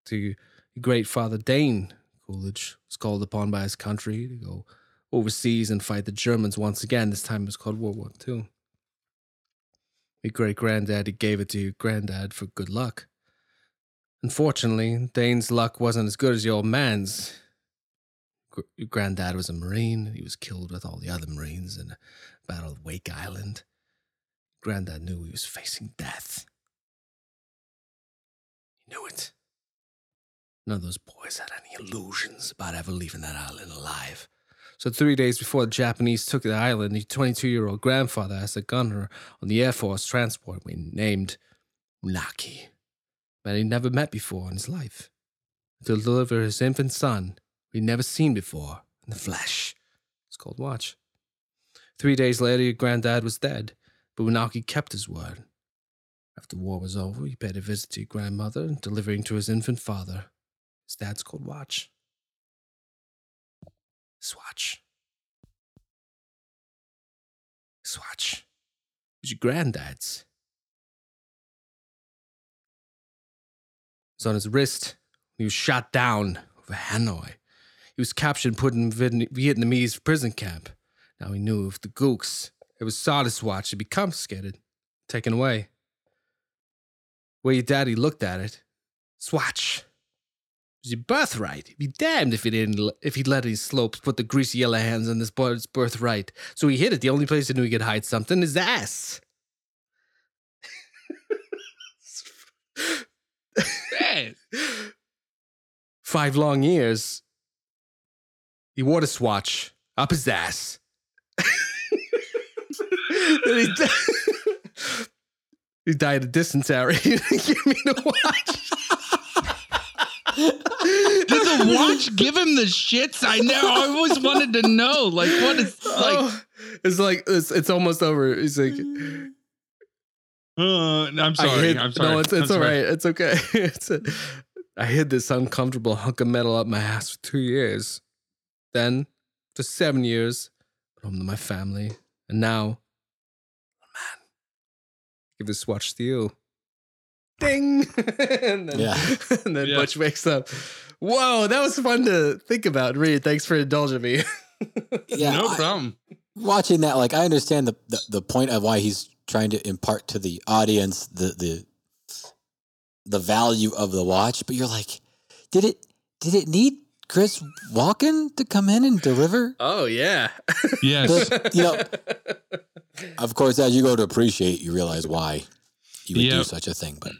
to your great father Dane Coolidge was called upon by his country to go overseas and fight the Germans once again. This time it was called World War II. Your great granddaddy gave it to your granddad for good luck. Unfortunately, Dane's luck wasn't as good as your old man's. Your granddad was a Marine, he was killed with all the other Marines in the Battle of Wake Island. Granddad knew he was facing death. He knew it. None of those boys had any illusions about ever leaving that island alive. So, three days before the Japanese took the island, your 22 year old grandfather asked a gunner on the Air Force transport we named Winocki, man he'd never met before in his life, to deliver his infant son we'd never seen before in the flesh. It's called Watch. Three days later, your granddad was dead, but Winocki kept his word. After the war was over, he paid a visit to your grandmother, delivering to his infant father. His dad's called Watch. Swatch. Swatch. It was your granddad's. It was on his wrist he was shot down over Hanoi. He was captured and put in Viet- Vietnamese prison camp. Now he knew if the gooks ever saw this watch, it'd be confiscated, taken away. Where your daddy looked at it, Swatch. Was birthright. He'd be damned if he didn't. If he'd let his slopes put the greasy yellow hands on this boy's birthright. So he hid it. The only place he knew he could hide something is the ass. Five long years. He wore the swatch up his ass. He, di- he died of dysentery. Give me the watch. Did the watch give him the shits? I know. I always wanted to know. Like, what is like? Oh, it's like it's, it's almost over. He's like, Uh, I'm sorry. hid- I'm sorry. No, it's, it's I'm all sorry. right. It's okay. It's a, I hid this uncomfortable hunk of metal up my ass for two years. Then, for seven years, home to my family. And now, oh man, give this watch to you. Ding! and then, Yeah. and then Yeah. Butch wakes up. Whoa, that was fun to think about. Reed, thanks for indulging me. Yeah, no I- problem. watching that, like I understand the, the the point of why he's trying to impart to the audience the the the value of the watch, but you're like, did it did it need Chris Walken to come in and deliver? oh, yeah. Yes. The- you know, of course, as you go to appreciate, you realize why you would do such a thing. But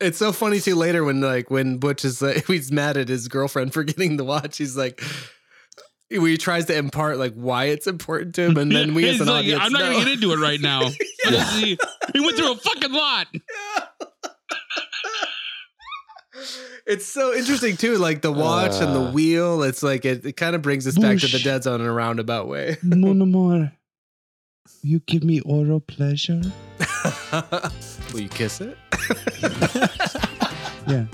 it's so funny too. Later, when like when Butch is like he's mad at his girlfriend for getting the watch, he's like, he tries to impart like why it's important to him, and then we as an like, audience, I'm not know. get into it right now. yeah. he, he, went through a fucking lot. It's so interesting too, like the watch uh, and the uh. wheel. It's like it, it kind of brings us back to the dead zone in a roundabout way you give me oral pleasure. Will you kiss it? Yeah.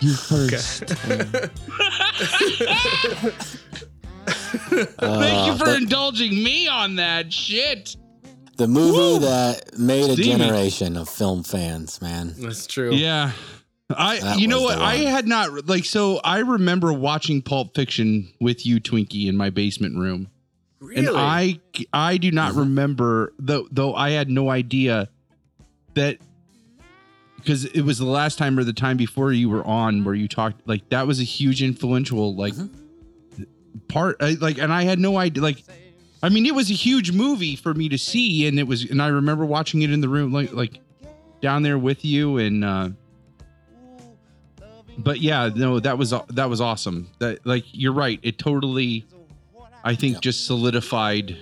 You Okay. first. Uh, Thank you for the, indulging me on that shit. the movie Woo! that made a Steamy. generation of film fans, man. That's true. Yeah. I That you know was what the I one. had not like so I remember watching Pulp Fiction with you Twinkie in my basement room Really? and I I do not Mhm. remember though though I had no idea that because it was the last time or the time before you were on where you talked like that was a huge influential like Mhm. part I, like and I had no idea like I mean it was a huge movie for me to see and it was and I remember watching it in the room like like down there with you and uh but yeah no that was that was awesome that like you're right it totally I think Yeah. just solidified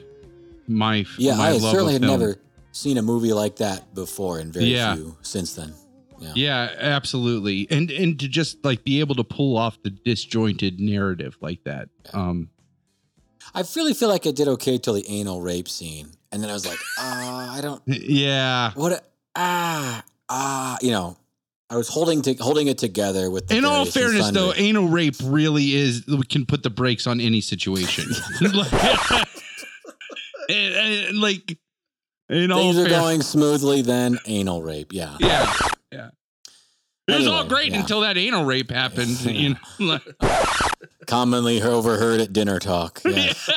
my Yeah, my I certainly had film. never seen a movie like that before, and very Yeah. few since then. Yeah. Yeah, absolutely. And and to just like be able to pull off the disjointed narrative like that. Um I really feel like I did okay till the anal rape scene, and then I was like, ah, I don't. yeah. What? a- Ah, ah. You know, I was holding to holding it together with. The In all various and fairness though, anal rape really is we can put the brakes on any situation. like, and- and, like in all things are fair- going smoothly, then anal rape. Yeah. Yeah. Yeah. It was all great yeah. until that anal rape happened. You know, like- Commonly overheard at dinner talk. Yes.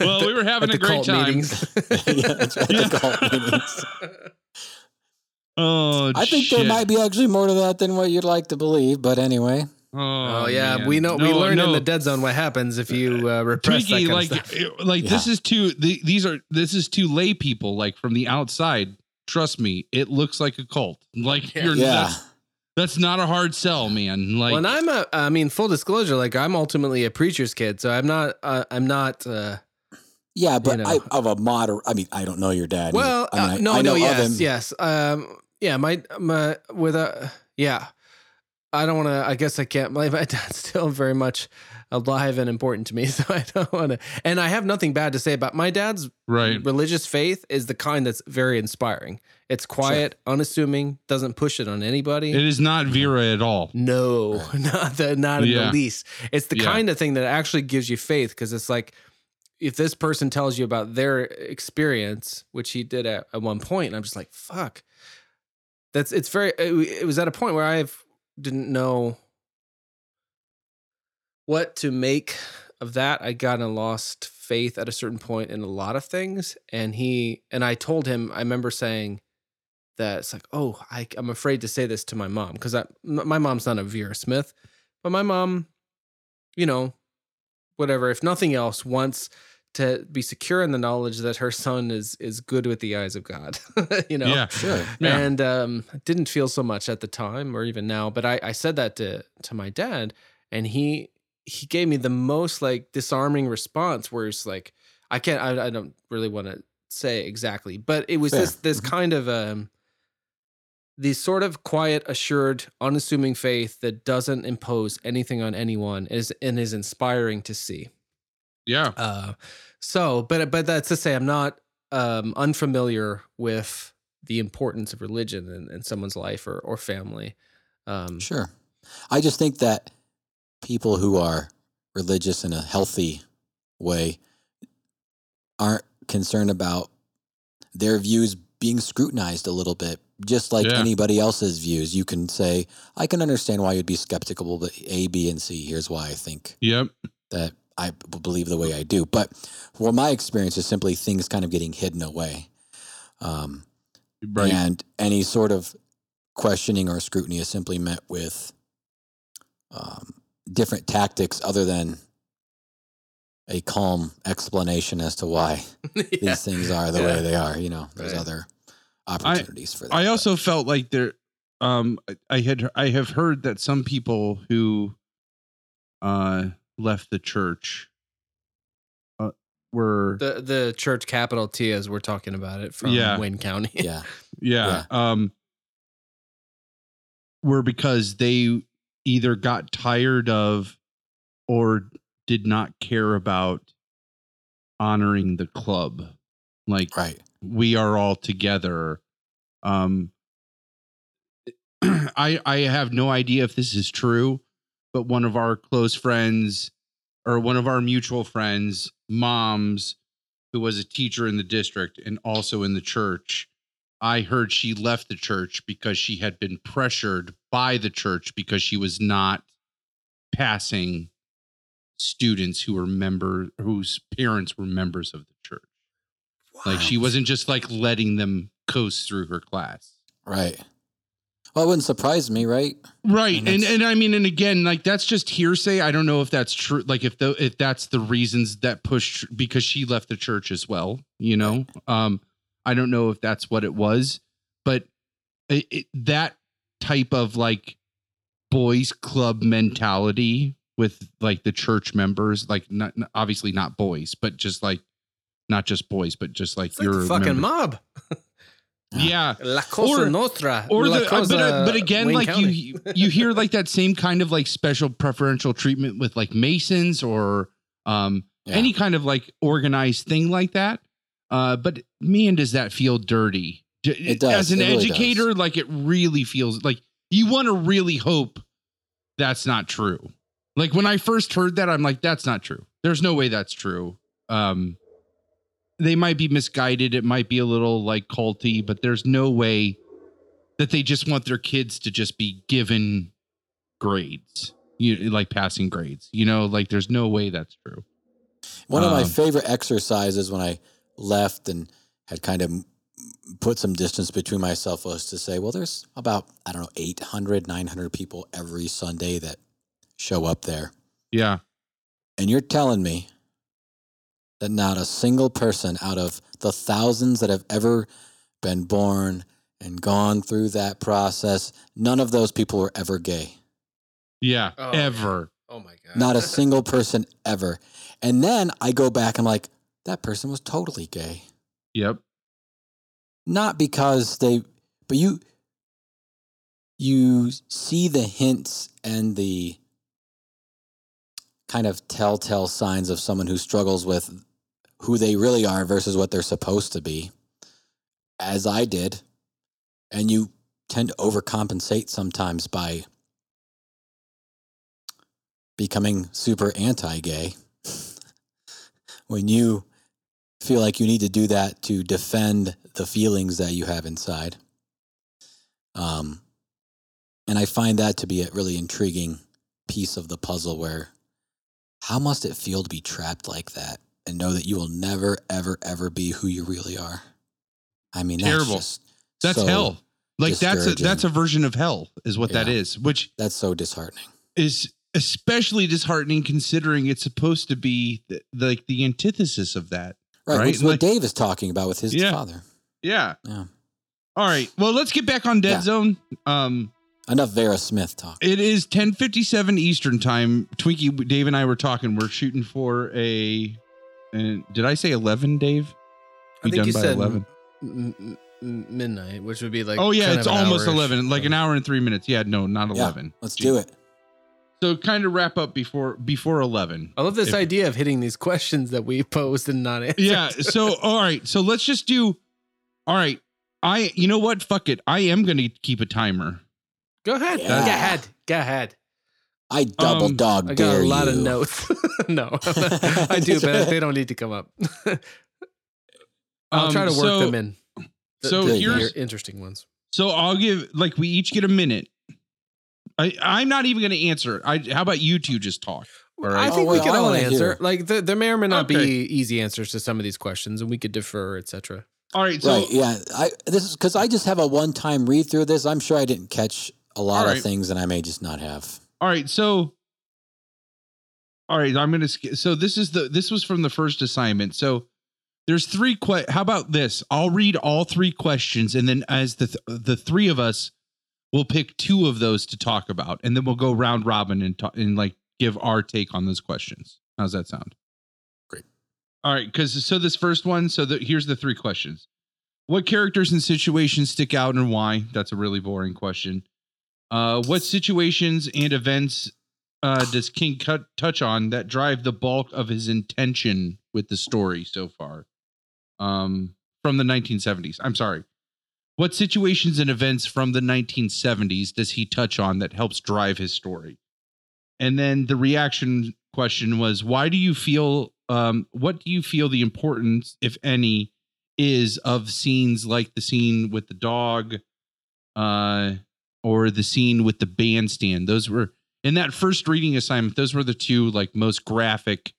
well, we were having At a the great cult time. meetings. yeah, that's right. the cult meetings. Oh, I think there might be actually more to that than what you'd like to believe, but anyway. Oh, Oh yeah, man. we know we No, learned in the dead zone what happens if you uh, repress that Twinkie, kind like, of stuff. it- like this is too. The, these are this is two lay people. Like from the outside, trust me, it looks like a cult. Like Yeah. you're Yeah. that's, that's not a hard sell, man. Like well, and I'm a, I mean, full disclosure, like I'm ultimately a preacher's kid, so I'm not, uh, I'm not. Uh, Yeah, but know. I of a moderate. I mean, I don't know your dad. well, I mean, uh, I- no, I know no, of yes, him. yes, um, yeah, my, my, with a, yeah, I don't want to. I guess I can't. My, my dad's still very much alive and important to me, so I don't want to. And I have nothing bad to say about my dad's right. religious faith. Is the kind that's very inspiring. It's quiet, unassuming, doesn't push it on anybody. It is not Vera at all. No, not the not in Yeah. the least. It's the Yeah. kind of thing that actually gives you faith because it's like if this person tells you about their experience, which he did at, at one point, and I'm just like, fuck. That's it's very. It, it was at a point where I didn't know what to make of that. I got and lost faith at a certain point in a lot of things, and he and I told him. I remember saying that it's like, oh, I, I'm afraid to say this to my mom because my mom's not a Vera Smith, but my mom, you know, whatever. If nothing else, wants to be secure in the knowledge that her son is is good with the eyes of God. you know, Yeah. Sure. Yeah. and um, didn't feel so much at the time or even now. But I, I said that to to my dad, and he he gave me the most like disarming response, where it's like, I can't, I, I don't really want to say exactly, but it was Fair. this this Mhm. kind of um, these sort of quiet, assured, unassuming faith that doesn't impose anything on anyone is and is inspiring to see. Yeah. Uh, so, but but that's to say, I'm not um, unfamiliar with the importance of religion in, in someone's life or or family. Um, Sure. I just think that people who are religious in a healthy way aren't concerned about their views being scrutinized a little bit. Just like Yeah. anybody else's views, you can say, I can understand why you'd be skeptical, but A, B, and C, here's why I think Yep. that I believe the way I do. But well, my experience is simply things kind of getting hidden away. Um, Right. and any sort of questioning or scrutiny is simply met with um, different tactics other than a calm explanation as to why yeah. these things are the Yeah. way they are. You know, there's Right. other opportunities for that. I also felt like there um I- I had I have heard that some people who uh left the church uh were The the church capital T as we're talking about it from Yeah. Wayne County. yeah, yeah, um were because they either got tired of or did not care about honoring the club. Like Right. we are all together. Um, I I have no idea if this is true, but one of our close friends or one of our mutual friends, moms, who was a teacher in the district and also in the church, I heard she left the church because she had been pressured by the church because she was not passing students who were member whose parents were members of the church. Like she wasn't just like letting them coast through her class. Right. Well, it wouldn't surprise me, right? Right. And And and I mean and again like that's just hearsay. I don't know if that's true like if the if that's the reasons that pushed because she left the church as well, you know. Um I don't know if that's what it was, but it, it, that type of like boys club mentality with like the church members like not not- obviously not boys, but just like not just boys, but just like It's like your the fucking member- mob. Yeah. La Cosa Or- Nostra. or La the uh, Cosa but uh, but again Wayne like County. you you hear like that same kind of like special preferential treatment with like masons or um Yeah. any kind of like organized thing like that uh but man does that feel dirty D- It does. as an It really educator like it really feels like you want to really hope that's not true like when i first heard that i'm like that's not true there's no way that's true um they might be misguided it might be a little like culty but there's no way that they just want their kids to just be given grades you like passing grades you know like there's no way that's true One of my Um, favorite exercises when I left and had kind of put some distance between myself was to say, well, there's about, I don't know, 800, 900 people every Sunday that show up there. yeah And you're telling me that not a single person out of the thousands that have ever been born and gone through that process, none of those people were ever gay. yeah Oh, ever Oh my god. Not a single person ever. And then I go back, and I'm like, that person was totally gay. yep Not because they, but you, you see the hints and the kind of telltale signs of someone who struggles with who they really are versus what they're supposed to be, as I did. And you tend to overcompensate sometimes by becoming super anti gay when you feel like you need to do that to defend the feelings that you have inside. Um, and I find that to be a really intriguing piece of the puzzle where how must it feel to be trapped like that and know that you will never, ever, ever be who you really are? I mean, that's Terrible. just that's so- hell like that's a that's a version of hell is what that Yeah. is which That's so disheartening. is especially disheartening considering it's supposed to be the, like the antithesis of that Right. Right, Which is what like- Dave is talking about with his Yeah. father. yeah Yeah. all right well let's get back on dead Yeah. zone um Enough Vera Smith talk. It is 1057 Eastern time. Twinkie, Dave and I were talking. We're shooting for a. And did I say 11, Dave? I Be think done you by said 11. m- m- m- midnight, which would be like. oh, yeah. kind It's of almost 11, like an hour and three minutes. Yeah, no, not Yeah, 11. Let's Gee. do it. So kind of wrap up before before 11. I love this If- idea of hitting these questions that we posed and not answered. Yeah. So, all right. So let's just do. All right. I, you know what? Fuck it. I am going to keep a timer. Go ahead. Yeah. Go ahead. Go ahead. I double Um, dog I got dare a lot you. of notes. no, I do, but they don't need to come up. I'll Um, try to work so- them in. The- so the here's- interesting ones. So I'll give like we each get a minute. I I'm not even going to answer. I how about you two just talk? All I think Oh, we well, could I all answer. hear. Like there, there may or may not Okay. be easy answers to some of these questions, and we could defer, etc. All right. So right. Yeah. I this is because I just have a one time read through this. I'm sure I didn't catch a lot All of things and I may just not have. All right. So all right. I'm going to sk- so this is the this was from the first assignment. So there's three que- How about this? I'll read all three questions, and then as the th- the three of us will pick two of those to talk about, and then we'll go round robin and talk and like give our take on those questions. How's that sound? Great. All right, because so this first one, so the, here's the three questions. What characters and situations stick out and why? That's a really boring question. Uh, what situations and events uh, does King cut, touch on that drive the bulk of his intention with the story so far? Um, from the 1970s. I'm sorry. What situations and events from the 1970s does he touch on that helps drive his story? And then the reaction question was, why do you feel? Um, what do you feel the importance, if any, is of scenes like the scene with the dog, uh, or the scene with the bandstand? Those were in that first reading assignment. Those were the two like most graphic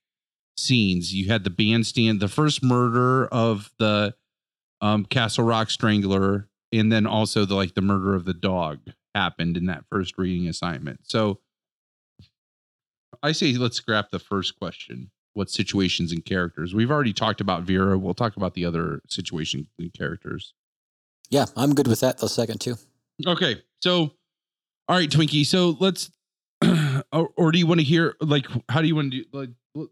scenes. You had the bandstand, the first murder of the um, Castle Rock Strangler, and then also the like the murder of the dog happened in that first reading assignment. So I say let's scrap the first question. What situations and characters? We've already talked about Vera. We'll talk about the other situations and characters. Yeah, I'm good with that. The second two. Okay. So all right, Twinkie. So let's or, or do you want to hear like how do you want to do like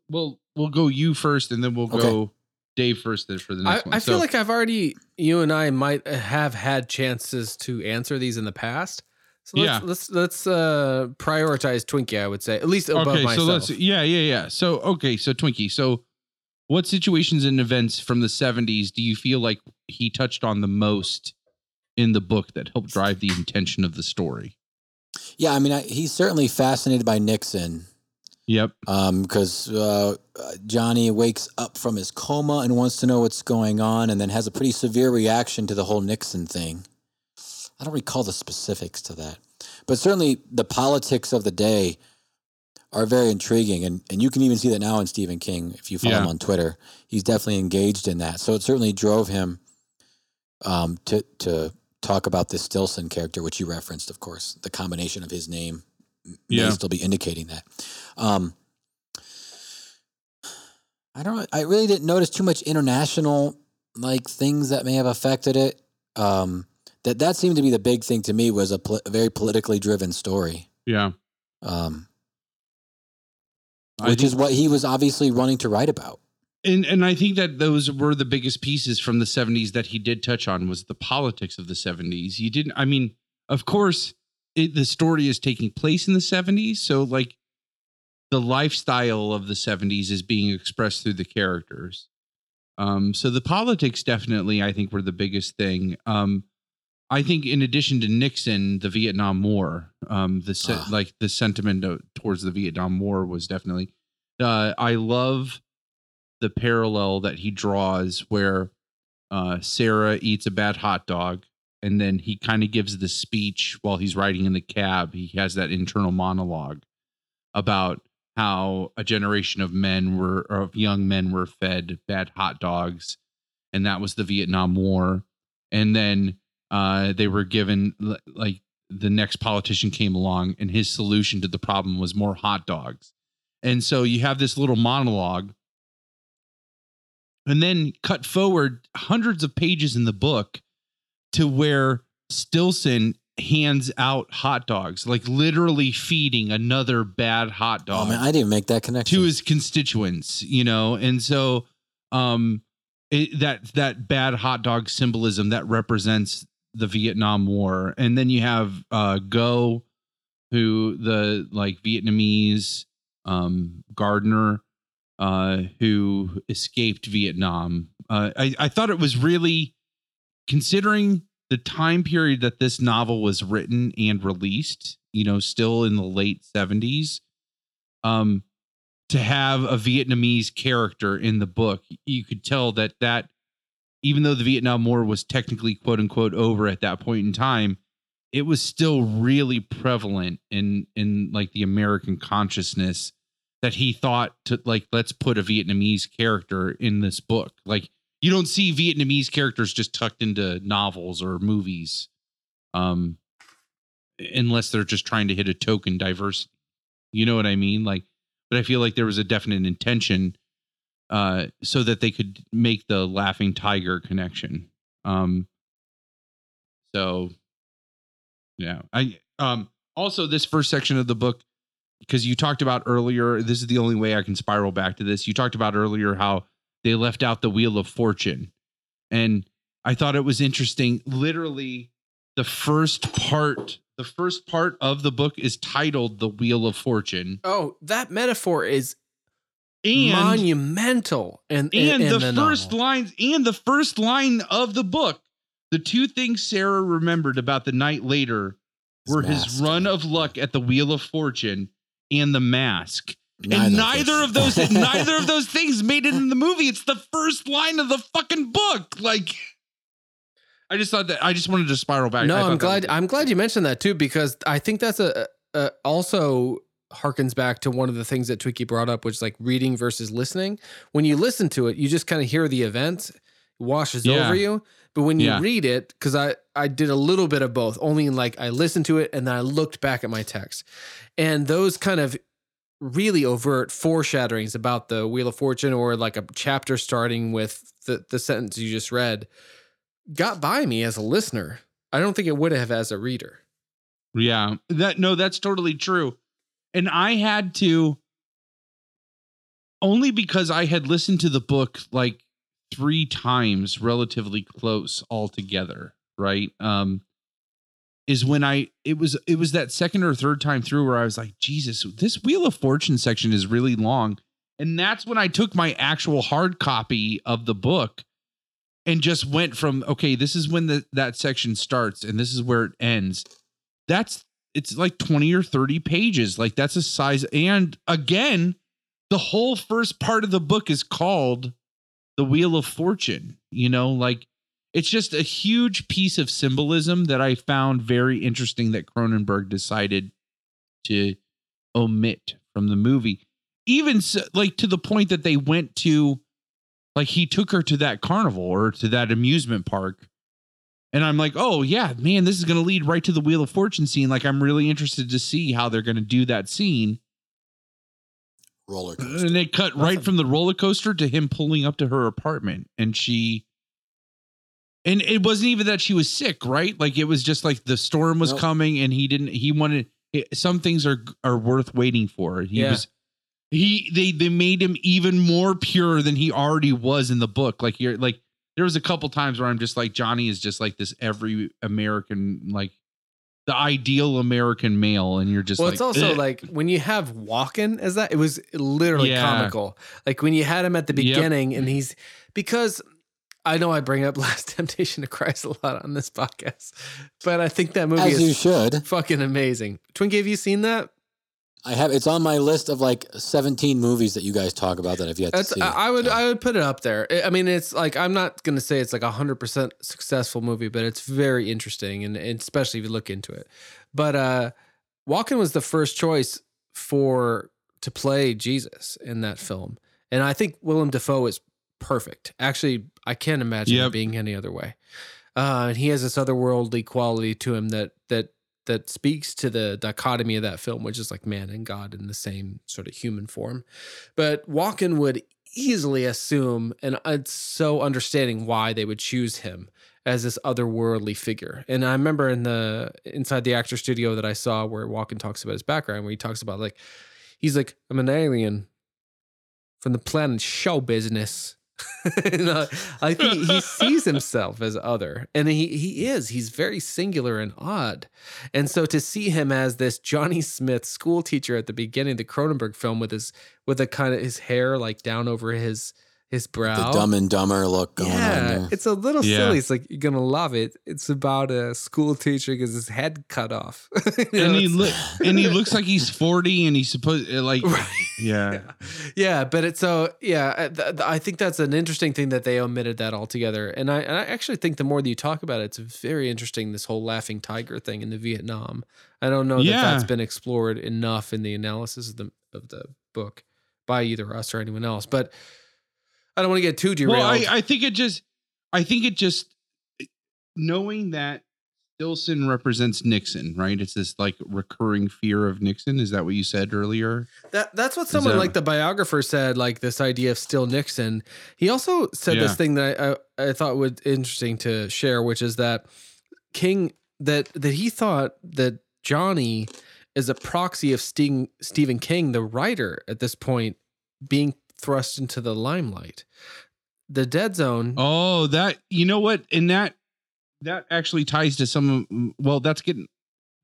we'll we'll, go you first and then we'll Okay. go Dave first then for the I, next one. I feel like I've already you and I might have had chances to answer these in the past. So let's Yeah. let's let's uh prioritize Twinkie, I would say. At least above okay, myself. so let's yeah, yeah, yeah. So okay, so Twinkie, so what situations and events from the 70s do you feel like he touched on the most in the book that helped drive the intention of the story? Yeah, I mean, I, he's certainly fascinated by Nixon Yep. because uh, uh, Johnny wakes up from his coma and wants to know what's going on, and then has a pretty severe reaction to the whole Nixon thing. I don't recall the specifics to that, but certainly the politics of the day are very intriguing, and and you can even see that now in Stephen King if you follow him on Twitter. He's definitely engaged in that, so it certainly drove him um, to to talk about this Stillson character, which you referenced, of course. The combination of his name may Yeah. still be indicating that. Um, I don't. I really didn't notice too much international like things that may have affected it. Um, that that seemed to be the big thing to me was a, pol- a very politically driven story, Yeah. um, which think- is what he was obviously running to write about. And and I think that those were the biggest pieces from the 70s that he did touch on was the politics of the 70s. He didn't I mean, of course, it, the story is taking place in the 70s, so like the lifestyle of the 70s is being expressed through the characters. Um so the politics definitely I think were the biggest thing. Um I think in addition to Nixon, the Vietnam War, um the se- Ah. like the sentiment towards the Vietnam War was definitely uh I love the parallel that he draws where uh, Sarah eats a bad hot dog and then he kind of gives the speech while he's riding in the cab. He has that internal monologue about how a generation of men were, of young men were fed bad hot dogs. And that was the Vietnam War. And then uh, they were given, like, the next politician came along and his solution to the problem was more hot dogs. And so you have this little monologue and then cut forward hundreds of pages in the book to where Stillson hands out hot dogs, like literally feeding another bad hot Oh dog man, I didn't make that connection. to his constituents, you know, and so um it, that that bad hot dog symbolism that represents the Vietnam War, and then you have uh Ngo, who the like Vietnamese um gardener uh who escaped Vietnam. Uh, I I thought it was really considering the time period that this novel was written and released, you know, still in the late 70s. Um to have a Vietnamese character in the book, you could tell that that even though the Vietnam War was technically quote unquote over at that point in time, it was still really prevalent in in like the American consciousness that he thought to like let's put a Vietnamese character in this book. Like you don't see Vietnamese characters just tucked into novels or movies, um, unless they're just trying to hit a token diversity. You know what I mean? Like, but I feel like there was a definite intention uh, so that they could make the laughing tiger connection. Um, so yeah, I um also this first section of the book because you talked about earlier. This is the only way I can spiral back to this. You talked about earlier how they left out the wheel of fortune, and I thought it was interesting. Literally, the first part the first part of the book is titled The Wheel of Fortune. Oh, that metaphor is And monumental. And and in, the, the first novel. lines and the first line of the book the two things sarah remembered about the night later were his run of luck at the wheel of fortune and the mask Neither and of neither of those neither of those things made it in the movie it's the first line of the fucking book like i just thought that i just wanted to spiral back No, I I'm glad. was- I'm glad you mentioned that too because I think that's a, a also harkens back to one of the things that Twinkie brought up, which is like reading versus listening. When you listen to it, you just kind of hear the event, washes Yeah. over you. But when you Yeah. read it, because I I did a little bit of both, only in like I listened to it and then I looked back at my text, and those kind of really overt foreshadowings about the Wheel of Fortune or like a chapter starting with the the sentence you just read got by me as a listener. I don't think it would have as a reader. Yeah, that no, that's totally true. And I had to only because I had listened to the book like three times relatively close altogether, right? Um is when I it was it was that second or third time through where I was like, Jesus, this Wheel of Fortune section is really long. And that's when I took my actual hard copy of the book and just went from okay, this is when the that section starts and this is where it ends that's it's like 20 or 30 pages like that's a size and again the whole first part of the book is called the wheel of fortune you know like it's just a huge piece of symbolism that i found very interesting that cronenberg decided to omit from the movie even so, like to the point that they went to like he took her to that carnival or to that amusement park and I'm like, oh yeah, man, this is gonna lead right to the Wheel of Fortune scene. Like, I'm really interested to see how they're gonna do that scene. Roller coaster. And they cut right from the roller coaster to him pulling up to her apartment, and she. And it wasn't even that she was sick, right? Like it was just like the storm was Nope. coming, and he didn't. He wanted some things are are worth waiting for. He Yeah. was. He they they made him even more pure than he already was in the book. Like you're like there was a couple times where I'm just like Johnny is just like this every American like the ideal American male, and you're just well, like it's also "Ugh." like when you have Walken as that, it was literally Yeah. comical. Like when you had him at the Yep. beginning, and he's because I know I bring up Last Temptation of Christ a lot on this podcast, but I think that movie As you should. fucking amazing. Twinkie, have you seen that? I have. It's on my list of like 17 movies that you guys talk about that I've yet That's to see. I I would So, I would put it up there. I- I mean, it's like I'm not gonna say it's like a hundred percent successful movie, but it's very interesting, and, and especially if you look into it. But uh Walken was the first choice for to play Jesus in that film, and I think Willem Dafoe is perfect. Actually, I can't imagine Yep. it being any other way. Uh, and he has this otherworldly quality to him that that that speaks to the dichotomy of that film, which is like man and God in the same sort of human form. But Walken would easily assume, and it's so understanding why they would choose him as this otherworldly figure. And I remember in the inside the actor studio that I saw where Walken talks about his background, where he talks about like he's like, I'm an alien from the planet show business. I think he sees himself as other, and he he is. He's very singular and odd. And so to see him as this Johnny Smith school teacher at the beginning of the Cronenberg film with his with a kind of his hair like down over his his brow. the Dumb and Dumber look going on yeah, there. it's a little Yeah. silly. It's like you're gonna love it. It's about a school teacher gets his head cut off. You know, and he it's- look and he looks like he's 40 and he's supposed eh, like Right. yeah yeah. yeah, but it's so yeah. I- th- th- I think that's an interesting thing that they omitted that altogether, and I, and I actually think the more that you talk about it, it's very interesting. This whole laughing tiger thing in the Vietnam. I don't know that that's been explored enough in the analysis of the of the book by either us or anyone else. But I don't want to get too derailed. well I, I think it just i think it just knowing that Stillson represents Nixon, right? It's this like recurring fear of Nixon. Is that what you said earlier? That that's what someone that- like the biographer said, like this idea of still Nixon. He also said Yeah. this thing that I, I I thought was interesting to share, which is that King that that he thought that Johnny is a proxy of Sting, Stephen King, the writer, at this point being thrust into the limelight. The Dead Zone. Oh, that you know what? And that that actually ties to some. Well, that's getting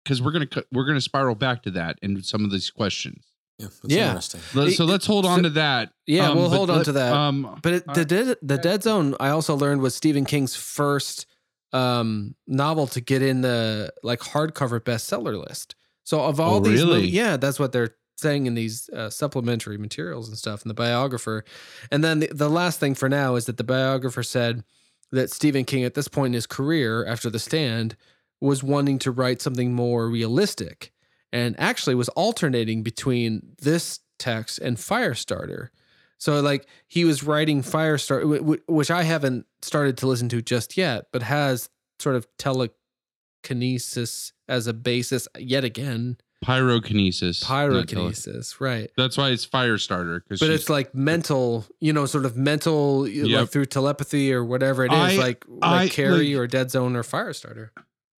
because we're gonna we're gonna spiral back to that and some of these questions. Yeah, that's Yeah. interesting. So let's hold so- on to that. Yeah, Um, we'll hold on let- to that. Um, But it, the dead the Dead Zone, I also learned was Stephen King's first um, novel to get in the like hardcover bestseller list. So of all Oh, these, really? movies, yeah, that's what they're saying in these uh, supplementary materials and stuff and the biographer. And then the, the last thing for now is that the biographer said that Stephen King at this point in his career after The Stand was wanting to write something more realistic and actually was alternating between this text and Firestarter. So like he was writing Firestarter, wh- wh- which I haven't started to listen to just yet, but has sort of telekinesis as a basis yet again. Pyrokinesis. Pyrokinesis, right? That's why it's fire starter. But it's like mental, you know, sort of mental, Yep. like through telepathy or whatever it is, I- like like I- Carrie like- or Dead Zone or Firestarter.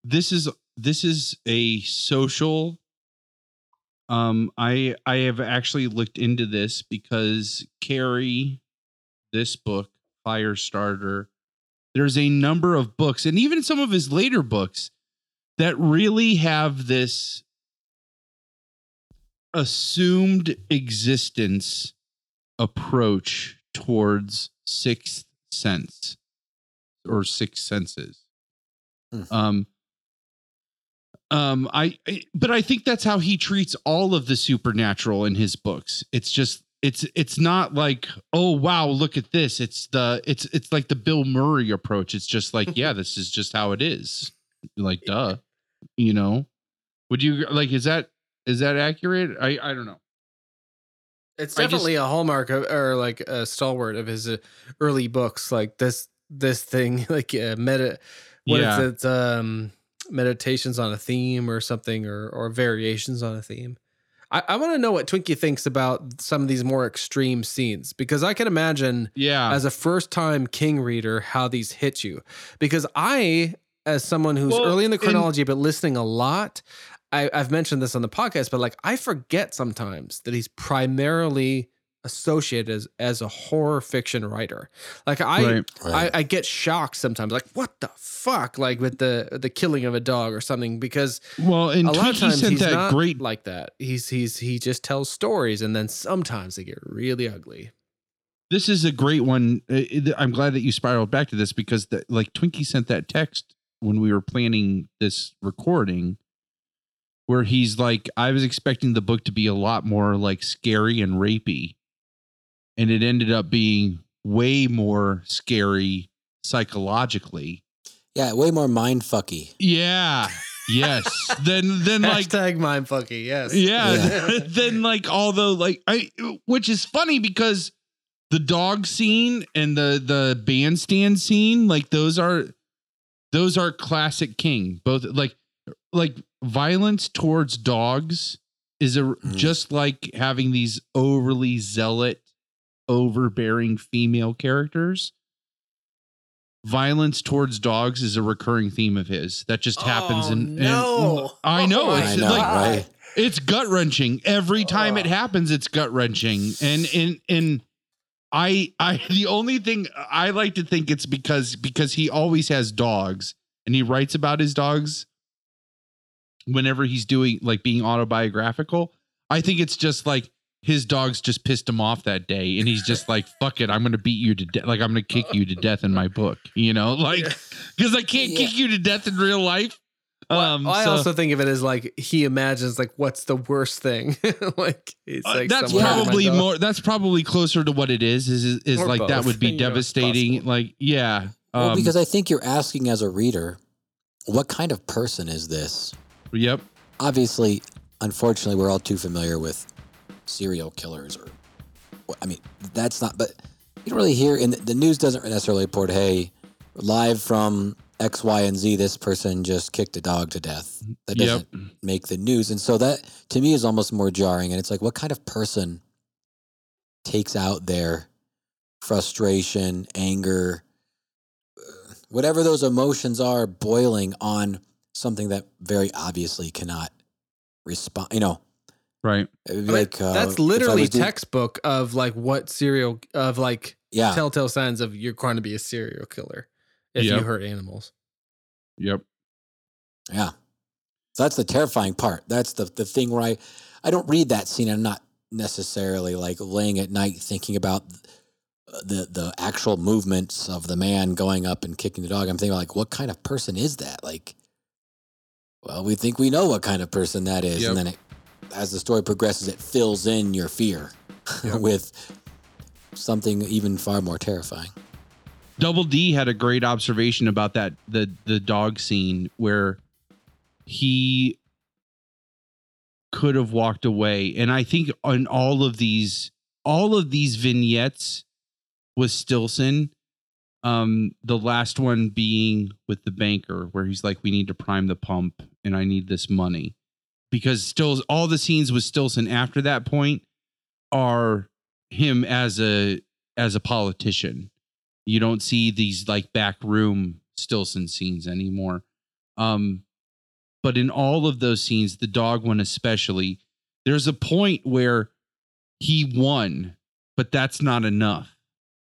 this is this is a social um i i have actually looked into this because carrie this book firestarter there's a number of books and even some of his later books that really have this assumed existence approach towards sixth sense or sixth senses. Hmm. um um I, I but i think that's how he treats all of the supernatural in his books. It's just it's it's not like oh wow look at this. It's the it's it's like the bill murray approach. It's just like yeah this is just how it is. Like duh. You know? Would you like is that is that accurate i i don't know It's I just- definitely a hallmark of, or like a stalwart of his uh, early books, like this this thing, like uh, meta. What Yeah. is it? Um, meditations on a theme or something, or or variations on a theme. I, I want to know what Twinkie thinks about some of these more extreme scenes because I can imagine yeah as a first time King reader how these hit you. Because I, as someone who's Well, early in the and- chronology but listening a lot, I, I've mentioned this on the podcast, but like I forget sometimes that he's primarily associated as, as a horror fiction writer. Like I, right Right. I, I get shocked sometimes, like what the fuck, like with the the killing of a dog or something, because well and a lot of Twinkie times sent he's that not great like that. He's he's he just tells stories, and then sometimes they get really ugly. this is a great one. Uh, I'm glad that you spiraled back to this because the, like Twinkie sent that text when we were planning this recording where he's like I was expecting the book to be a lot more like scary and rapey and it ended up being way more scary psychologically. yeah, way more mind fucky. Yeah. Yes. then then like Hashtag mindfucky, yes. yeah, Yeah. then like although like I which is funny because the dog scene and the the bandstand scene like those are those are classic king both like like violence towards dogs is a Mm. just like having these overly zealot overbearing female characters violence towards dogs is a recurring theme of his that just happens Oh, in in- no. i know Oh, it's I know, like right? it's gut wrenching every time it Oh. happens. It's gut wrenching, and and and I I the only thing I like to think it's because because he always has dogs and he writes about his dogs whenever he's doing like being autobiographical. I think it's just like his dogs just pissed him off that day, and he's just like, "Fuck it, I'm gonna beat you to death. Like I'm gonna kick you to death in my book." You know, like because I can't Yeah. kick you to death in real life. Um, I so- also think of it as like he imagines like what's the worst thing. like it's Uh, like that's someone hurt my probably more that's probably closer to what it is is is, is Or like that would be You devastating possible. like yeah Well, um, because I think you're asking as a reader, what kind of person is this? Yep Obviously, unfortunately, we're all too familiar with serial killers, or I mean, that's not. But you don't really hear, and the news doesn't necessarily report, "Hey, live from X, Y, and Z, this person just kicked a dog to death." That doesn't make the news, and so that to me is almost more jarring. And it's like, what kind of person takes out their frustration, anger, whatever those emotions are, boiling on something that very obviously cannot respond. You know, right it I mean, like uh, that's literally was doing- textbook of like what serial of like Yeah, telltale signs of you're going to be a serial killer if Yep. you hurt animals. yep yeah. So that's the terrifying part. That's the the thing where I I don't read that scene. I'm not necessarily like laying at night thinking about the the actual movements of the man going up and kicking the dog. I'm thinking like, what kind of person is that? Like, well, we think we know what kind of person that is, Yep. and then it, as the story progresses, it fills in your fear with something even far more terrifying. Double D had a great observation about that the the dog scene where he could have walked away and I think on all of these all of these vignettes with Stillson um the last one being with the banker where he's like we need to prime the pump and I need this money because still all the scenes with Stillson after that point are him as a as a politician you don't see these like back room Stillson scenes anymore. Um, but in all of those scenes, the dog one especially, there's a point where he won, but that's not enough.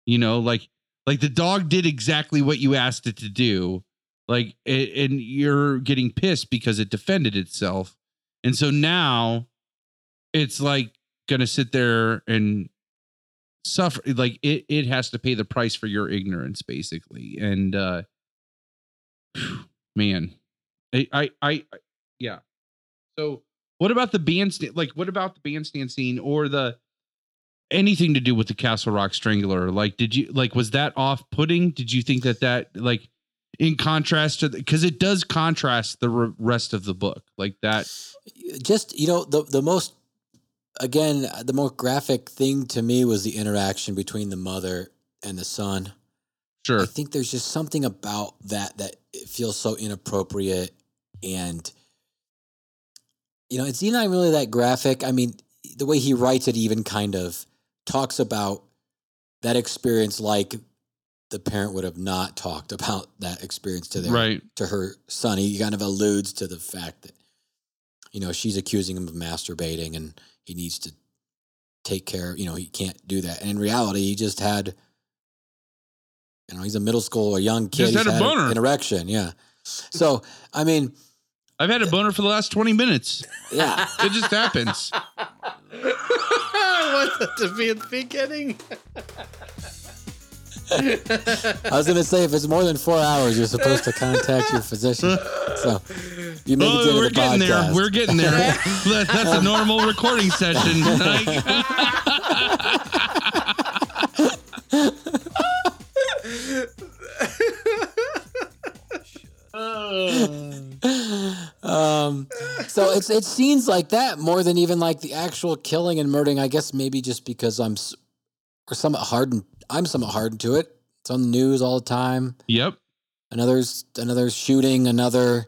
You know, like like the dog did exactly what you asked it to do. Like and you're getting pissed because it defended itself. And so now it's like gonna sit there and suffer like it it has to pay the price for your ignorance basically. And uh man. I, I i I- yeah. So what about the bandstand like what about the bandstand scene or the anything to do with the castle rock strangler? Like did you like was that off putting did you think that that like in contrast to because it does contrast the re- rest of the book like that. Just you know the the most again the more graphic thing to me was the interaction between the mother and the son. Sure. I think there's just something about that that it feels so inappropriate and you know it's not really that graphic. I mean the way he writes it even kind of talks about that experience like the parent would have not talked about that experience to their right to her son. He kind of alludes to the fact that, you know, she's accusing him of masturbating and he needs to take care, you know, he can't do that. And in reality, he just had, you know, he's a middle school or young kid. Just had He's a boner. An erection. Yeah. So, I mean, i've had a boner for the last 20 minutes yeah. it just happens I want that to be at the beginning. I was going to say, if it's more than four hours, you're supposed to contact your physician. So, you make it Oh, to we're the getting there. We're getting there. That- That's a normal recording session. Um, so it's it's scenes like that more than even like the actual killing and murdering. I guess maybe just because I'm or somewhat hardened. I'm somewhat hardened to it. It's on the news all the time. yep. Another's another shooting. Another.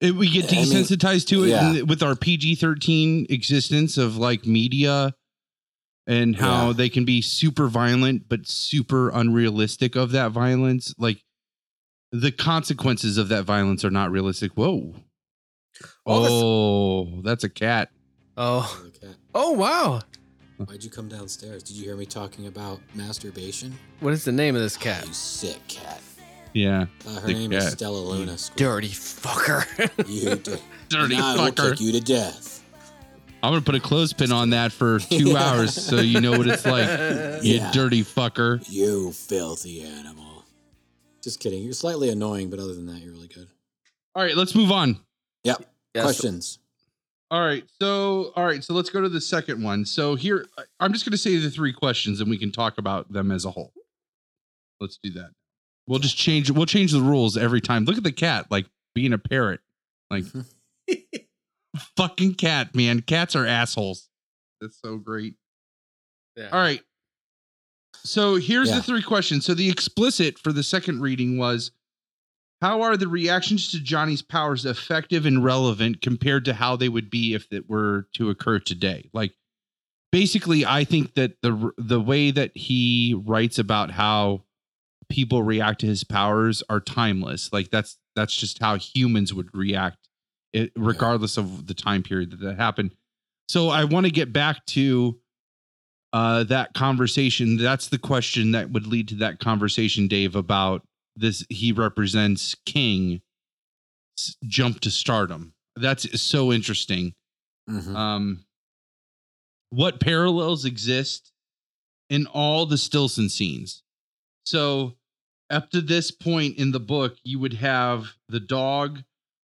It- we get I mean, desensitized to it yeah. with our PG 13 existence of like media and how Yeah. they can be super violent, but super unrealistic of that violence. Like the consequences of that violence are not realistic. Whoa. All Oh, that's a cat. Oh, oh wow! Why'd you come downstairs? Did you hear me talking about masturbation? What is the name of this cat? You sick cat. Yeah. Uh, her The name is. Stella Luna. Squid. Dirty fucker. You di- Dirty and I will fucker. take you to death. I'm going to put a clothespin on that for two Yeah. hours so you know what it's like. You Yeah. dirty fucker. You filthy animal. Just kidding. You're slightly annoying, but other than that, you're really good. All right, let's move on. Yep. Yes. Questions. All right. So, all right. So let's go to the second one. So here, I- I'm just going to say the three questions and we can talk about them as a whole. Let's do that. We'll just change, we'll change the rules every time. Look at the cat, like being a parrot. Like, fucking cat, man. Cats are assholes. That's so great. Yeah. All right. So here's Yeah. the three questions. So the explicit for the second reading was how are the reactions to Johnny's powers effective and relevant compared to how they would be if it were to occur today? Like basically I think that the the way that he writes about how people react to his powers are timeless. Like that's that's just how humans would react it, regardless of the time period that that happened. So I want to get back to uh, that conversation. That's the question that would lead to that conversation, Dave, about this. He represents King jump to stardom. That's so interesting. Mhm. Um, what parallels exist in all the Stillson scenes? So, up to this point in the book, you would have the dog,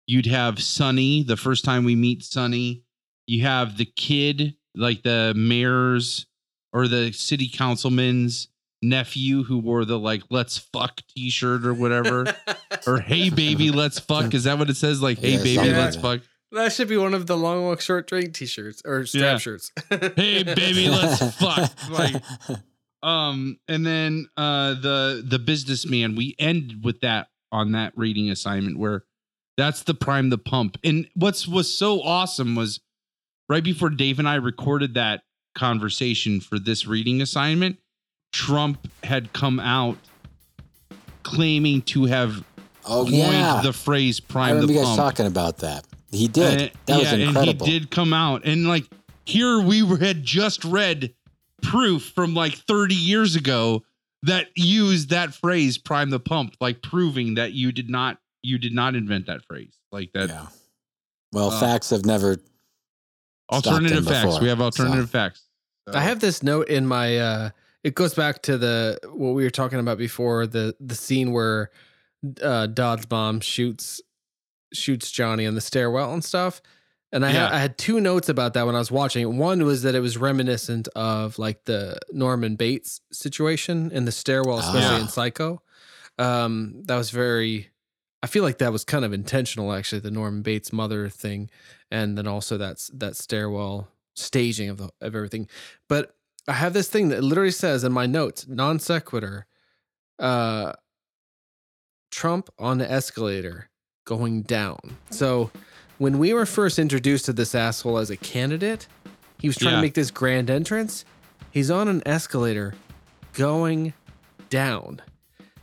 you'd have Sonny, the first time we meet Sonny, you have the kid, like the mayor's or the city councilman's nephew who wore the like let's fuck t-shirt or whatever. Or hey baby let's fuck. Is that what it says? Like hey Yeah, baby something let's like fuck. That should be one of the long walk short drink t-shirts or strap Yeah. shirts. hey baby let's fuck. Like um and then uh the the businessman we end with that on that reading assignment where that's the prime the pump. And what's was so awesome was right before dave and i recorded that conversation for this reading assignment trump had come out claiming to have oh coined yeah, the phrase I prime remember the you guys pump talking about that. He did. and- that was yeah, incredible. And he did come out and like here we were, had just read proof from like 30 years ago that used that phrase prime the pump like proving that you did not you did not invent that phrase like that yeah. Well, uh, facts have never. alternative facts before, we have alternative so. facts So- I have this note in my uh it goes back to the what we were talking about before the the scene where uh Dodd's mom shoots shoots Johnny in the stairwell and stuff. And I had Yeah. I had two notes about that when I was watching it. One was that it was reminiscent of like the Norman Bates situation in the stairwell, especially Ah. in Psycho. Um that was very I feel like that was kind of intentional actually, the Norman Bates mother thing. And then also that's that stairwell staging of the of everything. But I have this thing that literally says in my notes, non sequitur, uh, Trump on the escalator going down. So when we were first introduced to this asshole as a candidate, he was trying Yeah. to make this grand entrance. He's on an escalator going down.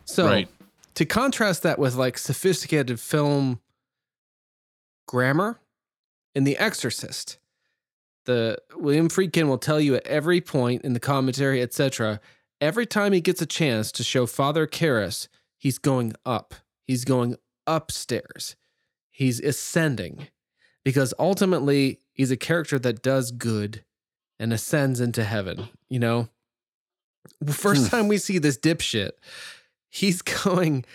So Right. to contrast that with like sophisticated film grammar in The Exorcist, the William Friedkin will tell you at every point in the commentary, etc. Every time he gets a chance to show Father Karras, he's going up. He's going upstairs. He's ascending because ultimately he's a character that does good and ascends into heaven. You know, first Hmm. time we see this dipshit, he's going.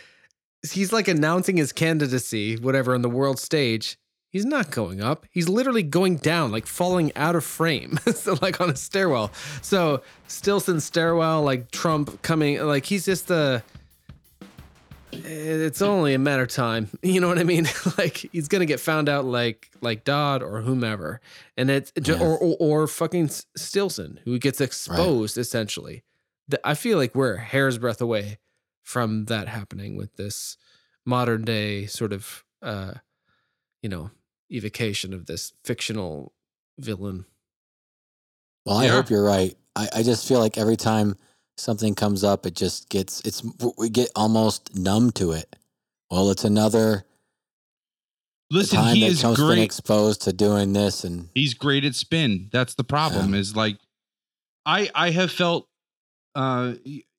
He's like announcing his candidacy, whatever, on the world stage he's not going up. He's literally going down, like falling out of frame, so like on a stairwell. So Stillson stairwell, like Trump coming, like he's just the. It's only a matter of time. You know what I mean? like he's gonna get found out, like like Dodd or whomever, and it's Yeah. or, or or fucking Stillson who gets exposed essentially. I feel like we're a hair's breadth away from that happening with this modern day sort of uh you know evocation of this fictional villain. Well, I Yeah. hope you're right. I, I just feel like every time something comes up, it just gets it's we get almost numb to it. Well, it's another listen time he that is Trump's been exposed to doing this, and he's great at spin that's the problem is like i i have felt uh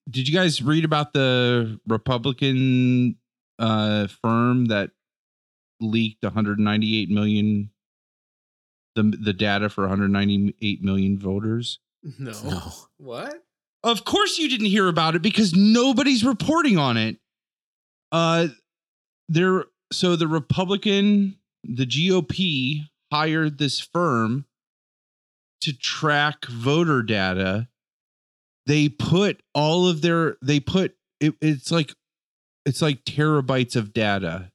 did you guys read about the republican uh firm that leaked 198 million the the data for 198 million voters? No. no, What? of course you didn't hear about it because nobody's reporting on it. Uh there so the republican the gop hired this firm to track voter data. They put all of their they put it, it's like it's like terabytes of data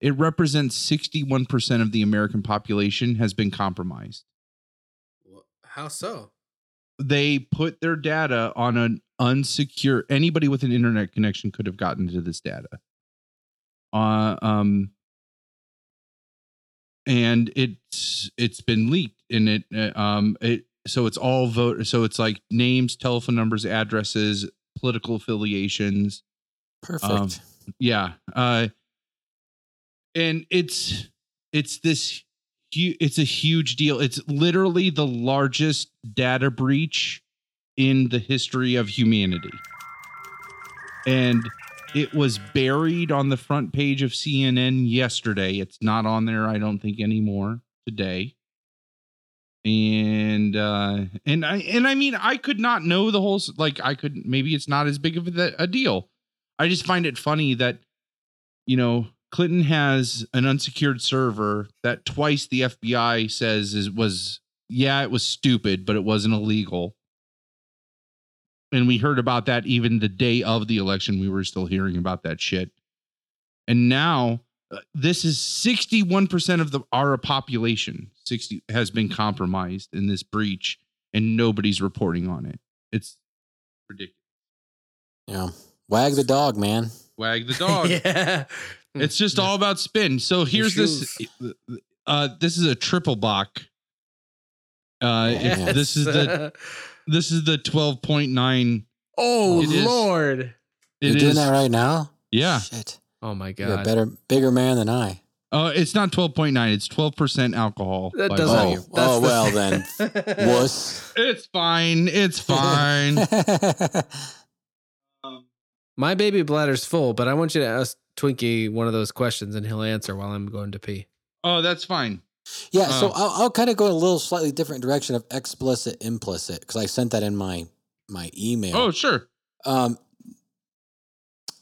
it represents 61% of the american population has been compromised How so? they put their data on an unsecure anybody with an internet connection could have gotten to this data uh, um and it's it's been leaked and it uh, um it so it's all vote so it's like names telephone numbers addresses political affiliations perfect. Um, yeah uh and it's it's this it's a huge deal it's literally the largest data breach in the history of humanity and it was buried on the front page of CNN yesterday. It's not on there, I don't think, anymore today. And uh and I and I mean I could not know the whole like I could maybe it's not as big of a, a deal. I just find it funny that you know Clinton has an unsecured server that twice the FBI says is was yeah it was stupid but it wasn't illegal. And we heard about that even the day of the election. We were still hearing about that shit. And now uh, this is 61% of the our population 60 has been compromised in this breach and nobody's reporting on it. It's ridiculous. You know, wag the dog, man. wag the dog. Yeah. It's just all about spin so here's this uh this is a triple block uh if Yes. this is the this is the 12.9 oh It is. Lord. You're It doing is. that right now? Yeah. Shit. Oh my god! You're a better, bigger man than I. Uh, it's not 12.9. It's 12% alcohol. That doesn't. volume. Oh, oh, well then. Wuss. It's fine. It's fine. My baby bladder's full, but I want you to ask Twinkie one of those questions and he'll answer while I'm going to pee. oh, that's fine. yeah, so Uh. I'll, I'll kind of go a little slightly different direction of explicit, implicit, because I sent that in my my email. Oh, sure. Um,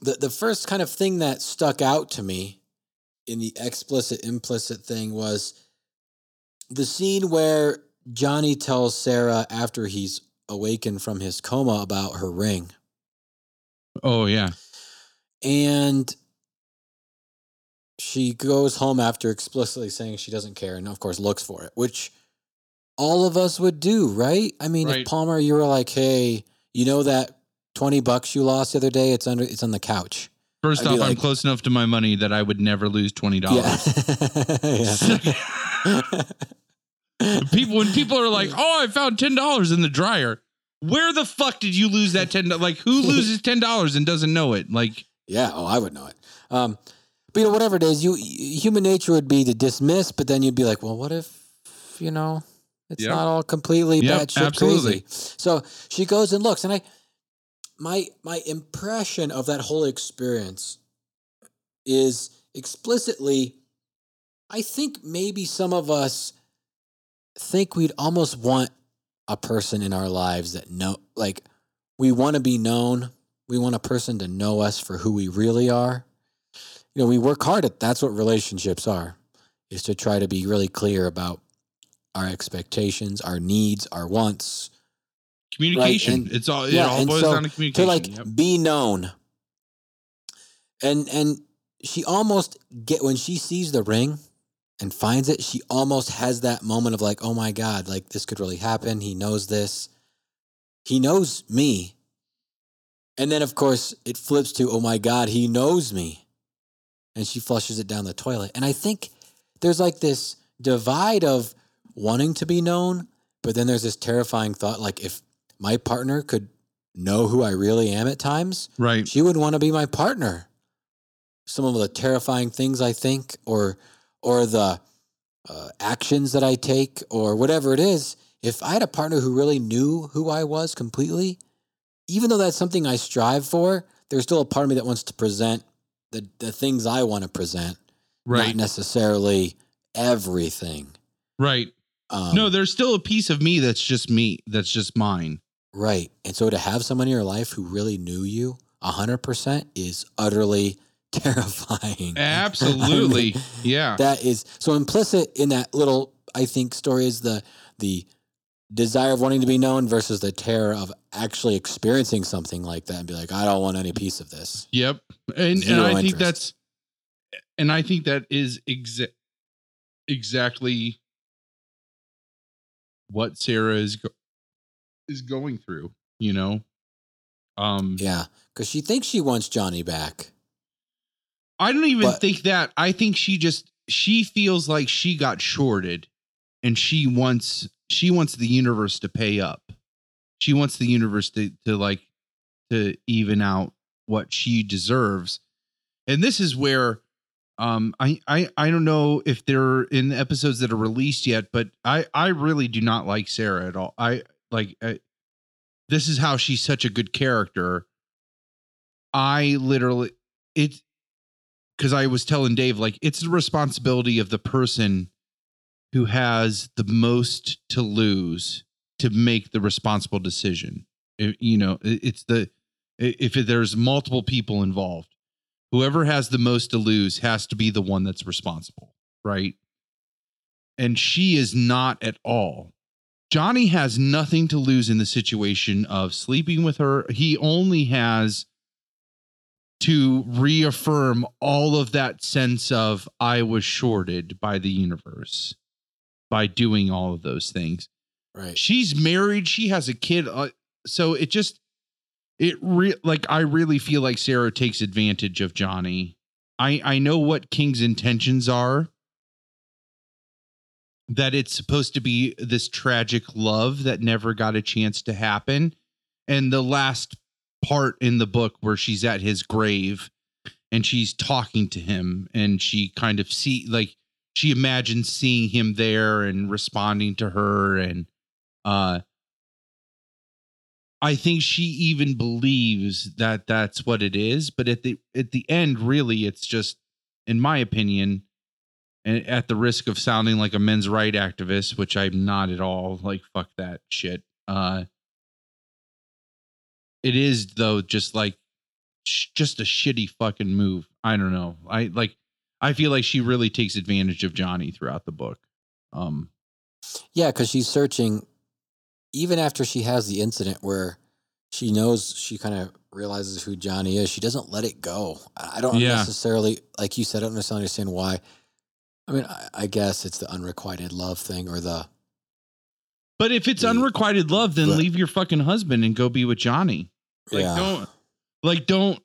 the the first kind of thing that stuck out to me in the explicit implicit thing was the scene where Johnny tells Sarah after he's awakened from his coma about her ring. Oh, yeah. And she goes home after explicitly saying she doesn't care and of course looks for it, which all of us would do, right? I mean, Right. if Palmer, you were like, "Hey, you know that 20 bucks you lost the other day, it's under it's on the couch." First I'd off, I'm close enough to my money that I would never lose $20. yeah. people, when people are like, oh, I found $10 in the dryer. Where the fuck did you lose that $10? Like, who loses $10 and doesn't know it? Like, Yeah, oh, I would know it. Um, but you know, whatever it is, you human nature would be to dismiss, but then you'd be like, well, what if you know it's Yep. not all completely Yep, batshit absolutely. crazy? So she goes and looks, and I, my my impression of that whole experience is explicitly, I think maybe some of us think we'd almost want a person in our lives that know, like, we want to be known we want a person to know us for who we really are. You know, we work hard at that's what relationships are, is to try to be really clear about our expectations, our needs, our wants, communication. and- it's all, yeah, it all boils so down to communication. to like Yep. be known. And and she almost get when she sees the ring and finds it, she almost has that moment of like, oh my God, like this could really happen. He knows this. He knows me. And then of course it flips to, oh my God, he knows me. And she flushes it down the toilet. And I think there's like this divide of wanting to be known, but then there's this terrifying thought like if my partner could know who I really am at times, Right. she would want to be my partner. Some of the terrifying things I think, or or the uh, actions that I take, or whatever it is. If I had a partner who really knew who I was completely, even though that's something I strive for, there's still a part of me that wants to present the the things I want to present, not Right. necessarily everything. Right. Um, no, there's still a piece of me that's just me. That's just mine. Right. And so to have someone in your life who really knew you 100% is utterly terrifying. Absolutely. I mean, yeah. that is so implicit in that little I think story is the the desire of wanting to be known versus the terror of actually experiencing something like that and be like I don't want any piece of this. Yep. And and I think that's and I think that is exa- exactly what Sarah is go- is going through, you know. Um Yeah, cuz she thinks she wants Johnny back. I don't even But- think that. I think she just she feels like she got shorted and she wants she wants the universe to pay up. She wants the universe to to like to even out what she deserves. And this is where um I I I don't know if they're in the episodes that are released yet, but I I really do not like Sarah at all. I like I, this is how she's such a good character. I literally it's because I was telling Dave, like, it's the responsibility of the person who has the most to lose to make the responsible decision. It- you know, it- it's the if there's multiple people involved, whoever has the most to lose has to be the one that's responsible, right? And she is not at all. Johnny has nothing to lose in the situation of sleeping with her. He only has to reaffirm all of that sense of I was shorted by the universe by doing all of those things. Right. She's married, she has a kid, uh, so it just it re- like I really feel like Sarah takes advantage of Johnny. I I know what King's intentions are. That it's supposed to be this tragic love that never got a chance to happen. And the last part in the book where she's at his grave and she's talking to him and she kind of see like she imagines seeing him there and responding to her and uh I think she even believes that that's what it is, but at the at the end, really, it's just, in my opinion, and at the risk of sounding like a men's right activist, which I'm not at all. Like fuck that shit. Uh, it is though, just like, sh- just a shitty fucking move. I don't know. I like. I feel like she really takes advantage of Johnny throughout the book. Um, Yeah, because she's searching even after she has the incident where she knows she kind of realizes who Johnny is. She doesn't let it go. I I don't Yeah. necessarily, like you said, I don't necessarily understand why. I mean, I, I guess it's the unrequited love thing or the but if it's unrequited love, then leave your fucking husband and go be with Johnny. Like yeah, don't like don't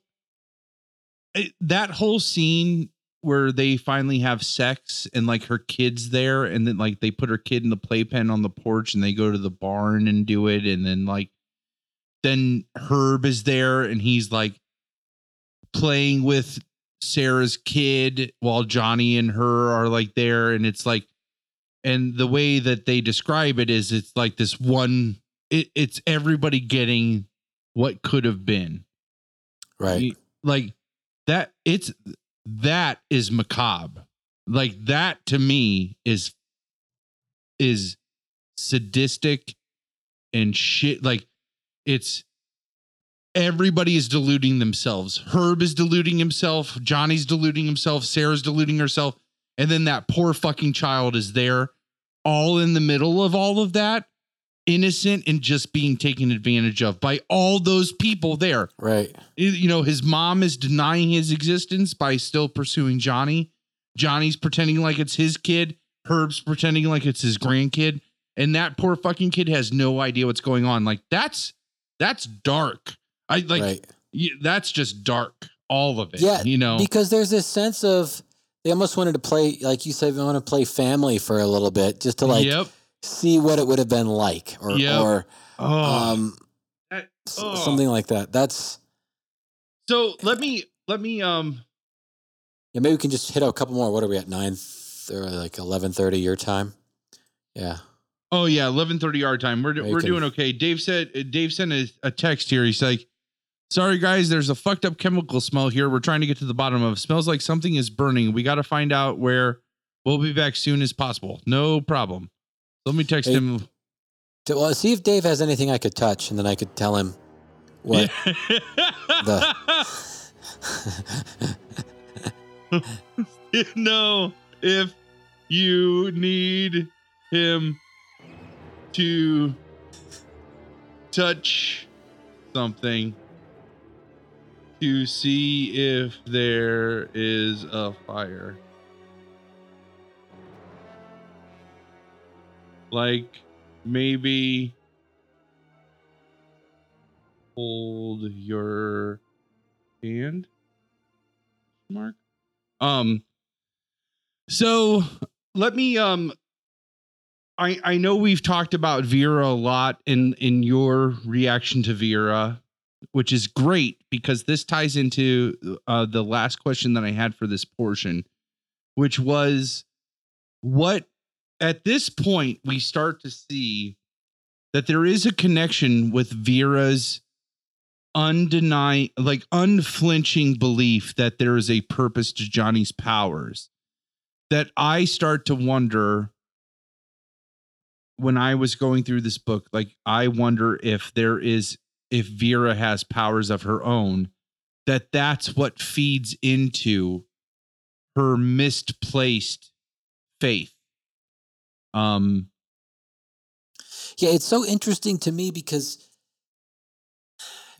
it, that whole scene where they finally have sex and like her kids there and then like they put her kid in the playpen on the porch and they go to the barn and do it and then like then Herb is there and he's like playing with Sarah's kid while Johnny and her are like there and it's like and the way that they describe it is it's like this one it, it's everybody getting what could have been. Right. Like that it's that is macabre. Like that to me is is sadistic and shit like it's everybody is deluding themselves. Herb is deluding himself. Johnny's deluding himself. Sarah's deluding herself. And then that poor fucking child is there all in the middle of all of that innocent and just being taken advantage of by all those people there. Right. you know his mom is denying his existence by still pursuing johnny. Johnny's pretending like it's his kid. Herb's pretending like it's his grandkid. And that poor fucking kid has no idea what's going on. Like that's that's dark. I like right. that's just dark all of it Yeah, you know? Because there's this sense of they almost wanted to play, like you said, they want to play family for a little bit, just to like yep see what it would have been like, or Yep. or oh um, that- oh. something like that. That's so let me let me um yeah. Maybe we can just hit a couple more. What are we at nine th- or like eleven thirty your time? Yeah. Oh yeah, eleven thirty our time. We're we're can- doing okay. Dave said Dave sent a, a text here. He's like, "Sorry guys, there's a fucked up chemical smell here. We're trying to get to the bottom of. it. Smells like something is burning. We got to find out where. We'll be back as soon as possible. No problem. Let me text Hey, him. So, well, see if Dave has anything I could touch, and then I could tell him what. the. no, if you need him to touch something to see if there is a fire. Like maybe hold your hand mark um so let me um i i know we've talked about vera a lot in in your reaction to vera which is great because this ties into uh the last question that i had for this portion which was what at this point we start to see that there is a connection with vera's undenying like unflinching belief that there is a purpose to Johnny's powers that I start to wonder when I was going through this book like I wonder if there is if Vera has powers of her own that that's what feeds into her misplaced faith um Yeah, it's so interesting to me because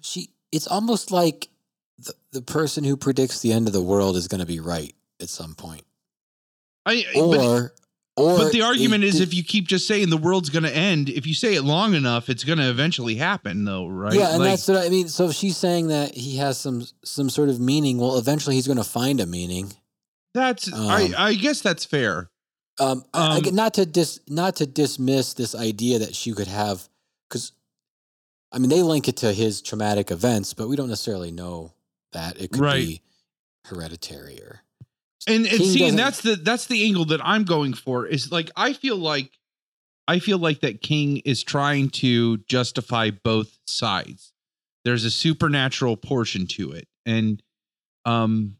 she it's almost like the, the person who predicts the end of the world is going to be right at some point. I Or or but the argument it- is if you keep just saying the world's going to end if you say it long enough it's going to eventually happen though right Yeah, and Like- that's what I mean. So if she's saying that he has some some sort of meaning, well eventually he's going to find a meaning. That's I Um, I guess that's fair. Um, I- I Um, not to dis not to dismiss this idea that she could have because I mean they link it to his traumatic events, but we don't necessarily know that it could Right. be hereditary or And and see, and that's the that's the angle that I'm going for is like I feel like I feel like that King is trying to justify both sides. There's a supernatural portion to it. And um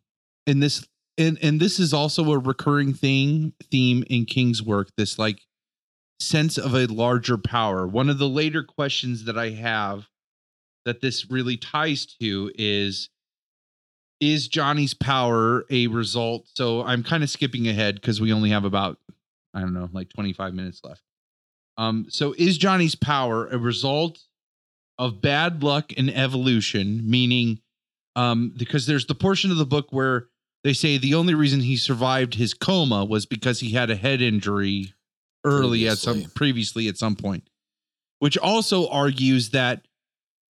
and this and and this is also a recurring thing theme in King's work, this like sense of a larger power. One of the later questions that I have that this really ties to is is Johnny's power a result? So I'm kind of skipping ahead because we only have about I don't know, like 25 minutes left. Um, so is Johnny's power a result of bad luck and evolution? Meaning, um, because there's the portion of the book where they say the only reason he survived his coma was because he had a head injury early at some Previously. previously at some point, which also argues that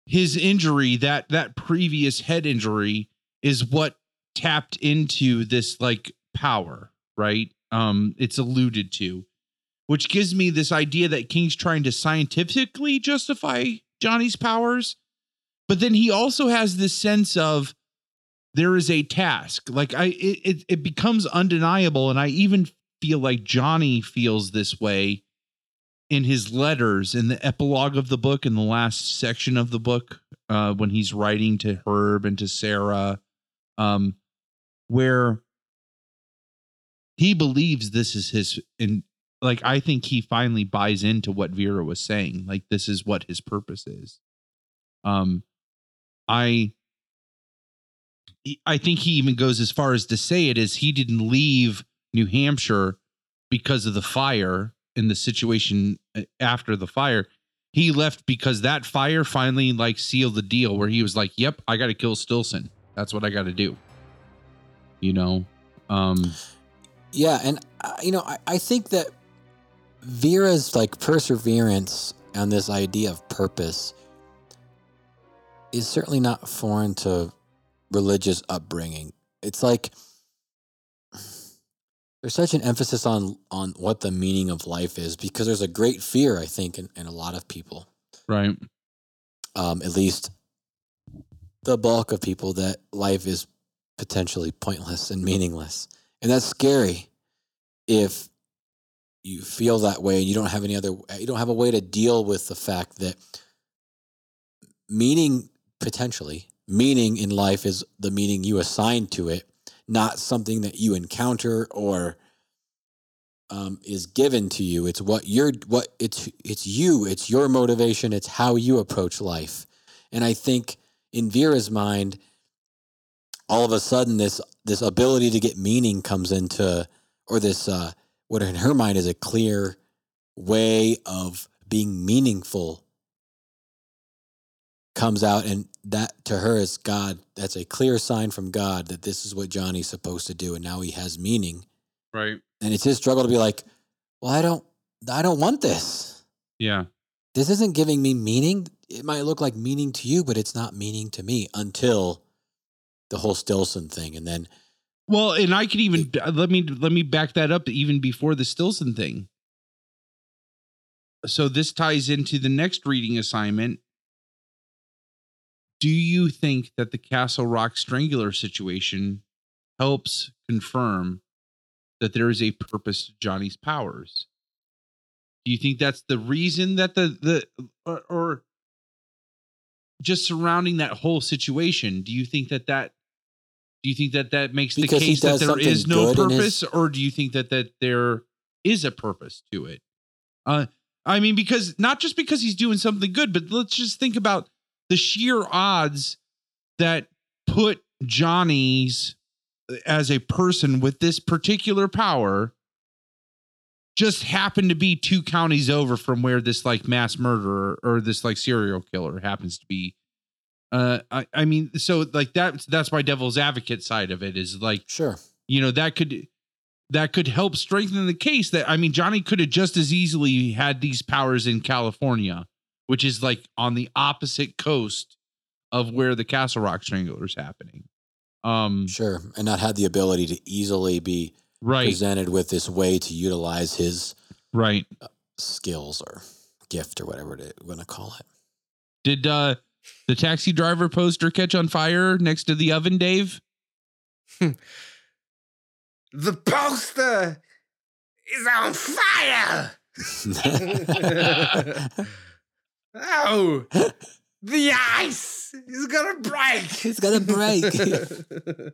his injury, that that previous head injury, is what tapped into this like power, right? Um, it's alluded to, which gives me this idea that King's trying to scientifically justify Johnny's powers, but then he also has this sense of there is a task. Like I, it, it, becomes undeniable, and I even feel like Johnny feels this way in his letters in the epilogue of the book in the last section of the book uh when he's writing to Herb and to Sarah um where he believes this is his and like I think he finally buys into what Vera was saying like this is what his purpose is um I I think he even goes as far as to say it is he didn't leave New Hampshire because of the fire in the situation uh, after the fire. He left because that fire finally like sealed the deal where he was like, "Yep, I got to kill Stillson. That's what I got to do." You know, um, Yeah, and uh, you know, I, I think that Vera's like perseverance and this idea of purpose is certainly not foreign to religious upbringing. It's like there's such an emphasis on on what the meaning of life is because there's a great fear, I think, in, in a lot of people. right? Um, at least the bulk of people that life is potentially pointless and meaningless. And that's scary if you feel that way and you don't have any other you don't have a way to deal with the fact that meaning potentially meaning in life is the meaning you assign to it not something that you encounter or um, is given to you. It's what you're what it's it's you. It's your motivation. It's how you approach life. And i think in vera's mind all of a sudden this this ability to get meaning comes into or this uh what in her mind is a clear way of being meaningful comes out and that to her is god that's a clear sign from god that this is what johnny's supposed to do and now he has meaning Right. and it's his struggle to be like well i don't i don't want this Yeah. this isn't giving me meaning it might look like meaning to you but it's not meaning to me until the whole stillson thing and then Well, and I could even let me let me back that up even before the Stillson thing. So this ties into the next reading assignment. Do you think that the Castle Rock Strangler situation helps confirm that there is a purpose to Johnny's powers? Do you think that's the reason that the the or, or just surrounding that whole situation, do you think that that do you think that that makes the he case that there is no purpose, his- or do you think that that there is a purpose to it? Uh, I mean, because not just because he's doing something good, but let's just think about the sheer odds that put Johnny's uh, as a person with this particular power just happened to be two counties over from where this like mass murderer or this like serial killer happens to be. Uh, I, I mean, so like that that's my devil's advocate side of it is like Sure. you know that could that could help strengthen the case that i mean johnny could have just as easily had these powers in california which is like on the opposite coast of where the castle rock strangler is happening um Sure. And not had the ability to easily be right presented with this way to utilize his right skills or gift or whatever it- we're going to call it. did uh the taxi driver poster catch on fire next to the oven dave The poster is on fire. Oh, the ice is gonna break. it's going to break.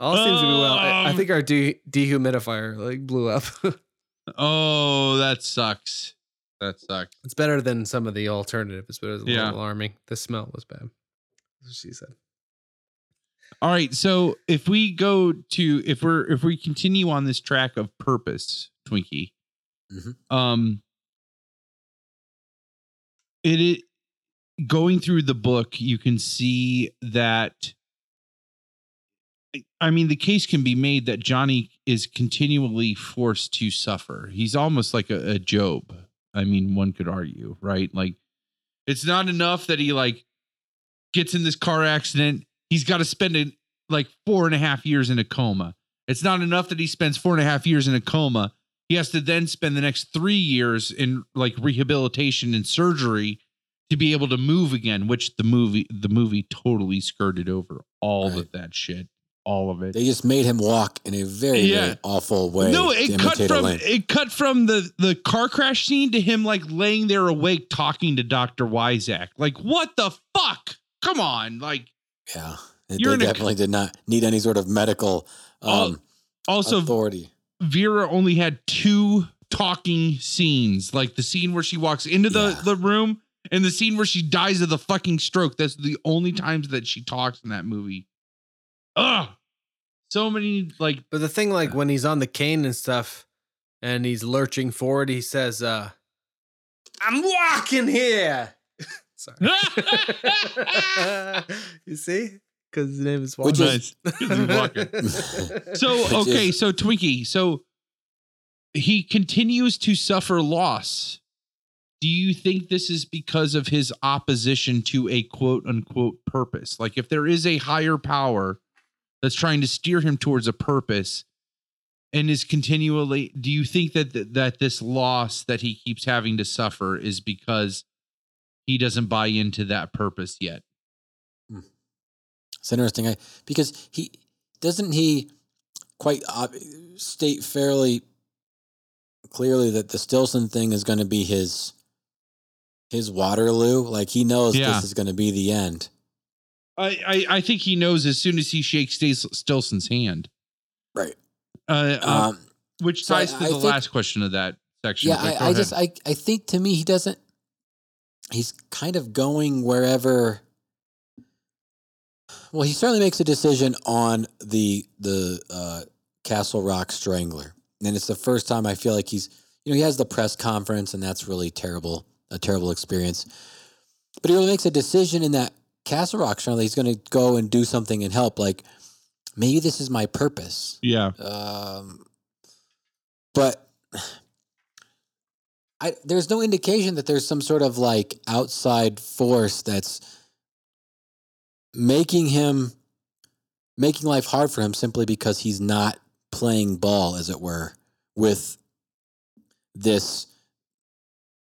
All seems to be well. I, I Um, think our de- dehumidifier like blew up. oh that sucks that sucks it's better than some of the alternatives, but it was a Yeah. little alarming. The smell was bad. She said. All right, so if we go to if we're if we continue on this track of purpose, Twinkie, Mhm. um, it, it going through the book, you can see that. I mean, the case can be made that Johnny is continually forced to suffer. He's almost like a, a Job. I mean, one could argue, right? Like, it's not enough that he like gets in this car accident he's got to spend it like four and a half years in a coma. It's not enough that he spends four and a half years in a coma. He has to then spend the next three years in like rehabilitation and surgery to be able to move again, which the movie the movie totally skirted over all Right. of that shit. All of it. They just made him walk in a very, Yeah. very awful way. no, it cut from it cut from the the car crash scene to him like laying there awake talking to Dr. Weizak. Like, what the fuck? Come on. Like Yeah. They a- definitely did not need any sort of medical um, also authority. Vera only had two talking scenes, like the scene where she walks into the, Yeah. the room and the scene where she dies of the fucking stroke. That's the only times that she talks in that movie. Ugh. So many like But the thing, like when he's on the cane and stuff, and he's lurching forward, he says, uh, "I'm walking here." Sorry. you see, because his name is Which Walken. is- he's walking. So Which okay, is- so Twinkie, so he continues to suffer loss. Do you think this is because of his opposition to a quote unquote purpose? Like if there is a higher power that's trying to steer him towards a purpose and is continually do you think that that this loss that he keeps having to suffer is because he doesn't buy into that purpose yet? Hmm. It's interesting I, because he doesn't he quite ob- state fairly clearly that the Stillson thing is going to be his his Waterloo. Like he knows Yeah. this is going to be the end. I, I I think he knows as soon as he shakes Stillson's hand. Right. Uh, uh, Um, which so I- ties to the think- last question of that section. yeah, I, I just I I think to me he doesn't. He's kind of going wherever. Well, he certainly makes a decision on the the uh, Castle Rock Strangler, and it's the first time I feel like he's you know he has the press conference, and that's really terrible, a terrible experience. But he really makes a decision in that Castle Rock Strangler. He's going to go and do something and help. Like maybe this is my purpose. yeah, Um, but I there's no indication that there's some sort of like outside force that's making him making life hard for him simply because he's not playing ball, as it were, with this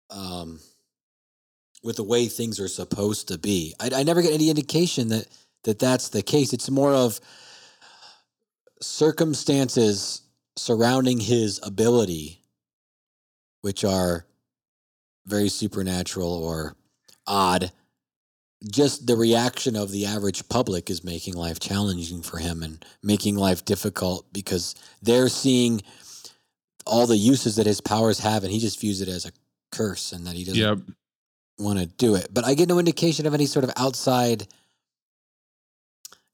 um with the way things are supposed to be. I, I never get any indication that that that's the case. It's more of circumstances surrounding his ability, which are very supernatural or odd, just the reaction of the average public is making life challenging for him and making life difficult because they're seeing all the uses that his powers have and he just views it as a curse and that he doesn't Yep. Want to do it. But I get no indication of any sort of outside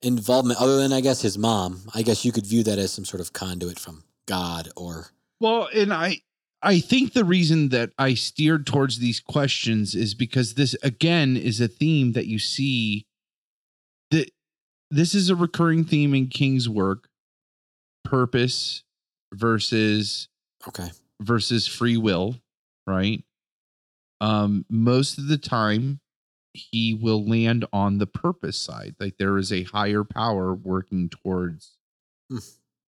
involvement other than I guess his mom. I guess you could view that as some sort of conduit from God or Well, and I I think the reason that I steered towards these questions is because this again is a theme that you see that this is a recurring theme in King's work purpose versus okay. versus free will, right? Um most of the time he will land on the purpose side. Like there is a higher power working towards Hmm.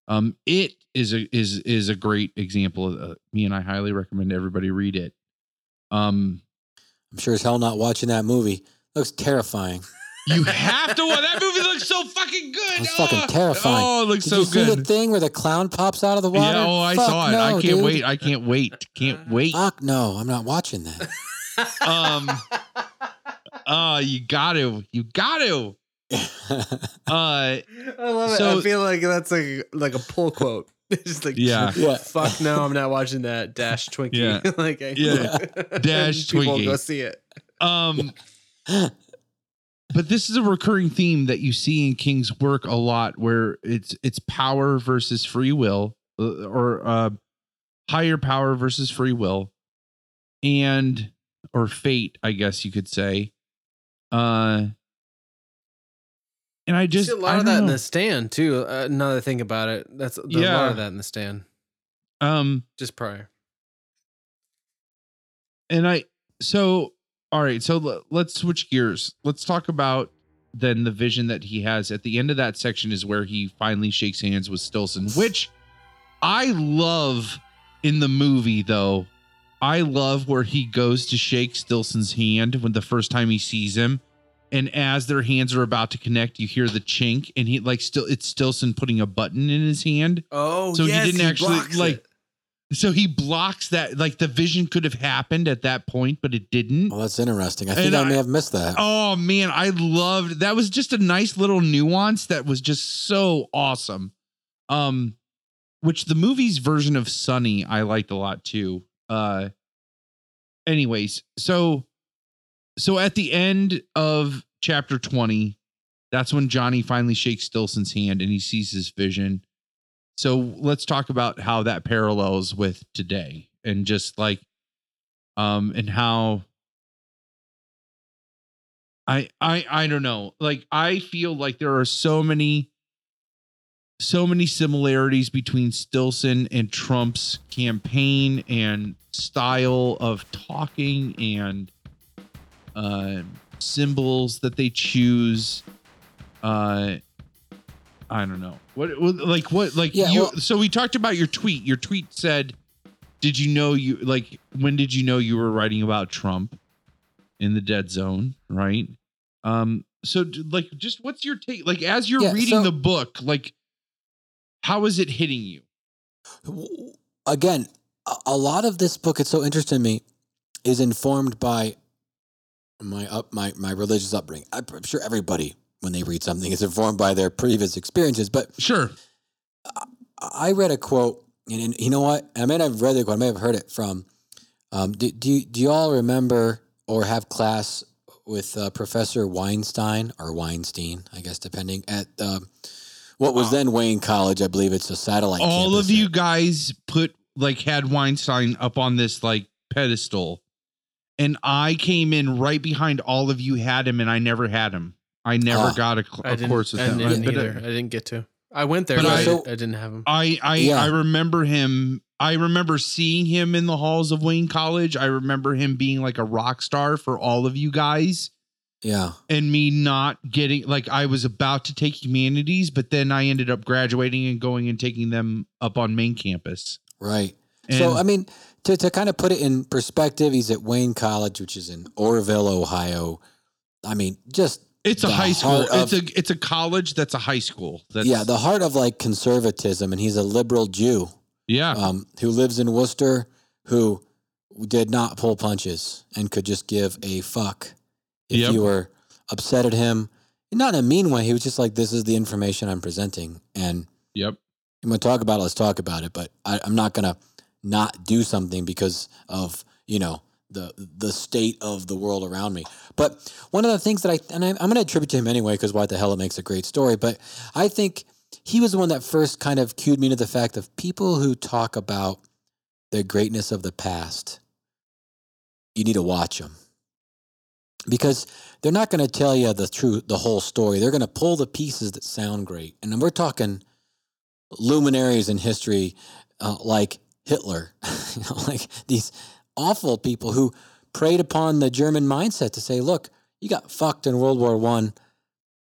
um it is a is is a great example of uh, me and I highly recommend everybody read it. Um I'm sure as hell not watching that movie. Looks terrifying. you have to watch that movie looks so fucking good. It's fucking Oh, terrifying. Oh, it looks Did so you see the thing where the clown pops out of the water? Yeah, oh, I Fuck saw it. no, I can't dude. wait. I can't wait. Can't wait. Fuck no, I'm not watching that. Um uh you got to. You got to. Uh I love So- it. I feel like that's like like a pull quote. It's just like Yeah. Yeah. Fuck no, I'm not watching that. Dash Twinkie. Yeah. like I- Yeah. Dash People Twinkie. go see it. Um, but this is a recurring theme that you see in King's work a lot, where it's it's power versus free will, uh, or uh, higher power versus free will, and or fate, I guess you could say. Uh, and I just see a lot of that in the stand too. Uh, now that I think about it, that's there's a lot of that in the stand. um, Just prior. and I so all right, so let's switch gears. Let's talk about then the vision that he has at the end of that section is where he finally shakes hands with Stillson, which I love in the movie though. I love where he goes to shake Stillson's hand when the first time he sees him. And as their hands are about to connect, you hear the chink, and he like still it's Stillson putting a button in his hand. Oh, So he didn't actually, like- it. So he blocks that like the vision could have happened at that point, but it didn't. well, that's interesting. I think And I, I- may have missed that. Oh man, I loved that was just a nice little nuance that was just so awesome. Um which the movie's version of Sonny I liked a lot too. Uh anyways, so so at the end of chapter 20, that's when Johnny finally shakes Stillson's hand and he sees his vision. So let's talk about how that parallels with today and just like um and how I I I don't know. Like I feel like there are so many so many similarities between Stillson and Trump's campaign and style of talking and uh symbols that they choose uh I don't know. What, like what like Yeah, you well- so we talked about your tweet. Your tweet said did you know you like when did you know you were writing about Trump in the dead zone, right? Um so like just what's your take like as you're Yeah, reading so- the book like how is it hitting you? Again, a, lot of this book, it's so interesting to me, is informed by my up my my religious upbringing. I'm sure everybody when they read something is informed by their previous experiences, but Sure. I read a quote, and, and you know what? I may not have read the quote. I may have heard it from. Um, do, do you do you all remember or have class with uh, Professor Weinstein or Weinstein? I guess depending at um, what was then Wayne College. I believe it's a satellite. All of you there. guys put like had Weinstein up on this like pedestal and I came in right behind all of you had him and I never had him. I never Ah. got a, cl- I a didn't, course with I him. didn't But, either. I didn't get to. I went there, But but, I- I, So- I didn't have him. I I Yeah. I remember him. I remember seeing him in the halls of Wayne College. I remember him being like a rock star for all of you guys, Yeah. and me not getting like I was about to take humanities, but then I ended up graduating and going and taking them up on main campus. Right. And so I mean, to to kind of put it in perspective, he's at Wayne College, which is in Orrville, Ohio. I mean, just it's a high school. of- It's a it's a college that's a high school. That's, yeah, the heart of like conservatism, and he's a liberal Jew. yeah. um, who lives in Wooster, who did not pull punches and could just give a fuck if Yep. you were upset at him. Not in a mean way. He was just like, "This is the information I'm presenting, and Yep. I'm going to talk about it. Let's talk about it. But I, I'm not going to not do something because of you know the the state of the world around me. But one of the things that I and I, I'm going to attribute to him anyway because why the hell it makes a great story. But I think he was the one that first kind of cued me to the fact of people who talk about the greatness of the past. You need to watch them because they're not going to tell you the true the whole story. They're going to pull the pieces that sound great, and we're talking luminaries in history uh, like Hitler, you know, like these awful people who preyed upon the German mindset to say, "Look, you got fucked in World War One,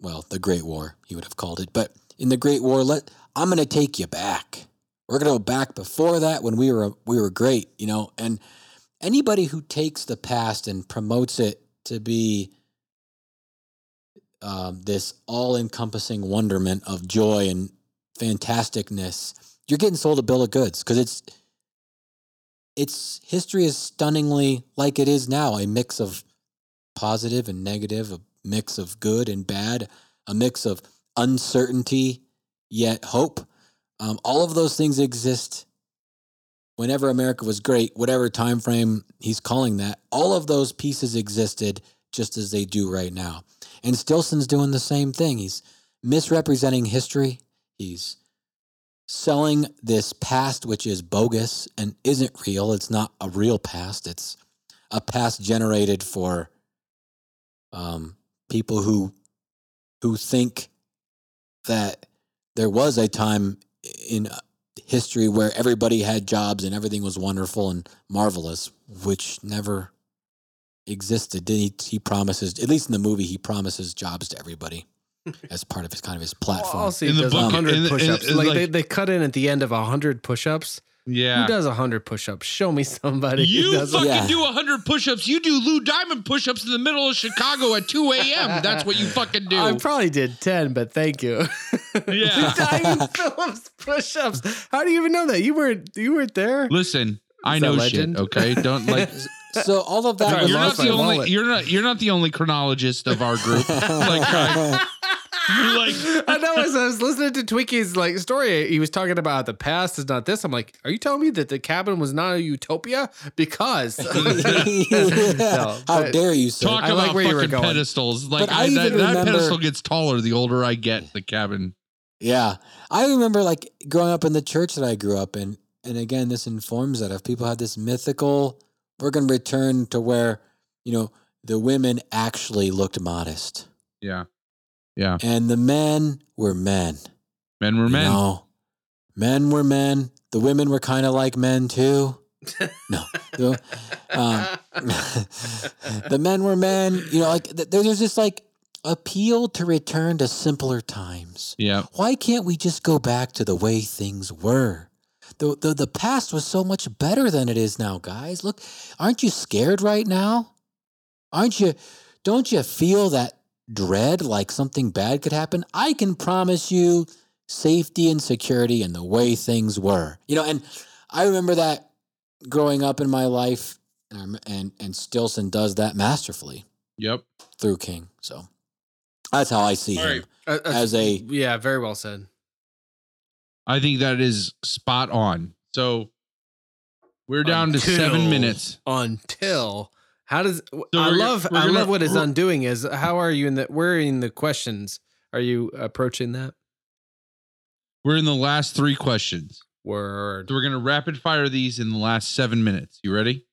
well, the Great War, he would have called it, but in the Great War, let I'm going to take you back. We're going to go back before that when we were we were great, you know." And anybody who takes the past and promotes it to be um, this all-encompassing wonderment of joy and fantasticness, you're getting sold a bill of goods because it's its history is stunningly like it is now a mix of positive and negative, a mix of good and bad, a mix of uncertainty yet hope. Um, all of those things exist whenever America was great, whatever time frame he's calling that. All of those pieces existed just as they do right now. And Stillson's doing the same thing. He's misrepresenting history. He's selling this past which is bogus and isn't real. It's not a real past. It's a past generated for um, people who who think that there was a time in history where everybody had jobs and everything was wonderful and marvelous, which never existed. He, he promises, at least in the movie, he promises jobs to everybody as part of his kind of his platform. I'll. In the book- a hundred in the- push-ups. in like, like- they, they cut in at the end of a hundred push-ups. Yeah. Who does a hundred push-ups? Show me somebody. who You does fucking Yeah. do 100 push ups. You do Lou Diamond push ups in the middle of Chicago at 2 a.m. That's what you fucking do. I probably did ten, but thank you. Yeah. Diamond Phillips push-ups. How do you even know that? You weren't. You weren't there. Listen, I Is that know legend? shit, okay? Don't like so all of that Sorry, was you're not lost the only wallet. you're not you're not the only chronologist of our group. like I- you're like I know as I was listening to Twinkie's like story, he was talking about the past is not this. I'm like, are you telling me that the cabin was not a utopia? Because No, How dare you, sir? talk I like about where you were fucking going. pedestals. Like I I, that, even that pedestal gets taller the older I get. The cabin. Yeah. I remember like growing up in the church that I grew up in. And again, this informs that if people had this mythical, we're going to return to where, you know, the women actually looked modest Yeah. Yeah. and the men were men. Men were you men. know? men were men. The women were kind of like men too. No. The, um, the men were men. You know, like th- there's just like appeal to return to simpler times. Yeah. Why can't we just go back to the way things were? The, the the past was so much better than it is now, guys. Look, aren't you scared right now? Aren't you don't you feel that dread like something bad could happen? I can promise you safety and security and the way things were. You know, and I remember that growing up in my life and and and Stillson does that masterfully Yep. through King. So that's how I see All him. right. Uh, As a- yeah, very well said. I think that is spot on. So we're down to seven minutes. Until how does I love we're I gonna- love what his undoing is. How are you in the? we're in the questions? Are you approaching that We're in the last three questions. word? So we're gonna rapid fire these in the last seven minutes. You ready?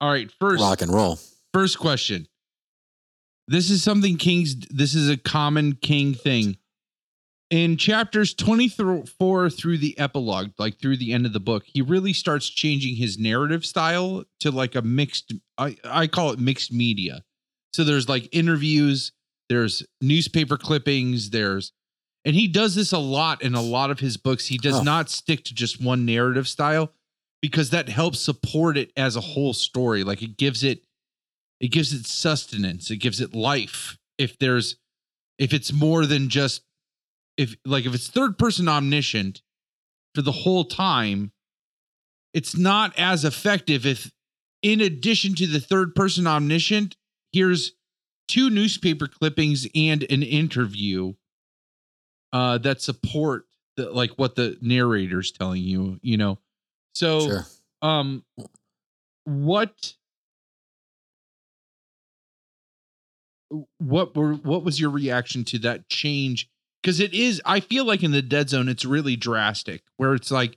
All right. First, Rock and roll. first question. This is something King's. This is a common King thing. In chapters 24 through the epilogue, like through the end of the book, he really starts changing his narrative style to like a mixed, I, I call it mixed media. So there's like interviews, there's newspaper clippings, there's, and he does this a lot in a lot of his books. He does Oh. not stick to just one narrative style because that helps support it as a whole story. Like it gives it, it gives it sustenance, it gives it life. If there's, if it's more than just if like if it's third person omniscient for the whole time it's not as effective if in addition to the third person omniscient here's two newspaper clippings and an interview uh that support the, like what the narrator's telling you, you know. So Sure. um what what were what was your reaction to that change because it is i feel like in the dead zone it's really drastic where it's like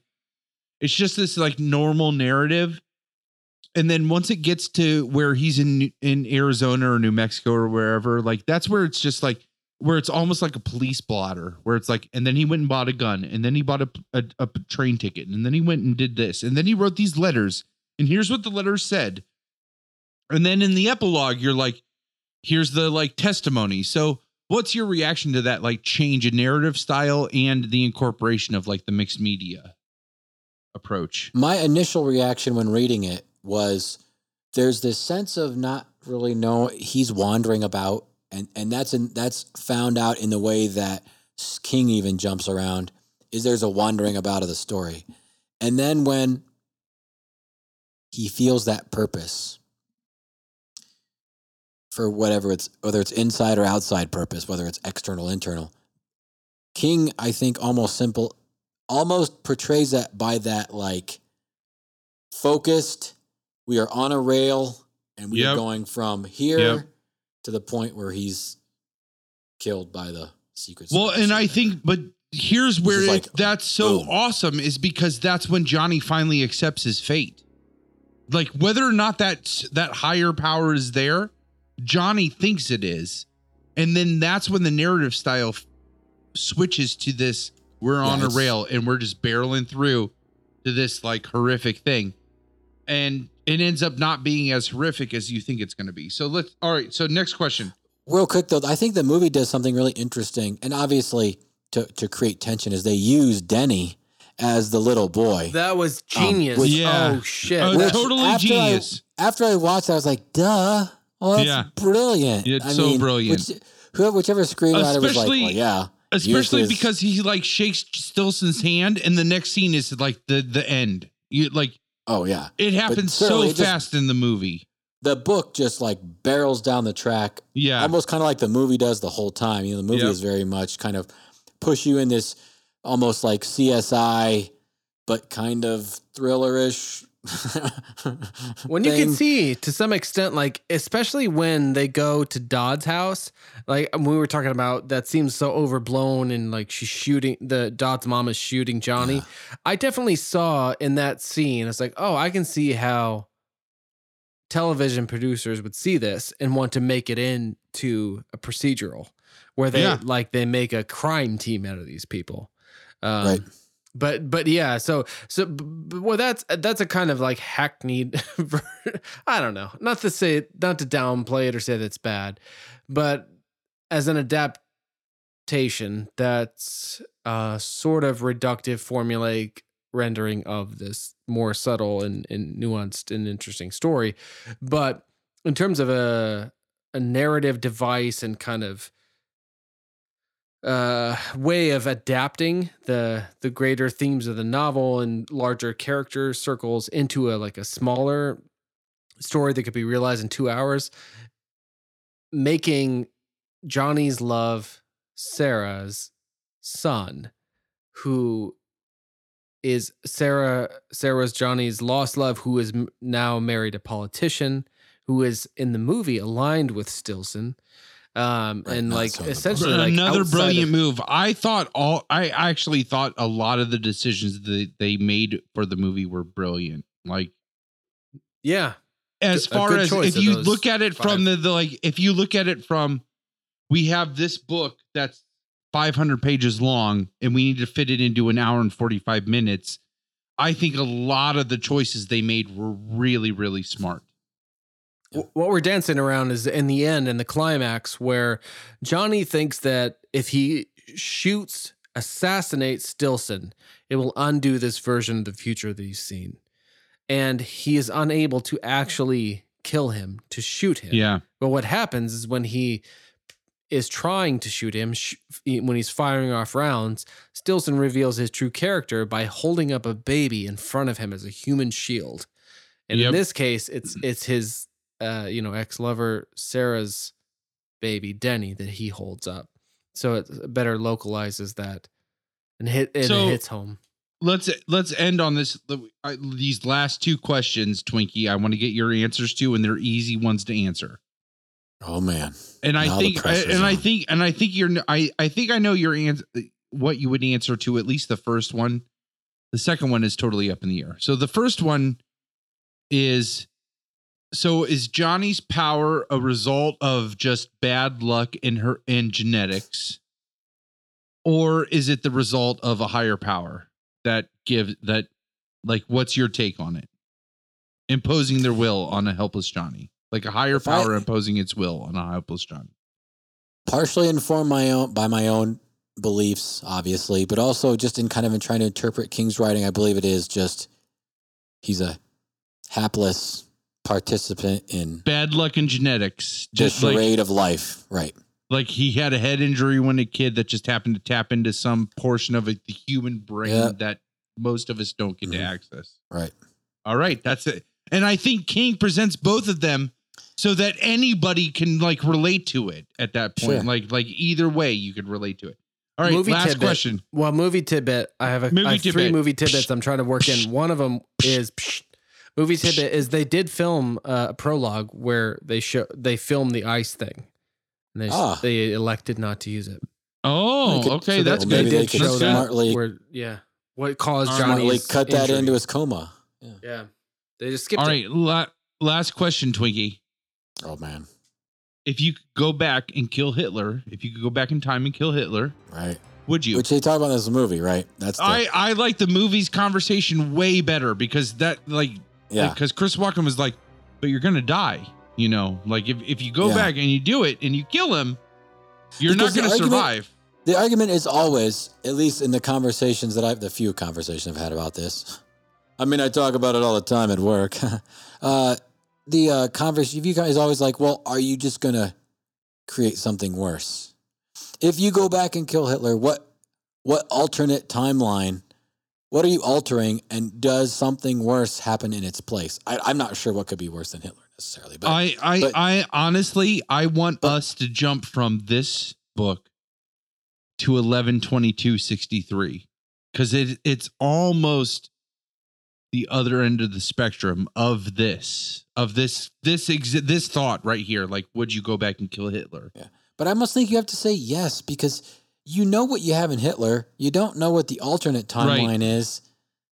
it's just this like normal narrative. And then once it gets to where he's in in arizona or new mexico or wherever like that's where it's just like where it's almost like a police blotter where it's like and then he went and bought a gun and then he bought a, a, a train ticket and then he went and did this and then he wrote these letters and here's what the letters said. And then in the epilogue you're like here's the like testimony. So what's your reaction to that like change in narrative style and the incorporation of like the mixed media approach My initial reaction when reading it was there's this sense of not really know he's wandering about and and that's in, that's found out in the way that King even jumps around is there's a wandering about of the story. And then when he feels that purpose for whatever it's whether it's inside or outside purpose, whether it's external internal. King I think almost simple almost portrays that by that like focused we are on a rail and we are going from here Yep. to the point where he's killed by the secret well and i think but here's where it, like, that's so boom. awesome is because that's when johnny finally accepts his fate like whether or not that that higher power is there johnny thinks it is and then that's when the narrative style f- switches to this we're Yeah, on a rail and we're just barreling through to this like horrific thing and it ends up not being as horrific as you think it's going to be so let's all right so next question real quick though i think the movie does something really interesting and obviously to, to create tension is they use denny as the little boy That was Um, genius. which- Yeah. Oh shit. Oh, That- totally after genius. I, after I watched, it, I was like, "Duh! Oh, that's Yeah. brilliant! It's I so brilliant. Which, whoever, whichever screenwriter was like, Especially- well, "Yeah, especially Use because he like shakes Stillson's hand and the next scene is like the the end you like oh yeah." it happens so it just- fast in the movie The book just like barrels down the track, yeah almost kind of like the movie does the whole time. You know, the movie Yep. is very much kind of push you in this almost like CSI, but kind of thrillerish. when you can see to some extent like especially when they go to dodd's house like um, we were talking about that seems so overblown and like she's shooting the dodd's mom is shooting johnny i definitely saw in that scene it's like oh i can see how television producers would see this and want to make it into a procedural where they Yeah. like they make a crime team out of these people um, Right. But but yeah so so well that's that's a kind of like hackneyed i don't know. Not to say not to downplay it or say that's bad but as an adaptation that's a sort of reductive formulaic rendering of this more subtle and, and nuanced and interesting story. But in terms of a a narrative device and kind of uh way of adapting the the greater themes of the novel and larger character circles into a like a smaller story that could be realized in 2 hours making Johnny's love Sarah's son who is Sarah Sarah's Johnny's lost love who is now married a politician who is in the movie aligned with Stillson um Right, and like so in the book. essentially like another brilliant of- move. I thought all i actually thought a lot of the decisions that they made for the movie were brilliant. Like yeah. As A far as if you look at it from the, the like if you look at it from we have this book that's 500 pages long and we need to fit it into an hour and 45 minutes. I think a lot of the choices they made were really really smart. Wh- what we're dancing around is in the end in the climax where Johnny thinks that if he shoots assassinates Stillson it will undo this version of the future that he's seen. And he is unable to actually kill him to shoot him. Yeah. But what happens is when he is trying to shoot him, sh- when he's firing off rounds, Stillson reveals his true character by holding up a baby in front of him as a human shield. And Yep. in this case, it's mm-hmm. it's his uh, you know ex lover Sarah's baby Denny that he holds up. So it better localizes that and hit and So- it hits home. let's let's end on this these last two questions twinkie i want to get your answers to and they're easy ones to answer Oh man. and i Now the think I, pressure's and i think and i think you're i i think i know your answer what you would answer to at least the first one the second one is totally up in the air so the first one is so is johnny's power a result of just bad luck in her in genetics? Or is it the result of a higher power that gives that like what's your take on it? Imposing their will on a helpless johnny. Like a higher If I- power imposing its will on a helpless johnny. Partially informed my own by my own beliefs, obviously, but also just in kind of in trying to interpret King's writing, I believe it is just he's a hapless participant in bad luck in genetics the just like charade of life. Right. like he had a head injury when a kid that just happened to tap into some portion of it, the human brain Yeah. that most of us don't get to Mhm. access Right. all right that's it and i think king presents both of them so that anybody can like relate to it at that point Sure. like like either way you could relate to it all right Movie last tidbit. question Well, movie tidbit. I have, a, Movie I have three movie tidbits I'm trying to work in. One of them is psh, movie tidbit is they did film uh, a prologue where they show they filmed the ice thing. And they Ah. they elected not to use it. oh could- okay So that's they, good maybe They they did could show smartly- Where, yeah, what caused Smartly Johnny's Smartly cut that injury. into his coma. Yeah. Yeah, they just skipped all it. right la- last question twinkie Oh man. if you could go back and kill hitler if you could go back in time and kill hitler Right. would you Which they talk about in this movie, right? That's the, I, I like the movie's conversation way better because that like yeah. because Chris Walken was like, but you're gonna die, you know. Like if, if you go Yeah. back and you do it and you kill him, you're Because not gonna survive. The argument is always, at least in the conversations that I've, the few conversations I've had about this. I mean, I talk about it all the time at work. uh, the uh, conversation, you guys is always like, well, are you just going to create something worse? If you go back and kill Hitler, what, what alternate timeline, what are you altering? And does something worse happen in its place? I, I'm not sure what could be worse than Hitler necessarily, but I I but- I honestly I want but- us to jump from this book to eleven twenty two sixty three because it it's almost the other end of the spectrum of this of this this exi- this thought right here. Like, would you go back and kill Hitler? Yeah but I must think you have to say yes because you know what you have in Hitler. You don't know what the alternate timeline is.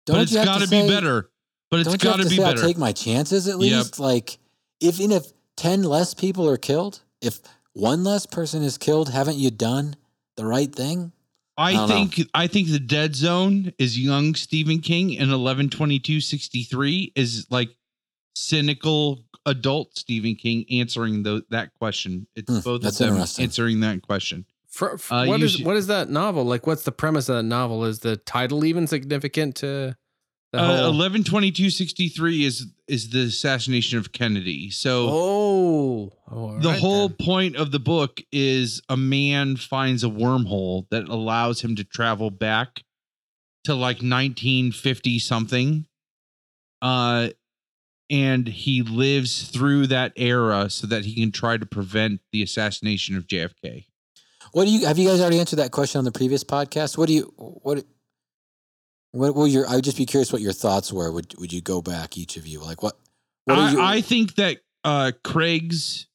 Don't but it's got to to be better. But it's don't you have got to be say better. I'll take my chances at Yep. least? Like if even if ten less people are killed, if one less person is killed, haven't you done the right thing? I I don't know. think I think the dead zone is young Stephen King and eleven twenty two sixty three is like cynical adult Stephen King answering the, that question. It's Hmm, both of them answering that question. For, for- Uh, what is should- what is that novel? Like, what's the premise of that novel? Is the title even significant to the Uh, whole? eleven twenty two sixty three is is the assassination of Kennedy. So oh, oh the right whole then. point of the book is a man finds a wormhole that allows him to travel back to like 1950 something uh and he lives through that era so that he can try to prevent the assassination of JFK. What do you have you guys already answered that question on the previous podcast? What do you what what will your I would just be curious what your thoughts were. Would would you go back each of you? Like what what I, you I think that uh Craig's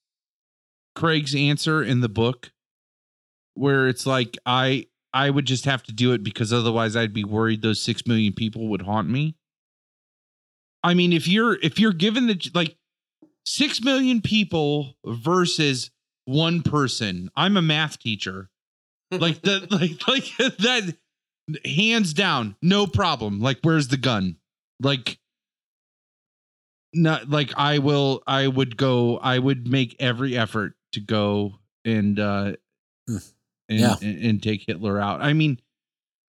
Craig's answer in the book where it's like I I would just have to do it because otherwise I'd be worried those 6 million people would haunt me. I mean if you're if you're given the like 6 million people versus one person. I'm a math teacher. Like the like like that hands down no problem. Like where's the gun? Like not like I will I would go I would make every effort to go and uh Hmm. and, Yeah. and, and take Hitler out. I mean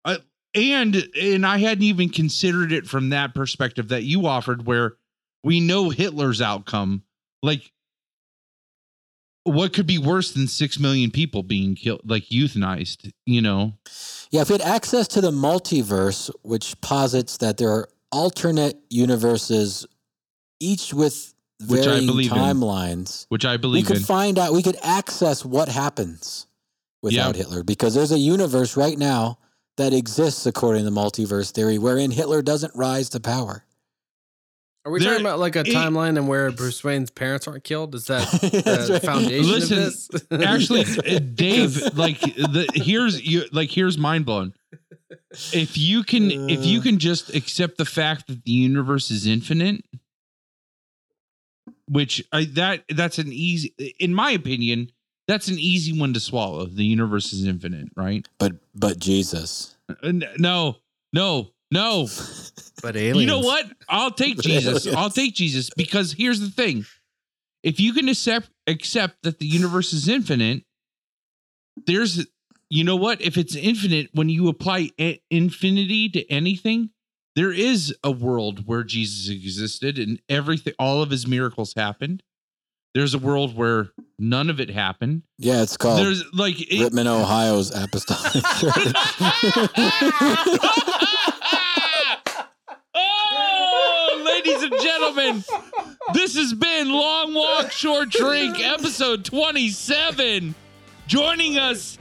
uh, and and I hadn't even considered it from that perspective that you offered where we know Hitler's outcome like what could be worse than 6 million people being killed like euthanized, you know? Yeah, if we had access to the multiverse, which posits that there are alternate universes, each with Which I believe in. timelines, which I believe we could in. find out. We could access what happens without Yeah. Hitler because there's a universe right now that exists according to the multiverse theory wherein Hitler doesn't rise to power. Are we There- talking about like a it- timeline and where Bruce Wayne's parents aren't killed? Is that the right. foundation Listen, of this? Actually, uh, Dave, like the here's you like here's mind blown. If you can, if you can just accept the fact that the universe is infinite, which I that that's an easy, in my opinion, that's an easy one to swallow. The universe is infinite, right? But but Jesus. Uh, No, no, no. but aliens. You know what? I'll take Jesus. I'll take Jesus because here's the thing. If you can accept accept that the universe is infinite, there's you know what? If it's infinite, when you apply i- infinity to anything, there is a world where Jesus existed and everything all of his miracles happened. There's a world where none of it happened. Yeah, it's called There's like it, Rittman, Ohio's Apostolic Church. oh, ladies and gentlemen, this has been Long Walk Short Drink, episode 27. Joining us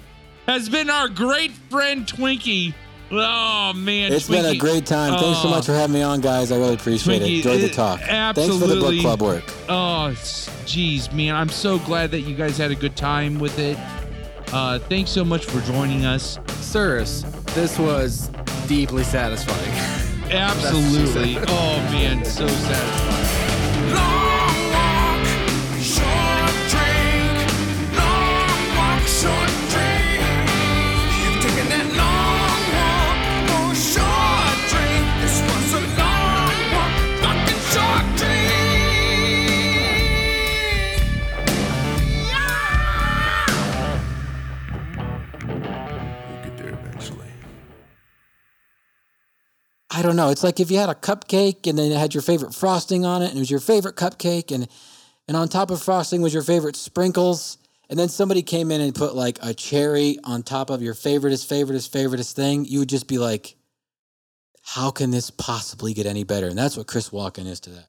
has been our great friend Twinkie. Oh man, It's been a great time. Thanks so Oh. much for having me on, guys. I really appreciate Twinkie, it. Enjoy the it- talk. Thanks for the book club work. Oh, s- geez, man, I'm so glad that you guys had a good time with it. Uh, thanks so much for joining us. Sirs, this was deeply satisfying. Absolutely. Oh man, so satisfying. I don't know. It's like if you had a cupcake and then it had your favorite frosting on it, and it was your favorite cupcake, and and on top of frosting was your favorite sprinkles, and then somebody came in and put like a cherry on top of your favoriteest, favoriteest, favoriteest thing. You would just be like, "How can this possibly get any better?" And that's what Chris Walken is to that.